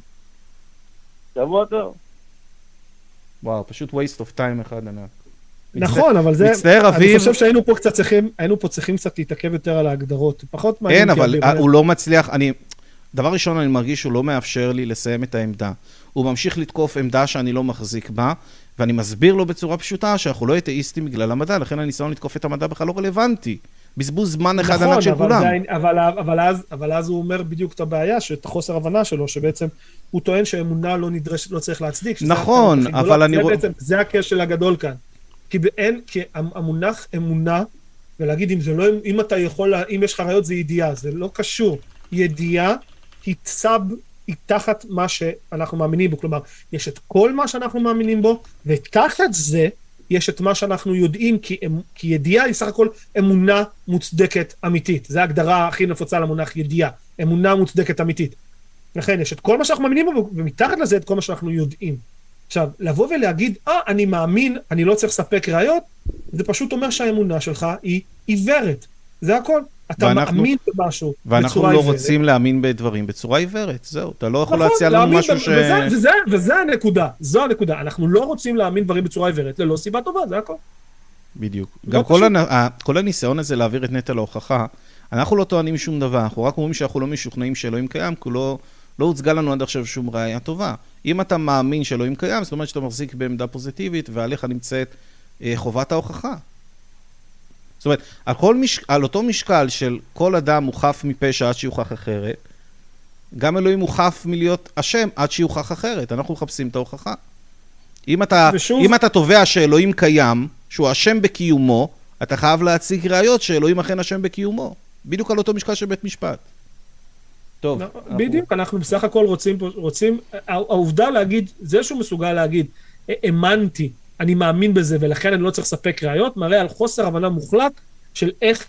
[SPEAKER 5] שבוע טוב.
[SPEAKER 1] וואו, פשוט waste of time אחד ענק.
[SPEAKER 2] נכון, אבל זה...
[SPEAKER 1] מצטער,
[SPEAKER 2] אני
[SPEAKER 1] אביב.
[SPEAKER 2] חושב שהיינו פה קצת צריכים, היינו פה צריכים קצת להתעכב יותר על ההגדרות. פחות מעניין
[SPEAKER 1] אין, אבל הוא לא מצליח, אני... דבר ראשון, אני מרגיש שהוא לא מאפשר לי לסיים את העמדה. הוא ממשיך לתקוף עמדה שאני לא מחזיק בה, ואני מסביר לו בצורה פשוטה שאנחנו לא אתאיסטים בגלל המדע, לכן הניסיון לתקוף את המדע בכלל לא רלוונטי. בזבוז זמן אחד
[SPEAKER 2] נכון,
[SPEAKER 1] ענק של
[SPEAKER 2] אבל,
[SPEAKER 1] כולם.
[SPEAKER 2] זה, העניין- אבל, אבל, אז, אבל אז הוא אומר בדיוק את הבעיה, שאת החוסר הבנה שלו, שבעצם הוא טוען שאמונה לא נדרשת, לא צריך להצדיק.
[SPEAKER 1] נכון, אבל
[SPEAKER 2] גדולות.
[SPEAKER 1] אני
[SPEAKER 2] זה
[SPEAKER 1] רוא-
[SPEAKER 2] בעצם, זה הכשל הגדול כאן. כי אין, כי המונח אמונה, ולהגיד אם זה לא, אם אתה יכול, אם יש לך ראיות זה ידיעה, זה לא קשור. ידיעה היא צב, היא תחת מה שאנחנו מאמינים בו, כלומר, יש את כל מה שאנחנו מאמינים בו, ותחת זה יש את מה שאנחנו יודעים, כי, כי ידיעה היא סך הכל אמונה מוצדקת אמיתית. זו ההגדרה הכי נפוצה למונח ידיעה, אמונה מוצדקת אמיתית. לכן יש את כל מה שאנחנו מאמינים בו, ומתחת לזה את כל מה שאנחנו יודעים. עכשיו, לבוא ולהגיד, אה, אני מאמין, אני לא צריך לספק ראיות, זה פשוט אומר שהאמונה שלך היא עיוורת. זה הכל. אתה
[SPEAKER 1] ואנחנו-
[SPEAKER 2] מאמין במשהו
[SPEAKER 1] ואנחנו
[SPEAKER 2] בצורה
[SPEAKER 1] לא
[SPEAKER 2] עיוורת.
[SPEAKER 1] רוצים להאמין בדברים בצורה עיוורת, זהו. אתה לא יכול
[SPEAKER 2] נכון,
[SPEAKER 1] להציע לנו משהו
[SPEAKER 2] ב-
[SPEAKER 1] ש...
[SPEAKER 2] וזה, וזה, וזה הנקודה, זו הנקודה. אנחנו לא רוצים להאמין דברים בצורה עיוורת, ללא סיבה טובה, זה הכל.
[SPEAKER 1] בדיוק.
[SPEAKER 2] לא
[SPEAKER 1] גם כל. הנ... כל הניסיון הזה להעביר את נטל ההוכחה, אנחנו לא טוענים שום דבר, אנחנו רק אומרים שאנחנו לא משוכנעים שאלוהים קיים, כי לא, לא הוצגה לנו עד עכשיו שום ראייה טובה. אם אתה מאמין שאלוהים קיים, זאת אומרת שאתה מחזיק בעמדה פוזיטיבית, ועליך נמצאת אה, חובת ההוכחה. זאת אומרת, על, כל מש... על אותו משקל של כל אדם הוא חף מפשע עד שיוכח אחרת, גם אלוהים הוא חף מלהיות אשם עד שיוכח אחרת. אנחנו מחפשים את ההוכחה. אם אתה,
[SPEAKER 2] ושוב-
[SPEAKER 1] אם אתה תובע שאלוהים קיים, שהוא אשם בקיומו, אתה חייב להציג ראיות שאלוהים אכן אשם בקיומו. בדיוק על אותו משקל של בית משפט. טוב.
[SPEAKER 2] לא,
[SPEAKER 1] אנחנו-
[SPEAKER 2] בדיוק, אנחנו בסך הכל רוצים, רוצים, הע- העובדה להגיד, זה שהוא מסוגל להגיד, האמנתי, אני מאמין בזה ולכן אני לא צריך לספק ראיות, מראה על חוסר הבנה מוחלט של איך,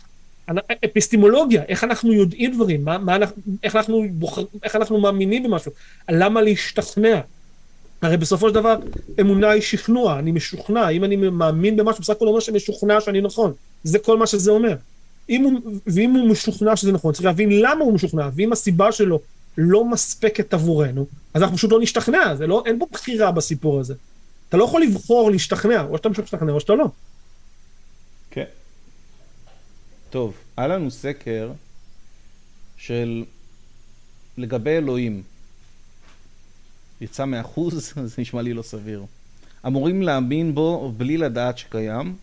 [SPEAKER 2] אפיסטימולוגיה, איך אנחנו יודעים דברים, מה, מה אנחנו, איך, אנחנו בוחר, איך אנחנו מאמינים במשהו, למה להשתכנע. הרי בסופו של דבר, אמונה היא שכנוע, אני משוכנע, אם אני מאמין במשהו, בסך הכל אומר שאני משוכנע שאני נכון. זה כל מה שזה אומר. אם הוא, ואם הוא משוכנע שזה נכון, צריך להבין למה הוא משוכנע, ואם הסיבה שלו לא מספקת עבורנו, אז אנחנו פשוט לא נשתכנע, לא, אין פה בחירה בסיפור הזה. אתה לא יכול לבחור להשתכנע, או שאתה משתכנע או שאתה לא.
[SPEAKER 1] כן. טוב, היה לנו סקר של לגבי אלוהים. יצא מאחוז, זה נשמע לי לא סביר. אמורים להאמין בו בלי לדעת שקיים,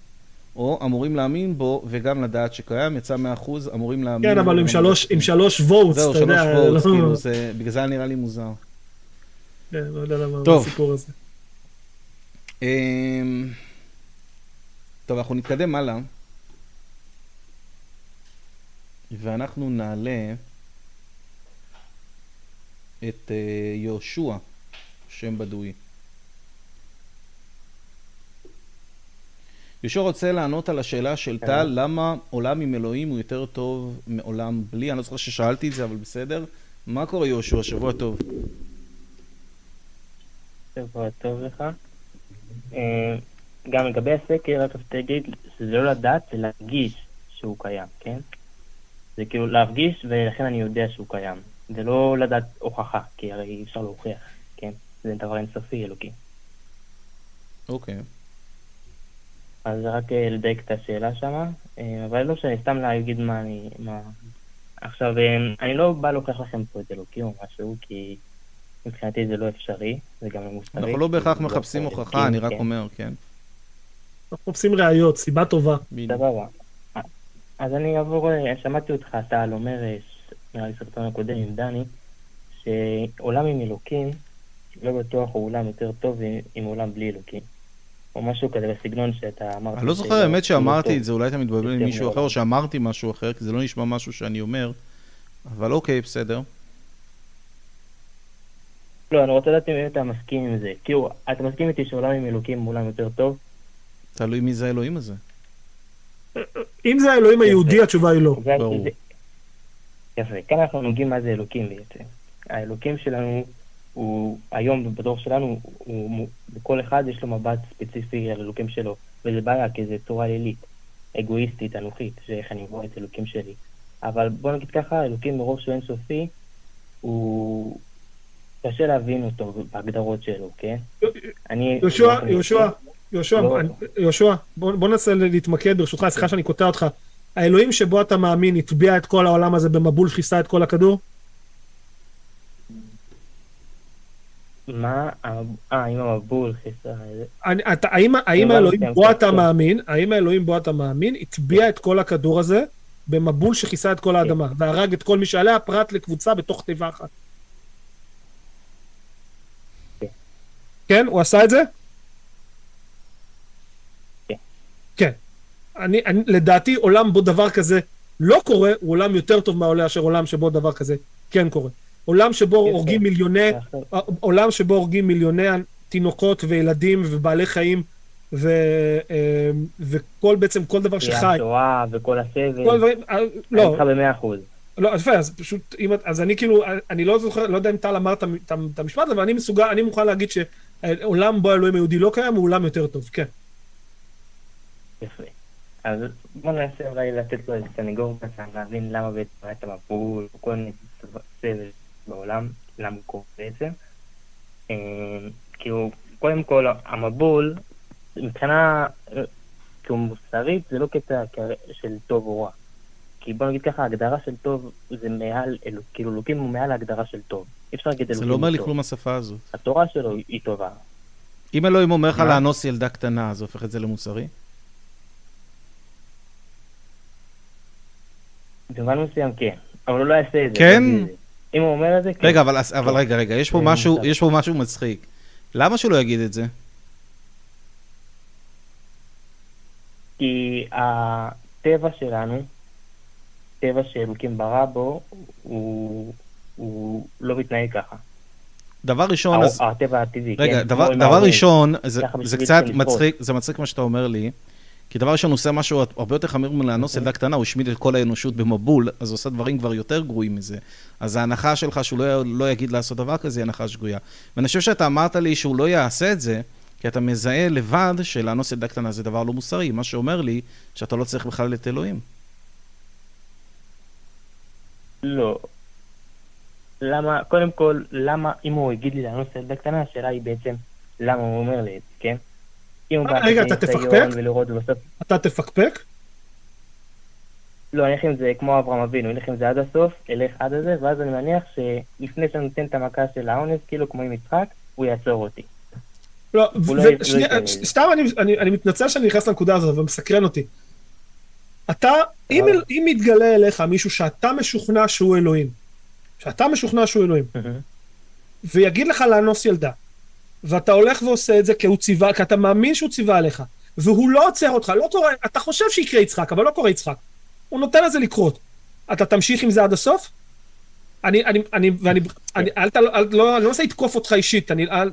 [SPEAKER 1] או אמורים להאמין בו וגם לדעת שקיים, יצא מאחוז, אמורים להאמין
[SPEAKER 2] כן, אבל עם שלוש, עם. שלוש וואטס,
[SPEAKER 1] זהו,
[SPEAKER 2] אתה
[SPEAKER 1] שלוש
[SPEAKER 2] יודע,
[SPEAKER 1] וואטס,
[SPEAKER 2] לא-
[SPEAKER 1] כאילו, זה, בגלל זה נראה לי מוזר.
[SPEAKER 2] כן, לא יודע למה. הסיפור הזה.
[SPEAKER 1] אמ, טוב, אנחנו נתקדם הלאה, ואנחנו נעלה את אה, יהושע, שם בדוי. יהושע רוצה לענות על השאלה של טל, למה עולם עם אלוהים הוא יותר טוב מעולם בלי? אני לא זוכר ששאלתי את זה, אבל בסדר. מה קורה יהושע? שבוע טוב.
[SPEAKER 6] שבוע טוב לך. אה, גם לגבי הסקר, רק רציתי להגיד שזה לא לדעת, זה להרגיש שהוא קיים, כן? זה כאילו להרגיש ולכן אני יודע שהוא קיים. זה לא לדעת הוכחה, כי הרי אי אפשר להוכיח, כן? זה דבר אינסופי אלוקי.
[SPEAKER 1] אוקיי.
[SPEAKER 6] אז רק אה, לדייק את השאלה שמה, אה, אבל לא משנה, סתם להגיד מה אני... מה... עכשיו, אני לא בא להוכיח לכם פה את אלוקים או משהו, כי מבחינתי זה לא אפשרי, זה גם לא מוסרי.
[SPEAKER 1] אנחנו לא בהכרח מחפשים הוכחה, אני רק
[SPEAKER 6] כן.
[SPEAKER 1] אומר, כן.
[SPEAKER 2] אנחנו מחפשים ראיות, סיבה טובה.
[SPEAKER 6] סבבה. אז אני אעבור, אה, שמעתי אותך, טל, אומר, אה, נראה לי סרטון הקודם עם דני, שעולם עם אלוקים, לא בטוח הוא עולם יותר טוב עם עולם בלי אלוקים. או משהו כזה בסגנון שאתה אמרת.
[SPEAKER 1] אני לא זוכר
[SPEAKER 6] שזה
[SPEAKER 1] האמת
[SPEAKER 6] לא
[SPEAKER 1] שאמרתי. את זה, אולי אתה מתבלבל עם מישהו אחר. או שאמרתי משהו אחר, כי זה לא נשמע משהו שאני אומר, אבל אוקיי, בסדר.
[SPEAKER 6] לא, אני רוצה לדעת אם אתה מסכים עם זה. כאילו, אתה מסכים איתי שעולם עם אלוקים הוא עולם יותר טוב?
[SPEAKER 1] תלוי מי זה האלוהים הזה.
[SPEAKER 2] אם זה האלוהים היהודי. התשובה היא לא.
[SPEAKER 1] ברור.
[SPEAKER 6] יפה, כאן אנחנו נוגעים מה זה אלוקים בעצם. האלוקים שלנו, הוא היום בדור שלנו, הוא, לכל אחד יש לו מבט ספציפי על אלוקים שלו, וזה בעיה, כי זה צורה לילית, אגואיסטית, אנוכית, שאיך אני רואה את אלוקים שלי. אבל בוא נגיד ככה, אלוקים מרוב שהוא אינסופי, הוא... קשה להבין אותו בהגדרות שלו, כן? אני...
[SPEAKER 2] יהושע, יהושע, יהושע,
[SPEAKER 6] לא.
[SPEAKER 2] יהושע, בוא ננסה להתמקד ברשותך, סליחה שאני קוטע אותך. האלוהים שבו אתה מאמין הטביע את כל העולם הזה במבול שכיסה את כל הכדור?
[SPEAKER 6] מה? אה, אם המבול חיסה...
[SPEAKER 2] האם
[SPEAKER 6] לא
[SPEAKER 2] האלוהים בו
[SPEAKER 6] כן.
[SPEAKER 2] אתה מאמין, האם האלוהים בו אתה מאמין, הטביע את כל הכדור הזה במבול שכיסה את כל האדמה, והרג את כל מי שעליה, פרט לקבוצה בתוך תיבה אחת?
[SPEAKER 6] כן,
[SPEAKER 2] הוא עשה את זה?
[SPEAKER 6] כן.
[SPEAKER 2] כן. אני, אני, לדעתי, עולם בו דבר כזה לא קורה, הוא עולם יותר טוב מהעולה אשר עולם שבו דבר כזה כן קורה. עולם שבו
[SPEAKER 6] יפה.
[SPEAKER 2] הורגים מיליוני
[SPEAKER 6] עכשיו,
[SPEAKER 2] עולם שבו הורגים מיליוני תינוקות וילדים ובעלי חיים ו, אה, וכל בעצם כל דבר שחי.
[SPEAKER 6] השואה וכל הסבל.
[SPEAKER 2] כל הדברים, אה,
[SPEAKER 6] אני
[SPEAKER 2] לא,
[SPEAKER 6] איתך במאה אחוז.
[SPEAKER 2] לא, יפה, אז פשוט, אם, אז אני כאילו, אני לא זוכר, לא יודע אם טל אמר את המ- את המ- את המשפט אבל אני מסוגל, אני מוכן להגיד שעולם בו האלוהים היהודי לא קיים הוא עולם יותר טוב, כן.
[SPEAKER 6] יפה. אז בוא ננסה אולי לתת לו איזה סנגור קטן, להבין למה בעצם היה את המבול, כל מיני סבל בעולם, למה הוא קורה בעצם. כאילו, קודם כל, המבול, מבחינה כאילו מוסרית, זה לא קטע של טוב או רע. כי בוא נגיד ככה, ההגדרה של טוב זה מעל, אלוק, כאילו אלוקים הוא מעל ההגדרה של טוב. אי אפשר להגיד
[SPEAKER 1] זה
[SPEAKER 6] אלוקים
[SPEAKER 1] לא אומר לי
[SPEAKER 6] טוב.
[SPEAKER 1] כלום השפה הזאת.
[SPEAKER 6] התורה שלו היא- טובה.
[SPEAKER 1] אם אלוהים אומר לך? לאנוס ילדה קטנה, זה הופך את זה למוסרי?
[SPEAKER 6] במובן מסוים כן, אבל הוא לא יעשה את זה.
[SPEAKER 1] כן?
[SPEAKER 6] זה. אם הוא אומר את זה, כן.
[SPEAKER 1] רגע, אבל, אבל רגע, רגע, יש פה
[SPEAKER 6] כן,
[SPEAKER 1] משהו,
[SPEAKER 6] טוב.
[SPEAKER 1] יש פה משהו מצחיק. למה שהוא לא יגיד את זה?
[SPEAKER 6] כי הטבע שלנו, טבע שאלוקים ברא בו, הוא, הוא לא מתנהג ככה.
[SPEAKER 1] דבר ראשון, אז...
[SPEAKER 6] הטבע הטבעי,
[SPEAKER 1] רגע,
[SPEAKER 6] כן.
[SPEAKER 1] דבר, דבר. ראשון, זה, זה קצת. מצחיק, זה מצחיק מה שאתה אומר לי, כי דבר ראשון, הוא עושה משהו הרבה יותר חמור מלאנוס ילדה קטנה, הוא השמיד את כל האנושות במבול, אז הוא עושה דברים כבר יותר גרועים מזה. אז ההנחה שלך שהוא לא, לא יגיד לעשות דבר כזה, היא הנחה שגויה. ואני חושב שאתה אמרת לי שהוא לא יעשה את זה, כי אתה מזהה לבד שלאנוס ילדה קטנה זה דבר לא מוסרי, מה שאומר לי שאתה לא צריך בכלל את אלוהים.
[SPEAKER 6] לא. למה, קודם כל, למה, אם הוא יגיד לי לאנוס ילדה קטנה, השאלה היא בעצם, למה הוא אומר לי את זה, כן? אם הוא בא
[SPEAKER 2] רגע, אתה תפקפק?
[SPEAKER 6] ולראות ובסוף...
[SPEAKER 2] אתה תפקפק?
[SPEAKER 6] לא, אני אלך עם זה כמו אברהם אבינו, אלך עם זה עד הסוף, אלך עד הזה, ואז אני מניח שלפני שאני נותן את המכה של האונס, כאילו כמו עם יצחק, הוא יעצור אותי.
[SPEAKER 2] לא,
[SPEAKER 6] לא-
[SPEAKER 2] ו-
[SPEAKER 6] לא
[SPEAKER 2] שנייה. ש- סתם אני- אני אני מתנצל שאני נכנס לנקודה הזאת, אבל מסקרן אותי. אתה, אם
[SPEAKER 6] אבל-
[SPEAKER 2] אם מתגלה אליך מישהו שאתה משוכנע שהוא אלוהים, שאתה משוכנע שהוא אלוהים, ויגיד לך לאנוס ילדה, ואתה הולך ועושה את זה כי הוא ציווה, כי אתה מאמין שהוא ציווה עליך, והוא לא עוצר אותך, לא קורה, אתה חושב שיקרה יצחק, אבל לא קורה יצחק. הוא נותן לזה לקרות. אתה תמשיך עם זה עד הסוף? אני, אני, אני, ואני, אני, אל, ת- אל, לא, אני לא מנסה לתקוף אותך אישית, אני, אל,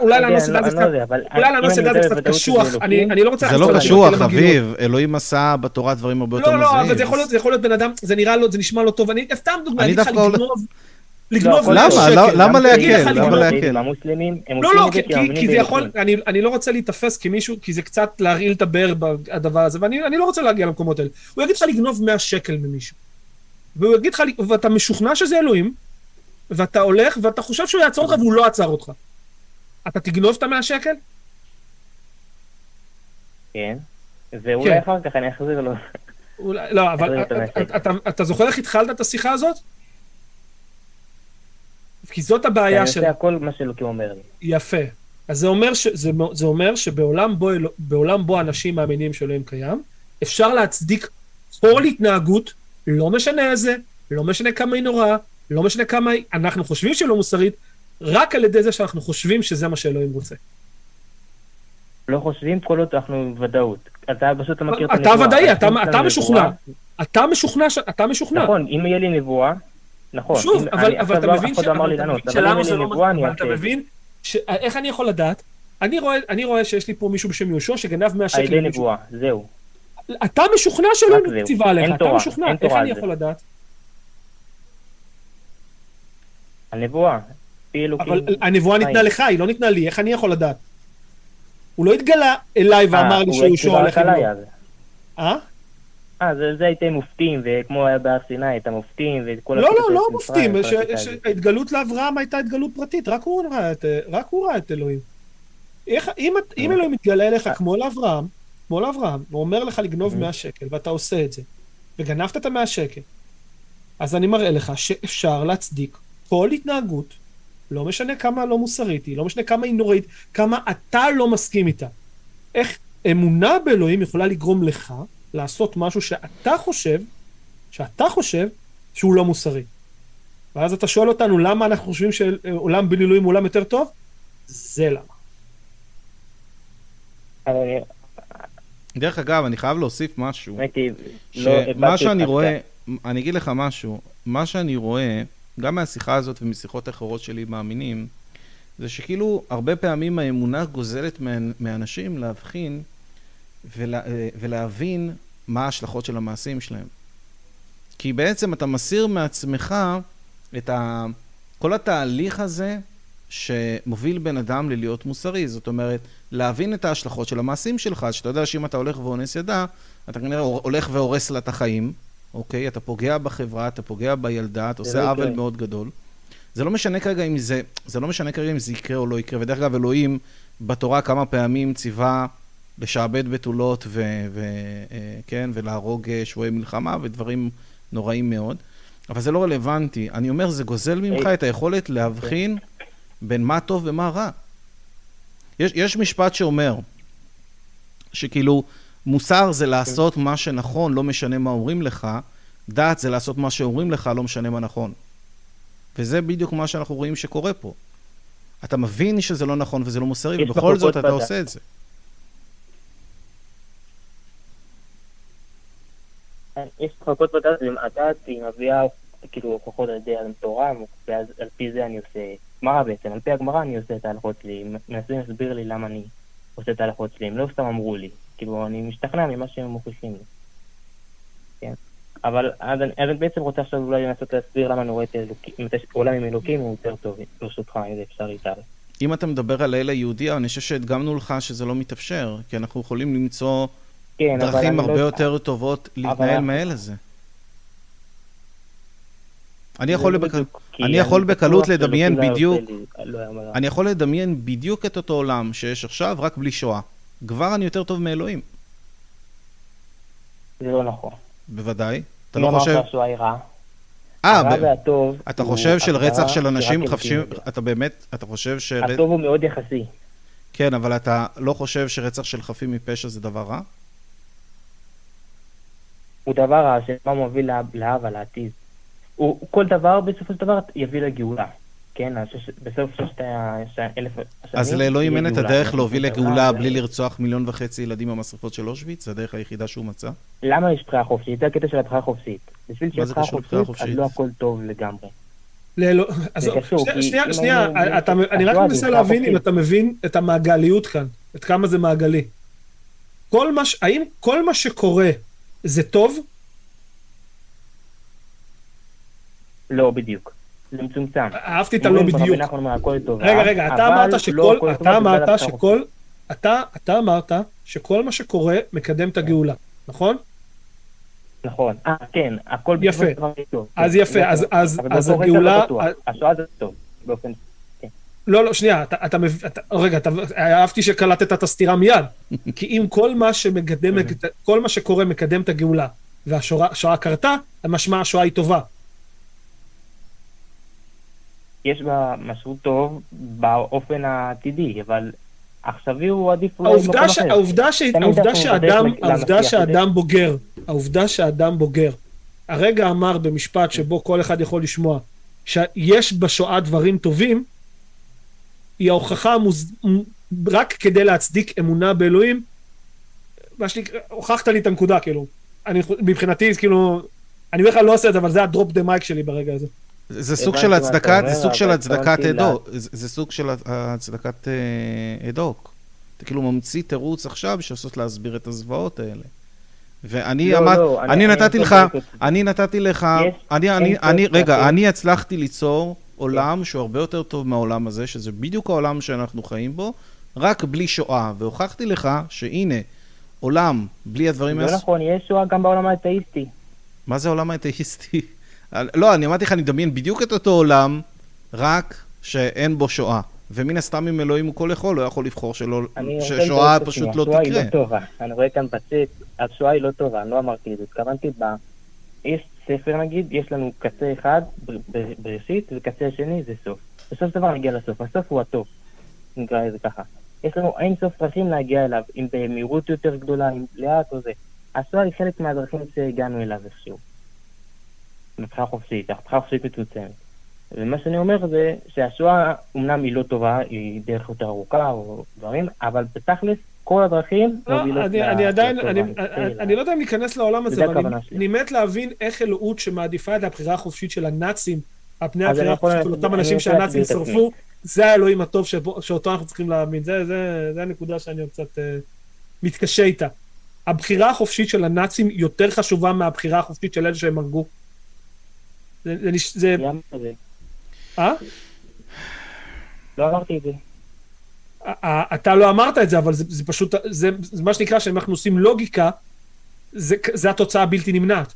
[SPEAKER 2] אולי לאנוס
[SPEAKER 6] אני לא-
[SPEAKER 2] זה
[SPEAKER 6] לא
[SPEAKER 2] קצת, ילדה זה קצת
[SPEAKER 6] שזה
[SPEAKER 2] קשוח, אני, לא רוצה...
[SPEAKER 1] זה לא קשוח. אביב. אלוהים עשה בתורה דברים הרבה יותר
[SPEAKER 2] לא, לא,
[SPEAKER 1] מזהים.
[SPEAKER 2] אבל זה יכול להיות, זה יכול להיות בן אדם, זה נראה לו, זה נשמע לא טוב, אני, סתם דוגמא,
[SPEAKER 1] אני דווקא
[SPEAKER 2] לגנוב,
[SPEAKER 1] למה? לא-. למה להקל? למה להקל?
[SPEAKER 6] המוסלמים, הם
[SPEAKER 2] לא,
[SPEAKER 6] עושים
[SPEAKER 2] לא,
[SPEAKER 6] את זה
[SPEAKER 2] כי,
[SPEAKER 6] כי הם
[SPEAKER 2] כי, זה יכול. אני, אני לא רוצה להיתפס כמישהו, כי זה קצת להרעיל את הבאר בדבר הזה, ואני אני לא רוצה להגיע למקומות האלה. הוא יגיד לך לגנוב 100 שקל ממישהו. והוא יגיד לך, ואתה משוכנע שזה אלוהים, ואתה הולך, ואתה חושב שהוא יעצור אותך והוא לא עצר אותך. אתה תגנוב את ה-100 שקל?
[SPEAKER 6] כן.
[SPEAKER 2] כן.
[SPEAKER 6] ואולי אחר כך אני אחזיר לו.
[SPEAKER 2] אולי, לא, אבל
[SPEAKER 6] אתה
[SPEAKER 2] אתה, אתה, אתה זוכר איך התחלת את השיחה הזאת? כי זאת הבעיה
[SPEAKER 6] אני
[SPEAKER 2] של...
[SPEAKER 6] עושה הכל מה שאלוקים אומר לי.
[SPEAKER 2] יפה. אז זה אומר, ש... זה... זה אומר שבעולם בו. בעולם בו אנשים מאמינים שאלוהים קיים, אפשר להצדיק כל התנהגות, לא משנה איזה, לא משנה כמה היא נוראה, לא משנה כמה. אנחנו חושבים שהיא לא מוסרית, רק על ידי זה שאנחנו חושבים שזה מה שאלוהים רוצה.
[SPEAKER 6] לא חושבים כל עוד אנחנו בוודאות. אתה פשוט לא מכיר את
[SPEAKER 2] אתה
[SPEAKER 6] הנבואה.
[SPEAKER 2] ודאי, אתה- אתה
[SPEAKER 6] נבואה-
[SPEAKER 2] משוכנע. אתה משוכנע, ש... אתה משוכנע.
[SPEAKER 6] נכון, אם יהיה לי נבואה, נכון.
[SPEAKER 2] שוב,
[SPEAKER 6] אם-
[SPEAKER 2] אבל,
[SPEAKER 6] אני-
[SPEAKER 2] אבל אתה
[SPEAKER 6] לא-
[SPEAKER 2] מבין
[SPEAKER 6] אף אחד לא אמר לי
[SPEAKER 2] אתה
[SPEAKER 6] לענות, אבל אם יהיה לי
[SPEAKER 2] לא...
[SPEAKER 6] נבואה, אני
[SPEAKER 2] אתה
[SPEAKER 6] אעשה את זה.
[SPEAKER 2] מבין, ש... איך אני יכול לדעת? אני רואה, אני רואה שיש לי פה מישהו בשם יהושע שגנב 100
[SPEAKER 6] על
[SPEAKER 2] שקל.
[SPEAKER 6] ידי
[SPEAKER 2] למישהו.
[SPEAKER 6] נבואה, זהו.
[SPEAKER 2] אתה משוכנע
[SPEAKER 6] זהו.
[SPEAKER 2] ציווה עליך, אתה משוכנע, איך אני
[SPEAKER 6] על.
[SPEAKER 2] יכול לדעת?
[SPEAKER 6] הנבואה.
[SPEAKER 2] אבל הנבואה ניתנה. לך, היא לא ניתנה לי, איך אני יכול לדעת? הוא לא התגלה אליי ואמר לי
[SPEAKER 6] אה,
[SPEAKER 2] שיהושע הולך לבנות. אה?
[SPEAKER 6] אה, זה, זה הייתם מופתים, וכמו היה בהר סיני, את המופתים, ואת כל
[SPEAKER 2] לא, לא, לא מופתים. שההתגלות לאברהם הייתה התגלות פרטית, רק הוא ראה את- רק הוא ראה את אלוהים. איך- אם אם
[SPEAKER 6] אה.
[SPEAKER 2] אלוהים מתגלה אליך כמו לאברהם, כמו לאברהם, הוא אומר לך לגנוב
[SPEAKER 6] אה.
[SPEAKER 2] 100 שקל, ואתה עושה את זה, וגנבת את ה-100 שקל, אז אני מראה לך שאפשר להצדיק כל התנהגות, לא משנה כמה לא מוסרית היא, לא משנה כמה היא נוראית, כמה אתה לא מסכים איתה. איך אמונה באלוהים יכולה לגרום לך לעשות משהו שאתה חושב, שאתה חושב שהוא לא מוסרי. ואז אתה שואל אותנו למה אנחנו חושבים שעולם בלי אלוהים הוא עולם יותר טוב? זה למה.
[SPEAKER 6] אני-
[SPEAKER 1] דרך אגב, אני חייב להוסיף משהו.
[SPEAKER 6] לא
[SPEAKER 1] שמה שאני רואה, אני אגיד לך משהו, מה שאני רואה, גם מהשיחה הזאת ומשיחות אחרות שלי מאמינים, זה שכאילו הרבה פעמים האמונה גוזלת מאנשים להבחין ולה, ולהבין מה ההשלכות של המעשים שלהם. כי בעצם אתה מסיר מעצמך את ה... כל התהליך הזה שמוביל בן אדם ללהיות מוסרי. זאת אומרת, להבין את ההשלכות של המעשים שלך, שאתה יודע שאם אתה הולך ואונס ידה, אתה כנראה הולך והורס לה את החיים, אוקיי? אתה פוגע בחברה, אתה פוגע בילדה, אתה עושה
[SPEAKER 6] לא
[SPEAKER 1] עוול. מאוד גדול. זה לא משנה כרגע אם זה, זה לא משנה כרגע אם זה יקרה או לא יקרה. ודרך אגב, אלוהים בתורה כמה פעמים ציווה לשעבד בתולות ו... ו אה, כן, ולהרוג אה, שבויי מלחמה ודברים נוראים מאוד. אבל זה לא רלוונטי. אני אומר, זה גוזל ממך. את היכולת להבחין בין מה טוב ומה רע. יש, יש משפט שאומר, שכאילו, מוסר זה לעשות מה שנכון, לא משנה מה אומרים לך. דת זה לעשות מה שאומרים לך, לא משנה מה נכון. וזה בדיוק מה שאנחנו רואים שקורה פה. אתה מבין שזה לא נכון וזה לא מוסרי, ובכל זאת אתה. עושה את זה.
[SPEAKER 6] יש מחלקות בדת, הדת היא מביאה כאילו הוכחות על ידי התורה, ואז על פי זה אני עושה, גמרא בעצם, על פי הגמרא אני עושה את ההלכות שלי, מנסים להסביר לי למה אני עושה את ההלכות שלי, הם לא סתם אמרו לי, כאילו אני משתכנע ממה שהם מוכיחים לי. כן. אבל אז אני, אז אני בעצם רוצה עכשיו אולי לנסות להסביר למה אני רואה את האלוקים, את עולם עם אלוקים הוא יותר טוב, ברשותך, אם זה אפשרי איתה.
[SPEAKER 1] אם אתה מדבר על אלה יהודייה, אני חושב שהדגמנו לך שזה לא מתאפשר, כי אנחנו יכולים למצוא
[SPEAKER 6] כן, אבל
[SPEAKER 1] דרכים
[SPEAKER 6] אני
[SPEAKER 1] הרבה
[SPEAKER 6] לא...
[SPEAKER 1] יותר טובות להתנהל
[SPEAKER 6] אנחנו-
[SPEAKER 1] מאלה זה. אני יכול,
[SPEAKER 6] לא
[SPEAKER 1] בק... אני יכול
[SPEAKER 6] בטוח
[SPEAKER 1] בקלות לדמיין
[SPEAKER 6] לא עושה
[SPEAKER 1] בדיוק,
[SPEAKER 6] לא
[SPEAKER 1] אני יכול לדמיין בדיוק את אותו עולם שיש עכשיו, רק בלי שואה. כבר אני יותר טוב מאלוהים,
[SPEAKER 6] זה לא נכון.
[SPEAKER 1] בוודאי. אתה לא חושב...
[SPEAKER 6] שהשואה היא רעה?
[SPEAKER 1] אה,
[SPEAKER 6] הרע והטוב
[SPEAKER 1] אתה חושב של רצח של אנשים חפשים... אתה באמת... אתה חושב ש...
[SPEAKER 6] הטוב הוא מאוד יחסי.
[SPEAKER 1] כן, אבל אתה לא חושב שרצח של חפים מפשע זה דבר רע?
[SPEAKER 6] הוא דבר רע שמה להווה, לעתיד. הוא- כל דבר בסופו של דבר יביא לגאולה. כן, השש- בסוף ששת ה- ש- אלף השנים...
[SPEAKER 1] אז לאלוהים אין את. הדרך להוביל
[SPEAKER 6] גאולה
[SPEAKER 1] לגאולה בלי לרצוח מיליון וחצי ילדים במשרפות של אושוויץ? זה הדרך היחידה שהוא מצא?
[SPEAKER 6] למה יש בחירה חופשית? זה הקטע של הבחירה חופשית. בשביל
[SPEAKER 1] זה
[SPEAKER 6] בחירה חופשית, אז? לא הכל טוב לגמרי.
[SPEAKER 2] שנייה, שנייה,
[SPEAKER 6] אם
[SPEAKER 2] שנייה,
[SPEAKER 6] היינו-
[SPEAKER 2] אתה, אני רק מנסה להבין. אם אתה מבין את המעגליות כאן, את כמה זה מעגלי. כל מה, ש- האם כל מה שקורה זה טוב?
[SPEAKER 6] לא בדיוק. זה מצומצם.
[SPEAKER 2] אהבתי את הלא בדיוק. רגע, רגע, אתה אמרת
[SPEAKER 6] לא
[SPEAKER 2] שכל, אתה אמרת שכל, אתה, אתה אמרת שכל מה שקורה מקדם את הגאולה, נכון?
[SPEAKER 6] נכון. אה, כן, הכל
[SPEAKER 2] יפה.
[SPEAKER 6] בסופו של דבר יהיה טוב.
[SPEAKER 2] אז
[SPEAKER 6] כן,
[SPEAKER 2] יפה,
[SPEAKER 6] זה
[SPEAKER 2] אז-. אז- אז הגאולה-
[SPEAKER 6] לא בטוח. השואה זה טוב, באופן...
[SPEAKER 2] לא, לא, שנייה, אתה, אתה, אתה רגע, אתה, אהבתי שקלטת את הסתירה מיד. כי אם כל מה שמקדם, כל מה שקורה מקדם את הגאולה, והשואה קרתה, משמע השואה היא טובה.
[SPEAKER 6] יש בה משהו טוב באופן העתידי, אבל עכשווי הוא עדיף אולי במקום
[SPEAKER 2] ש,
[SPEAKER 6] אחר.
[SPEAKER 2] העובדה, ש, העובדה שאדם, העובדה שאדם בוגר, העובדה שאדם בוגר, הרגע אמר במשפט שבו כל אחד יכול לשמוע, שיש בשואה דברים טובים, היא ההוכחה המוז... רק כדי להצדיק אמונה באלוהים, מה שנקרא, הוכחת לי את הנקודה, כאילו. אני, מבחינתי, כאילו, אני בדרך כלל לא עושה את זה, אבל זה הדרופ דה מייק שלי ברגע הזה.
[SPEAKER 1] זה סוג של הצדקת, זה סוג של הצדקת אדוק. זה סוג של הצדקת אדוק. אתה כאילו ממציא תירוץ עכשיו לנסות להסביר את הזוועות האלה. ואני
[SPEAKER 6] לא,
[SPEAKER 1] אמר,
[SPEAKER 6] לא, אני-
[SPEAKER 1] אני נתתי לך. אני נתתי לך, אני, אני, אני, רגע. אני הצלחתי ליצור עולם שהוא הרבה יותר טוב מהעולם הזה, שזה בדיוק העולם שאנחנו חיים בו, רק בלי שואה. והוכחתי לך שהנה, עולם בלי הדברים
[SPEAKER 6] לא
[SPEAKER 1] האלה...
[SPEAKER 6] נכון, יש שואה גם בעולם האתאיסטי.
[SPEAKER 1] מה זה העולם האתאיסטי? לא, אני אמרתי לך, אני מדמיין בדיוק את אותו עולם, רק שאין בו שואה. ומן הסתם אם אלוהים הוא כל יכול, לא יכול לבחור שלא, ששואה פשוט
[SPEAKER 6] עצמי,
[SPEAKER 1] לא
[SPEAKER 6] השואה היא
[SPEAKER 1] תקרה.
[SPEAKER 6] לא טובה. אני רואה כאן בצאת, השואה היא לא טובה, אני לא אמרתי את זה, התכוונתי ב... יש ספר נגיד, יש לנו קצה אחד בראשית, וקצה השני זה סוף. בסוף דבר נגיע לסוף, הסוף הוא הטוב, נקרא לזה ככה. יש לנו אין סוף דרכים להגיע אליו, אם במהירות יותר גדולה, אם לאט או זה. השואה היא חלק מהדרכים שהגענו אליו איכשהו. מבחינה חופשית, הבחירה חופשית מצומצמת. ומה שאני אומר זה שהשואה אומנם היא לא טובה, היא דרך יותר ארוכה או דברים, אבל בתכלס כל הדרכים
[SPEAKER 2] לא,
[SPEAKER 6] מובילות
[SPEAKER 2] אני,
[SPEAKER 6] ל-
[SPEAKER 2] אני עדיין, אני, אני,
[SPEAKER 6] ל-
[SPEAKER 2] אני לא יודע אם ניכנס לעולם הזה,
[SPEAKER 6] זה
[SPEAKER 2] אבל אני. אני מת להבין איך אלוהות שמעדיפה את הבחירה החופשית של הנאצים, על פני
[SPEAKER 6] אני
[SPEAKER 2] הבחירה החופשית של אותם
[SPEAKER 6] אני
[SPEAKER 2] אנשים שהנאצים שרפו, זה האלוהים הטוב שבו, שאותו אנחנו צריכים להאמין. זה, זה, זה הנקודה שאני עוד קצת אה, מתקשה איתה. הבחירה החופשית של הנאצים יותר חשובה מהבחירה החופשית של אלה שהם הרגו. זה, זה, זה? אה?
[SPEAKER 6] לא אמרתי את זה.
[SPEAKER 2] אתה לא אמרת את זה, אבל זה, זה פשוט, זה, זה מה שנקרא שאם אנחנו עושים לוגיקה, זה, זה התוצאה הבלתי נמנעת.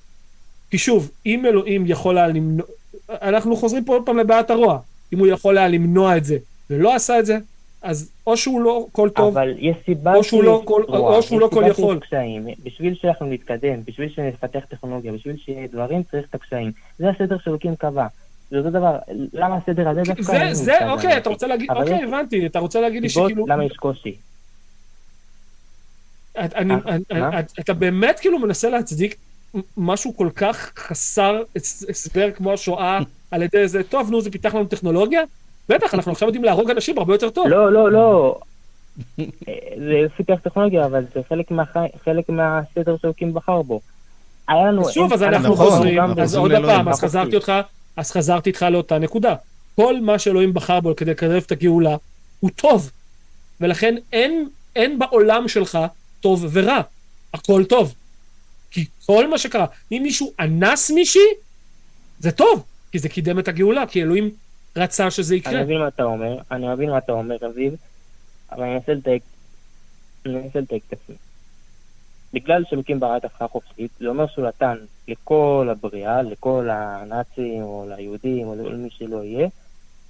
[SPEAKER 2] כי שוב, אם אלוהים יכול היה למנוע, אנחנו חוזרים פה עוד פעם לבעיית הרוע. אם הוא יכול היה למנוע את זה ולא עשה את זה, אז או שהוא לא כל טוב,
[SPEAKER 6] אבל יש סיבה
[SPEAKER 2] או שהוא לא כל- או שהוא לא כל יכול.
[SPEAKER 6] קשיים. בשביל שאנחנו נתקדם, בשביל שנפתח טכנולוגיה, בשביל שיהיה דברים, צריך את הקשיים. זה הסדר שאלוקים קבע. זה אותו דבר, למה הסדר הזה דווקא...
[SPEAKER 2] זה, זה, אוקיי. אתה רוצה להגיד, אוקיי, הבנתי, אתה רוצה להגיד לי שכאילו,
[SPEAKER 6] למה יש קושי. אה,
[SPEAKER 2] אתה באמת כאילו מנסה להצדיק משהו כל כך חסר הס- הסבר כמו השואה על ידי זה, טוב, נו, זה פיתח לנו טכנולוגיה? בטח, אנחנו עכשיו יודעים להרוג אנשים הרבה יותר טוב.
[SPEAKER 6] לא, לא, לא. זה פיתח טכנולוגיה, אבל זה חלק מהחי- חלק מהסדר שאלוקים בחר בו. היה לנו...
[SPEAKER 2] אז שוב, אז אנחנו
[SPEAKER 1] נכון,
[SPEAKER 2] חוזרים, אז עוד. פעם, אז חזרתי. אותך, אז חזרתי איתך לאותה נקודה. כל מה שאלוהים בחר בו כדי לקרב את הגאולה, הוא טוב. ולכן אין, אין בעולם שלך טוב ורע. הכל טוב. כי כל מה שקרה, אם מישהו אנס מישהי, זה טוב, כי זה קידם את הגאולה, כי אלוהים רצה שזה יקרה.
[SPEAKER 6] אני מבין מה אתה אומר, אני מבין מה אתה אומר, אביב, אבל אני אנסה לדייק, אני אנסה לדייק את עצמי. בגלל שאלוקים ברא את הבחירה חופשית, זה אומר שהוא נתן לכל הבריאה, לכל הנאצים, או ליהודים, או למי שלא יהיה,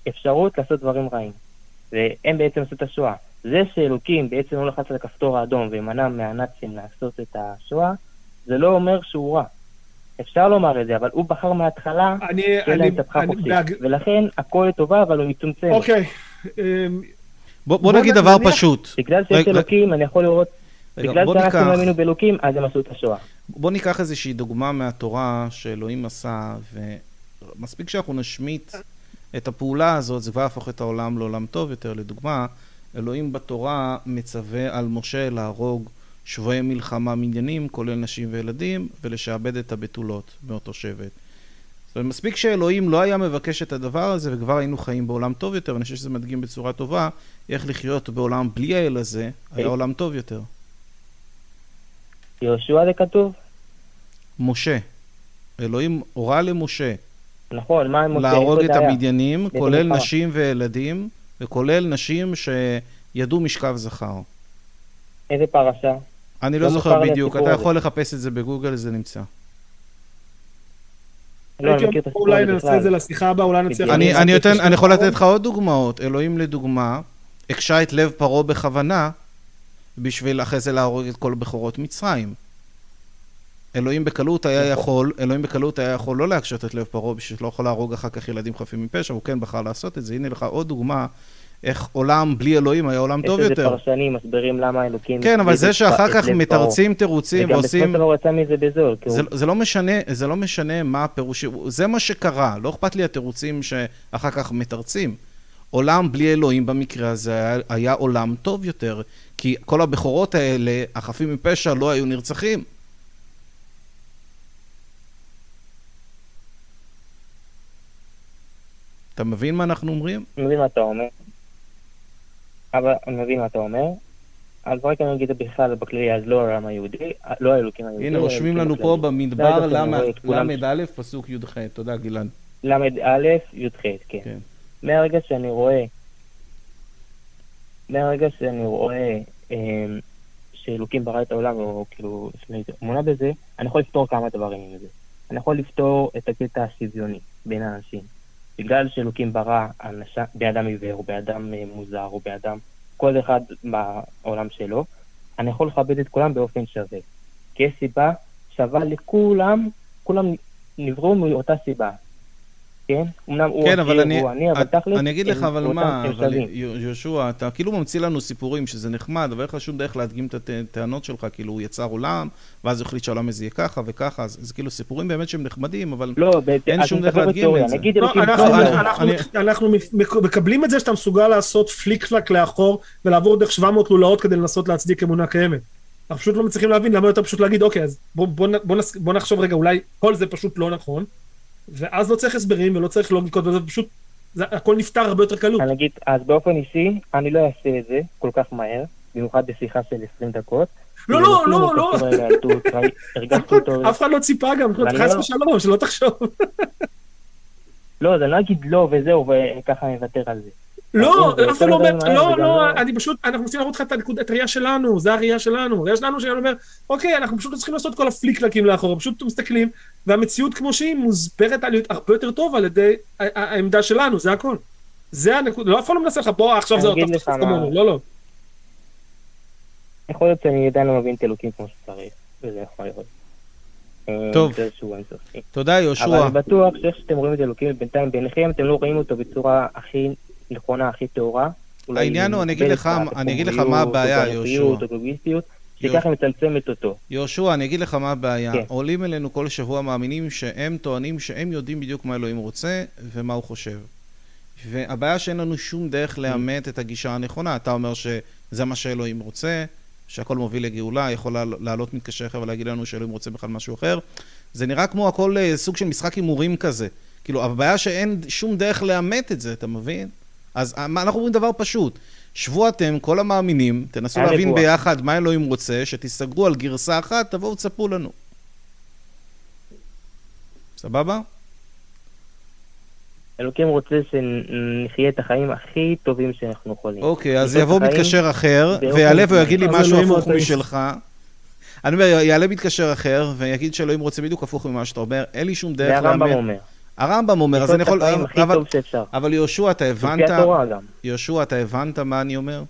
[SPEAKER 6] אפשרות לעשות דברים רעים. והם בעצם עשו את השואה. זה שאלוקים בעצם לא לחץ על הכפתור האדום ומנע מהנאצים לעשות את השואה, זה לא אומר שהוא רע. אפשר לומר את זה, אבל הוא בחר מההתחלה
[SPEAKER 2] אני,
[SPEAKER 6] שיהיה
[SPEAKER 2] אני,
[SPEAKER 6] להם את הבחירה
[SPEAKER 2] אני,
[SPEAKER 6] חופשית. ולכן הכל לטובה, אבל הוא מצומצם.
[SPEAKER 2] אוקיי. אמ,
[SPEAKER 1] בוא, בוא
[SPEAKER 2] בוא
[SPEAKER 1] נגיד דבר
[SPEAKER 2] נניח-
[SPEAKER 1] פשוט.
[SPEAKER 6] בגלל שיש אלוקים, אני יכול לראות,
[SPEAKER 1] רגע,
[SPEAKER 6] בגלל שאנחנו
[SPEAKER 1] ניקח-
[SPEAKER 6] האמינו באלוקים, אז הם עשו את השואה.
[SPEAKER 1] בוא ניקח איזושהי דוגמה מהתורה שאלוהים עשה, ומספיק שאנחנו נשמיט את הפעולה הזאת, זה כבר יהפוך את העולם לעולם טוב יותר. לדוגמה, אלוהים בתורה מצווה על משה להרוג שבויי מלחמה מניינים, כולל נשים וילדים, ולשעבד את הבתולות מאותו שבט. זאת אומרת, מספיק שאלוהים לא היה מבקש את הדבר הזה, וכבר היינו חיים בעולם טוב יותר, ואני חושב שזה מדגים בצורה טובה איך לחיות בעולם בלי האל הזה, היה עולם טוב יותר.
[SPEAKER 6] יהושע זה כתוב?
[SPEAKER 1] משה. אלוהים הורה למשה
[SPEAKER 6] נכון, מה הם
[SPEAKER 1] להרוג את? המדיינים, כולל? נשים וילדים, וכולל נשים שידעו משכב זכר.
[SPEAKER 6] איזה פרשה?
[SPEAKER 1] אני לא
[SPEAKER 6] לא
[SPEAKER 1] זוכר בדיוק, אתה. יכול לחפש את זה בגוגל, זה נמצא.
[SPEAKER 6] לא, הסיפור
[SPEAKER 2] אולי
[SPEAKER 6] בכלל.
[SPEAKER 2] את זה לשיחה הבאה, אולי נצליח...
[SPEAKER 6] אני-
[SPEAKER 1] יכול. לתת לך עוד דוגמאות. אלוהים לדוגמה, הקשה את לב פרעה בכוונה, בשביל אחרי זה להרוג את כל בכורות מצרים. אלוהים בקלות היה
[SPEAKER 6] נכון.
[SPEAKER 1] יכול, אלוהים בקלות היה יכול לא להקשות את לב פרעה בשביל שלא יכול להרוג אחר כך ילדים חפים מפשע, הוא כן בחר לעשות את זה. הנה לך עוד דוגמה איך עולם בלי אלוהים היה עולם טוב
[SPEAKER 6] יש איזה
[SPEAKER 1] יותר.
[SPEAKER 6] פרשנים מסבירים למה אלוקים...
[SPEAKER 1] כן, אבל זה שאחר כך מתרצים. תירוצים
[SPEAKER 6] וגם בסופו
[SPEAKER 1] ועושים...
[SPEAKER 6] של דבר יצא מזה בזול.
[SPEAKER 1] זה, לא משנה, זה לא משנה מה הפירוש, זה מה שקרה, לא אכפת לי התירוצים שאחר כך מתרצים. עולם בלי אלוהים במקרה הזה היה, היה עולם טוב יותר, כי כל הבכורות האלה, החפים מפשע, לא היו נרצחים. אתה מבין מה אנחנו אומרים?
[SPEAKER 6] מבין מה אתה אומר. אבל אני מבין מה אתה אומר. אז רק אני אגיד בכלל בכללי, אז לא העולם היהודי, לא האלוקים היהודי.
[SPEAKER 1] הנה, רושמים לנו פה
[SPEAKER 6] הכללי.
[SPEAKER 1] במדבר
[SPEAKER 6] את.
[SPEAKER 1] ל"א, פסוק י"ח. תודה, גלעד.
[SPEAKER 6] ל"א, י"ח, כן.
[SPEAKER 1] כן.
[SPEAKER 6] מהרגע שאני רואה, מהרגע שאני רואה אה, שאלוקים ברא את העולם, או כאילו, יש לי אמונה בזה, אני יכול לפתור כמה דברים עם זה. אני יכול לפתור את הקטע השוויוני בין האנשים. בגלל שאלוקים ברא אנש... באדם עיוור, או באדם אה, מוזר, או באדם, כל אחד בעולם שלו, אני יכול לכבד את כולם באופן שווה. כי יש סיבה שווה לכולם, כולם נבראו מאותה סיבה. כן? אמנם הוא
[SPEAKER 1] כן, אבל אני,
[SPEAKER 6] והוא עני, אבל תכלס,
[SPEAKER 1] אני אגיד לך, אבל מה, אבל יהושע, אתה כאילו ממציא לנו סיפורים שזה נחמד, אבל אין לך שום דרך להדגים את הטענות שלך, כאילו הוא יצר עולם, ואז הוא החליט שהעולם הזה יהיה ככה וככה, אז זה כאילו סיפורים באמת שהם נחמדים, אבל
[SPEAKER 6] לא,
[SPEAKER 1] אין שום דרך להדגים. את זה.
[SPEAKER 2] לא, אנחנו- מקבלים את זה שאתה מסוגל לעשות פליק פלק לאחור ולעבור דרך 700 לולאות כדי לנסות להצדיק אמונה קיימת. אנחנו פשוט לא מצליחים להבין למה יותר פשוט להגיד, אוקיי, אז בוא נחשוב רגע, אולי כל זה פשוט לא נכון, ואז לא צריך הסברים ולא צריך לוגיקות, וזה פשוט, זה, הכל נפתר הרבה יותר קלות.
[SPEAKER 6] אני אגיד, אז באופן אישי, אני לא אעשה את זה כל כך מהר, במיוחד בשיחה של 20 דקות.
[SPEAKER 2] לא, לא, לא, לא. אף אחד לא ציפה גם, חס
[SPEAKER 6] לא-
[SPEAKER 2] ושלום, שלא תחשוב.
[SPEAKER 6] לא, אז אני לא אגיד לא וזהו, וככה אני אוותר על זה.
[SPEAKER 2] לא, אף אחד לא אומר, לא, לא,
[SPEAKER 6] לא-
[SPEAKER 2] אני פשוט, אנחנו מנסים להראות לך את הנקודה- את הראייה שלנו, זה הראייה שלנו. הראייה שלנו שאני אומר, אוקיי, אנחנו פשוט לא צריכים לעשות כל הפליקלקים לאחורה, פשוט מסתכלים, והמציאות כמו שהיא מוסברת על הרבה יותר טוב על ידי העמדה שלנו, זה הכל. זה הנקודה, לא אף אחד לא מנסה לך, בוא, עכשיו זה אותו, לא, לא.
[SPEAKER 6] יכול להיות שאני עדיין לא מבין את אלוקים כמו שצריך, וזה יכול להיות. אה,
[SPEAKER 1] טוב.
[SPEAKER 6] אינסופי.
[SPEAKER 1] תודה,
[SPEAKER 6] אבל
[SPEAKER 1] יהושע.
[SPEAKER 6] אני בטוח שאיך שאתם רואים את אלוקים בינתיים בעיניכם, אתם לא רואים אותו בצורה הכי נכונה, הכי טהורה.
[SPEAKER 1] העניין הוא, אני אגיד לך- אני אגיד לך מה הבעיה, יהושע.
[SPEAKER 6] שככה מצמצמת אותו.
[SPEAKER 1] יהושע, אני אגיד לך מה הבעיה.
[SPEAKER 6] כן.
[SPEAKER 1] עולים אלינו כל שבוע מאמינים שהם טוענים שהם יודעים בדיוק מה אלוהים רוצה ומה הוא חושב. והבעיה שאין לנו שום דרך לאמת את הגישה הנכונה. אתה אומר שזה מה שאלוהים רוצה, שהכל מוביל לגאולה, יכול לעל- לעלות מתקשר אחר ולהגיד לנו שאלוהים רוצה בכלל משהו אחר. זה נראה כמו הכל אה, סוג של משחק הימורים כזה. כאילו, הבעיה שאין שום דרך לאמת את זה, אתה מבין? אז אה, מה, אנחנו אומרים דבר פשוט. שבו אתם, כל המאמינים, תנסו להבין
[SPEAKER 6] נבואה.
[SPEAKER 1] ביחד מה אלוהים רוצה, שתסתגרו על גרסה אחת, תבואו תספרו לנו. סבבה?
[SPEAKER 6] אלוקים רוצה שנחיה את החיים הכי טובים שאנחנו יכולים.
[SPEAKER 1] אוקיי, אז יבוא מתקשר אחר, ויעלה. ויגיד לי משהו הפוך. משלך. אני אומר, יעלה מתקשר אחר, ויגיד שאלוהים רוצה בדיוק הפוך ממה שאתה אומר, אין לי שום
[SPEAKER 6] זה
[SPEAKER 1] דרך
[SPEAKER 6] הרמב"ם
[SPEAKER 1] לאמן.
[SPEAKER 6] אומר.
[SPEAKER 1] הרמב"ם אומר, אז אני יכול... אבל-. אבל יהושע, אתה הבנת? יהושע, אתה הבנת מה אני אומר?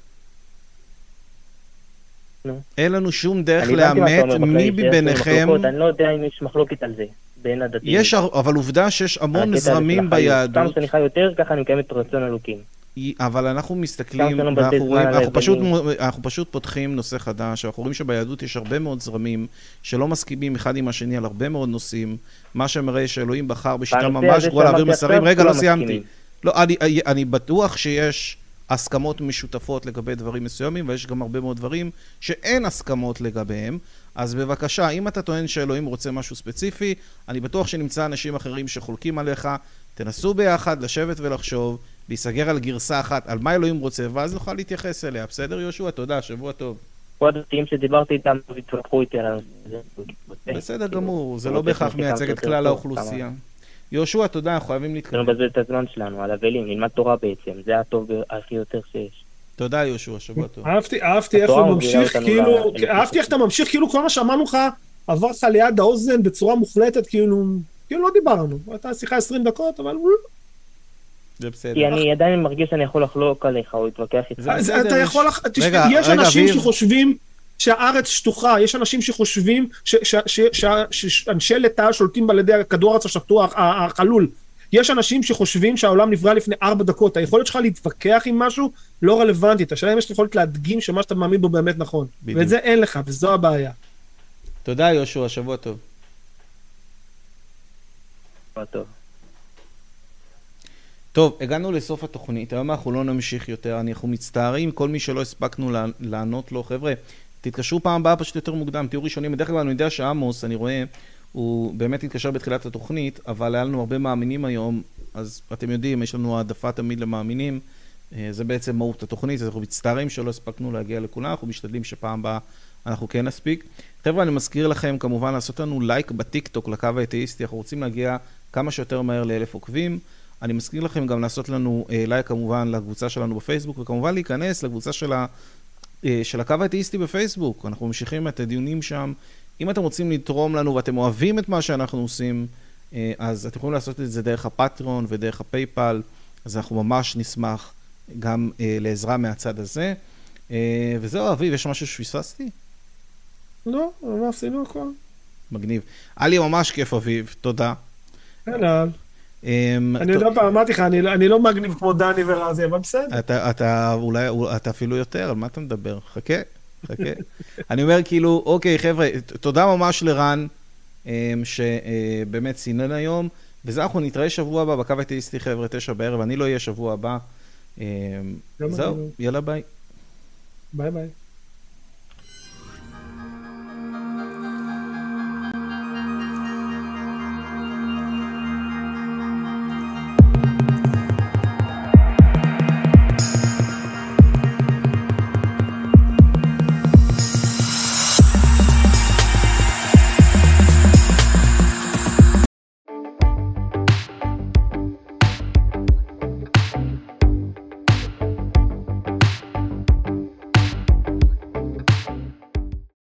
[SPEAKER 6] נו.
[SPEAKER 1] אין לנו שום דרך לאמת מי מביניכם...
[SPEAKER 6] אני לא יודע אם יש מחלוקת על זה, בין הדתיים.
[SPEAKER 1] יש, אבל עובדה שיש המון זרמים. ביהדות,
[SPEAKER 6] כמה שאני חי יותר, ככה אני מקיים את רצון אלוקים.
[SPEAKER 1] אבל אנחנו מסתכלים, ואנחנו רואים, אנחנו פשוט. אנחנו פשוט פותחים נושא חדש, אנחנו רואים שביהדות יש הרבה מאוד זרמים שלא מסכימים אחד עם השני על הרבה מאוד נושאים, מה שמראה שאלוהים בחר בשיטה ממש גבוהה להעביר מסרים. רגע, לא סיימתי. לא, אני, אני בטוח שיש הסכמות משותפות לגבי דברים מסוימים, ויש גם הרבה מאוד דברים שאין הסכמות לגביהם. אז בבקשה, אם אתה טוען שאלוהים רוצה משהו ספציפי, אני בטוח שנמצא אנשים אחרים שחולקים עליך. תנסו ביחד לשבת ולחשוב, להיסגר על גרסה אחת, על מה אלוהים רוצה, ואז נוכל להתייחס אליה. בסדר, יהושע? תודה, שבוע טוב.
[SPEAKER 6] כל הדתיים שדיברתי איתם, התווכחו איתי על.
[SPEAKER 1] בסדר
[SPEAKER 6] כאילו,
[SPEAKER 1] גמור, זה לא
[SPEAKER 6] רוצה
[SPEAKER 1] בהכרח מייצג את כלל האוכלוסייה. יהושע, תודה, אנחנו חייבים
[SPEAKER 6] לא
[SPEAKER 1] להתקדם.
[SPEAKER 6] נבזבז את הזמן שלנו על אבלים, נלמד תורה בעצם, זה הטוב הכי יותר שיש.
[SPEAKER 1] תודה, יהושע, שבוע טוב.
[SPEAKER 2] אהבתי, אהבתי איך הוא ממשיך, כאילו,
[SPEAKER 6] לאלוקים.
[SPEAKER 2] אהבתי איך אתה ממשיך, כאילו כל מה שאמרנו לך עבר לך ליד האוזן בצורה מוחלטת, כאילו, כאילו לא דיברנו. הייתה שיחה 20 דקות, אבל
[SPEAKER 1] זה בסדר.
[SPEAKER 6] כי אני עדיין מרגיש שאני יכול לחלוק עליך או להתווכח איתך.
[SPEAKER 2] אתה יכול, יש אנשים. שחושבים שהארץ שטוחה, יש אנשים שחושבים ש- ש- ש- ש- שאנשי לטאה שולטים על ידי הכדור הארץ השטוח, ה- החלול. יש אנשים שחושבים שהעולם נברא לפני ארבע דקות. היכולת שלך להתווכח עם משהו לא רלוונטית. השאלה אם יש לך יכולת להדגים שמה שאתה מאמין בו באמת נכון.
[SPEAKER 1] בדיוק.
[SPEAKER 2] ואת זה אין לך, וזו הבעיה.
[SPEAKER 1] תודה, יהושע, שבוע טוב.
[SPEAKER 6] טוב.
[SPEAKER 1] טוב, הגענו לסוף התוכנית, היום אנחנו לא נמשיך יותר, אנחנו מצטערים, כל מי שלא הספקנו לע- לענות לו, חבר'ה, תתקשרו פעם הבאה פשוט יותר מוקדם, תהיו ראשונים, בדרך כלל אני יודע שעמוס, אני רואה, הוא באמת התקשר בתחילת התוכנית, אבל היה לנו הרבה מאמינים היום, אז אתם יודעים, יש לנו העדפה תמיד למאמינים, אה, זה בעצם מהות התוכנית, אז אנחנו מצטערים שלא הספקנו להגיע לכולם, אנחנו משתדלים שפעם הבאה אנחנו כן נספיק. חבר'ה, אני מזכיר לכם כמובן לעשות לנו לייק בטיקטוק לקו האתאיסטי, אנחנו רוצים להגיע כמה שיותר מהר לאלף עוקבים. אני מזכיר לכם גם לעשות לנו אה, לייק כמובן לקבוצה שלנו בפייסבוק, וכמובן להיכנס לקבוצה של, ה, אה, של הקו האתאיסטי בפייסבוק. אנחנו ממשיכים את הדיונים שם. אם אתם רוצים לתרום לנו ואתם אוהבים את מה שאנחנו עושים, אה, אז אתם יכולים לעשות את זה דרך הפטריון ודרך הפייפל, אז אנחנו ממש נשמח גם אה, לעזרה מהצד הזה. אה, וזהו, אביב, יש משהו שפספסתי?
[SPEAKER 2] לא, אבל עשינו הכל.
[SPEAKER 1] מגניב. היה לי ממש כיף, אביב, תודה.
[SPEAKER 2] אהלן.
[SPEAKER 1] אמ,
[SPEAKER 2] אני יודע פעם, אמרתי לך, אני לא- אני לא מגניב כמו דני ורזי, אבל בסדר.
[SPEAKER 1] אתה, אולי, אתה אפילו יותר, על מה אתה מדבר? חכה, חכה. אני אומר כאילו, אוקיי, חבר'ה, תודה ממש לרן, אמ, שבאמת סינן היום, וזה אנחנו נתראה שבוע הבא בקו האתאיסטי, חבר'ה, תשע בערב, אני לא אהיה שבוע הבא. אמ, זהו,
[SPEAKER 2] לא.
[SPEAKER 1] יאללה ביי.
[SPEAKER 2] ביי ביי.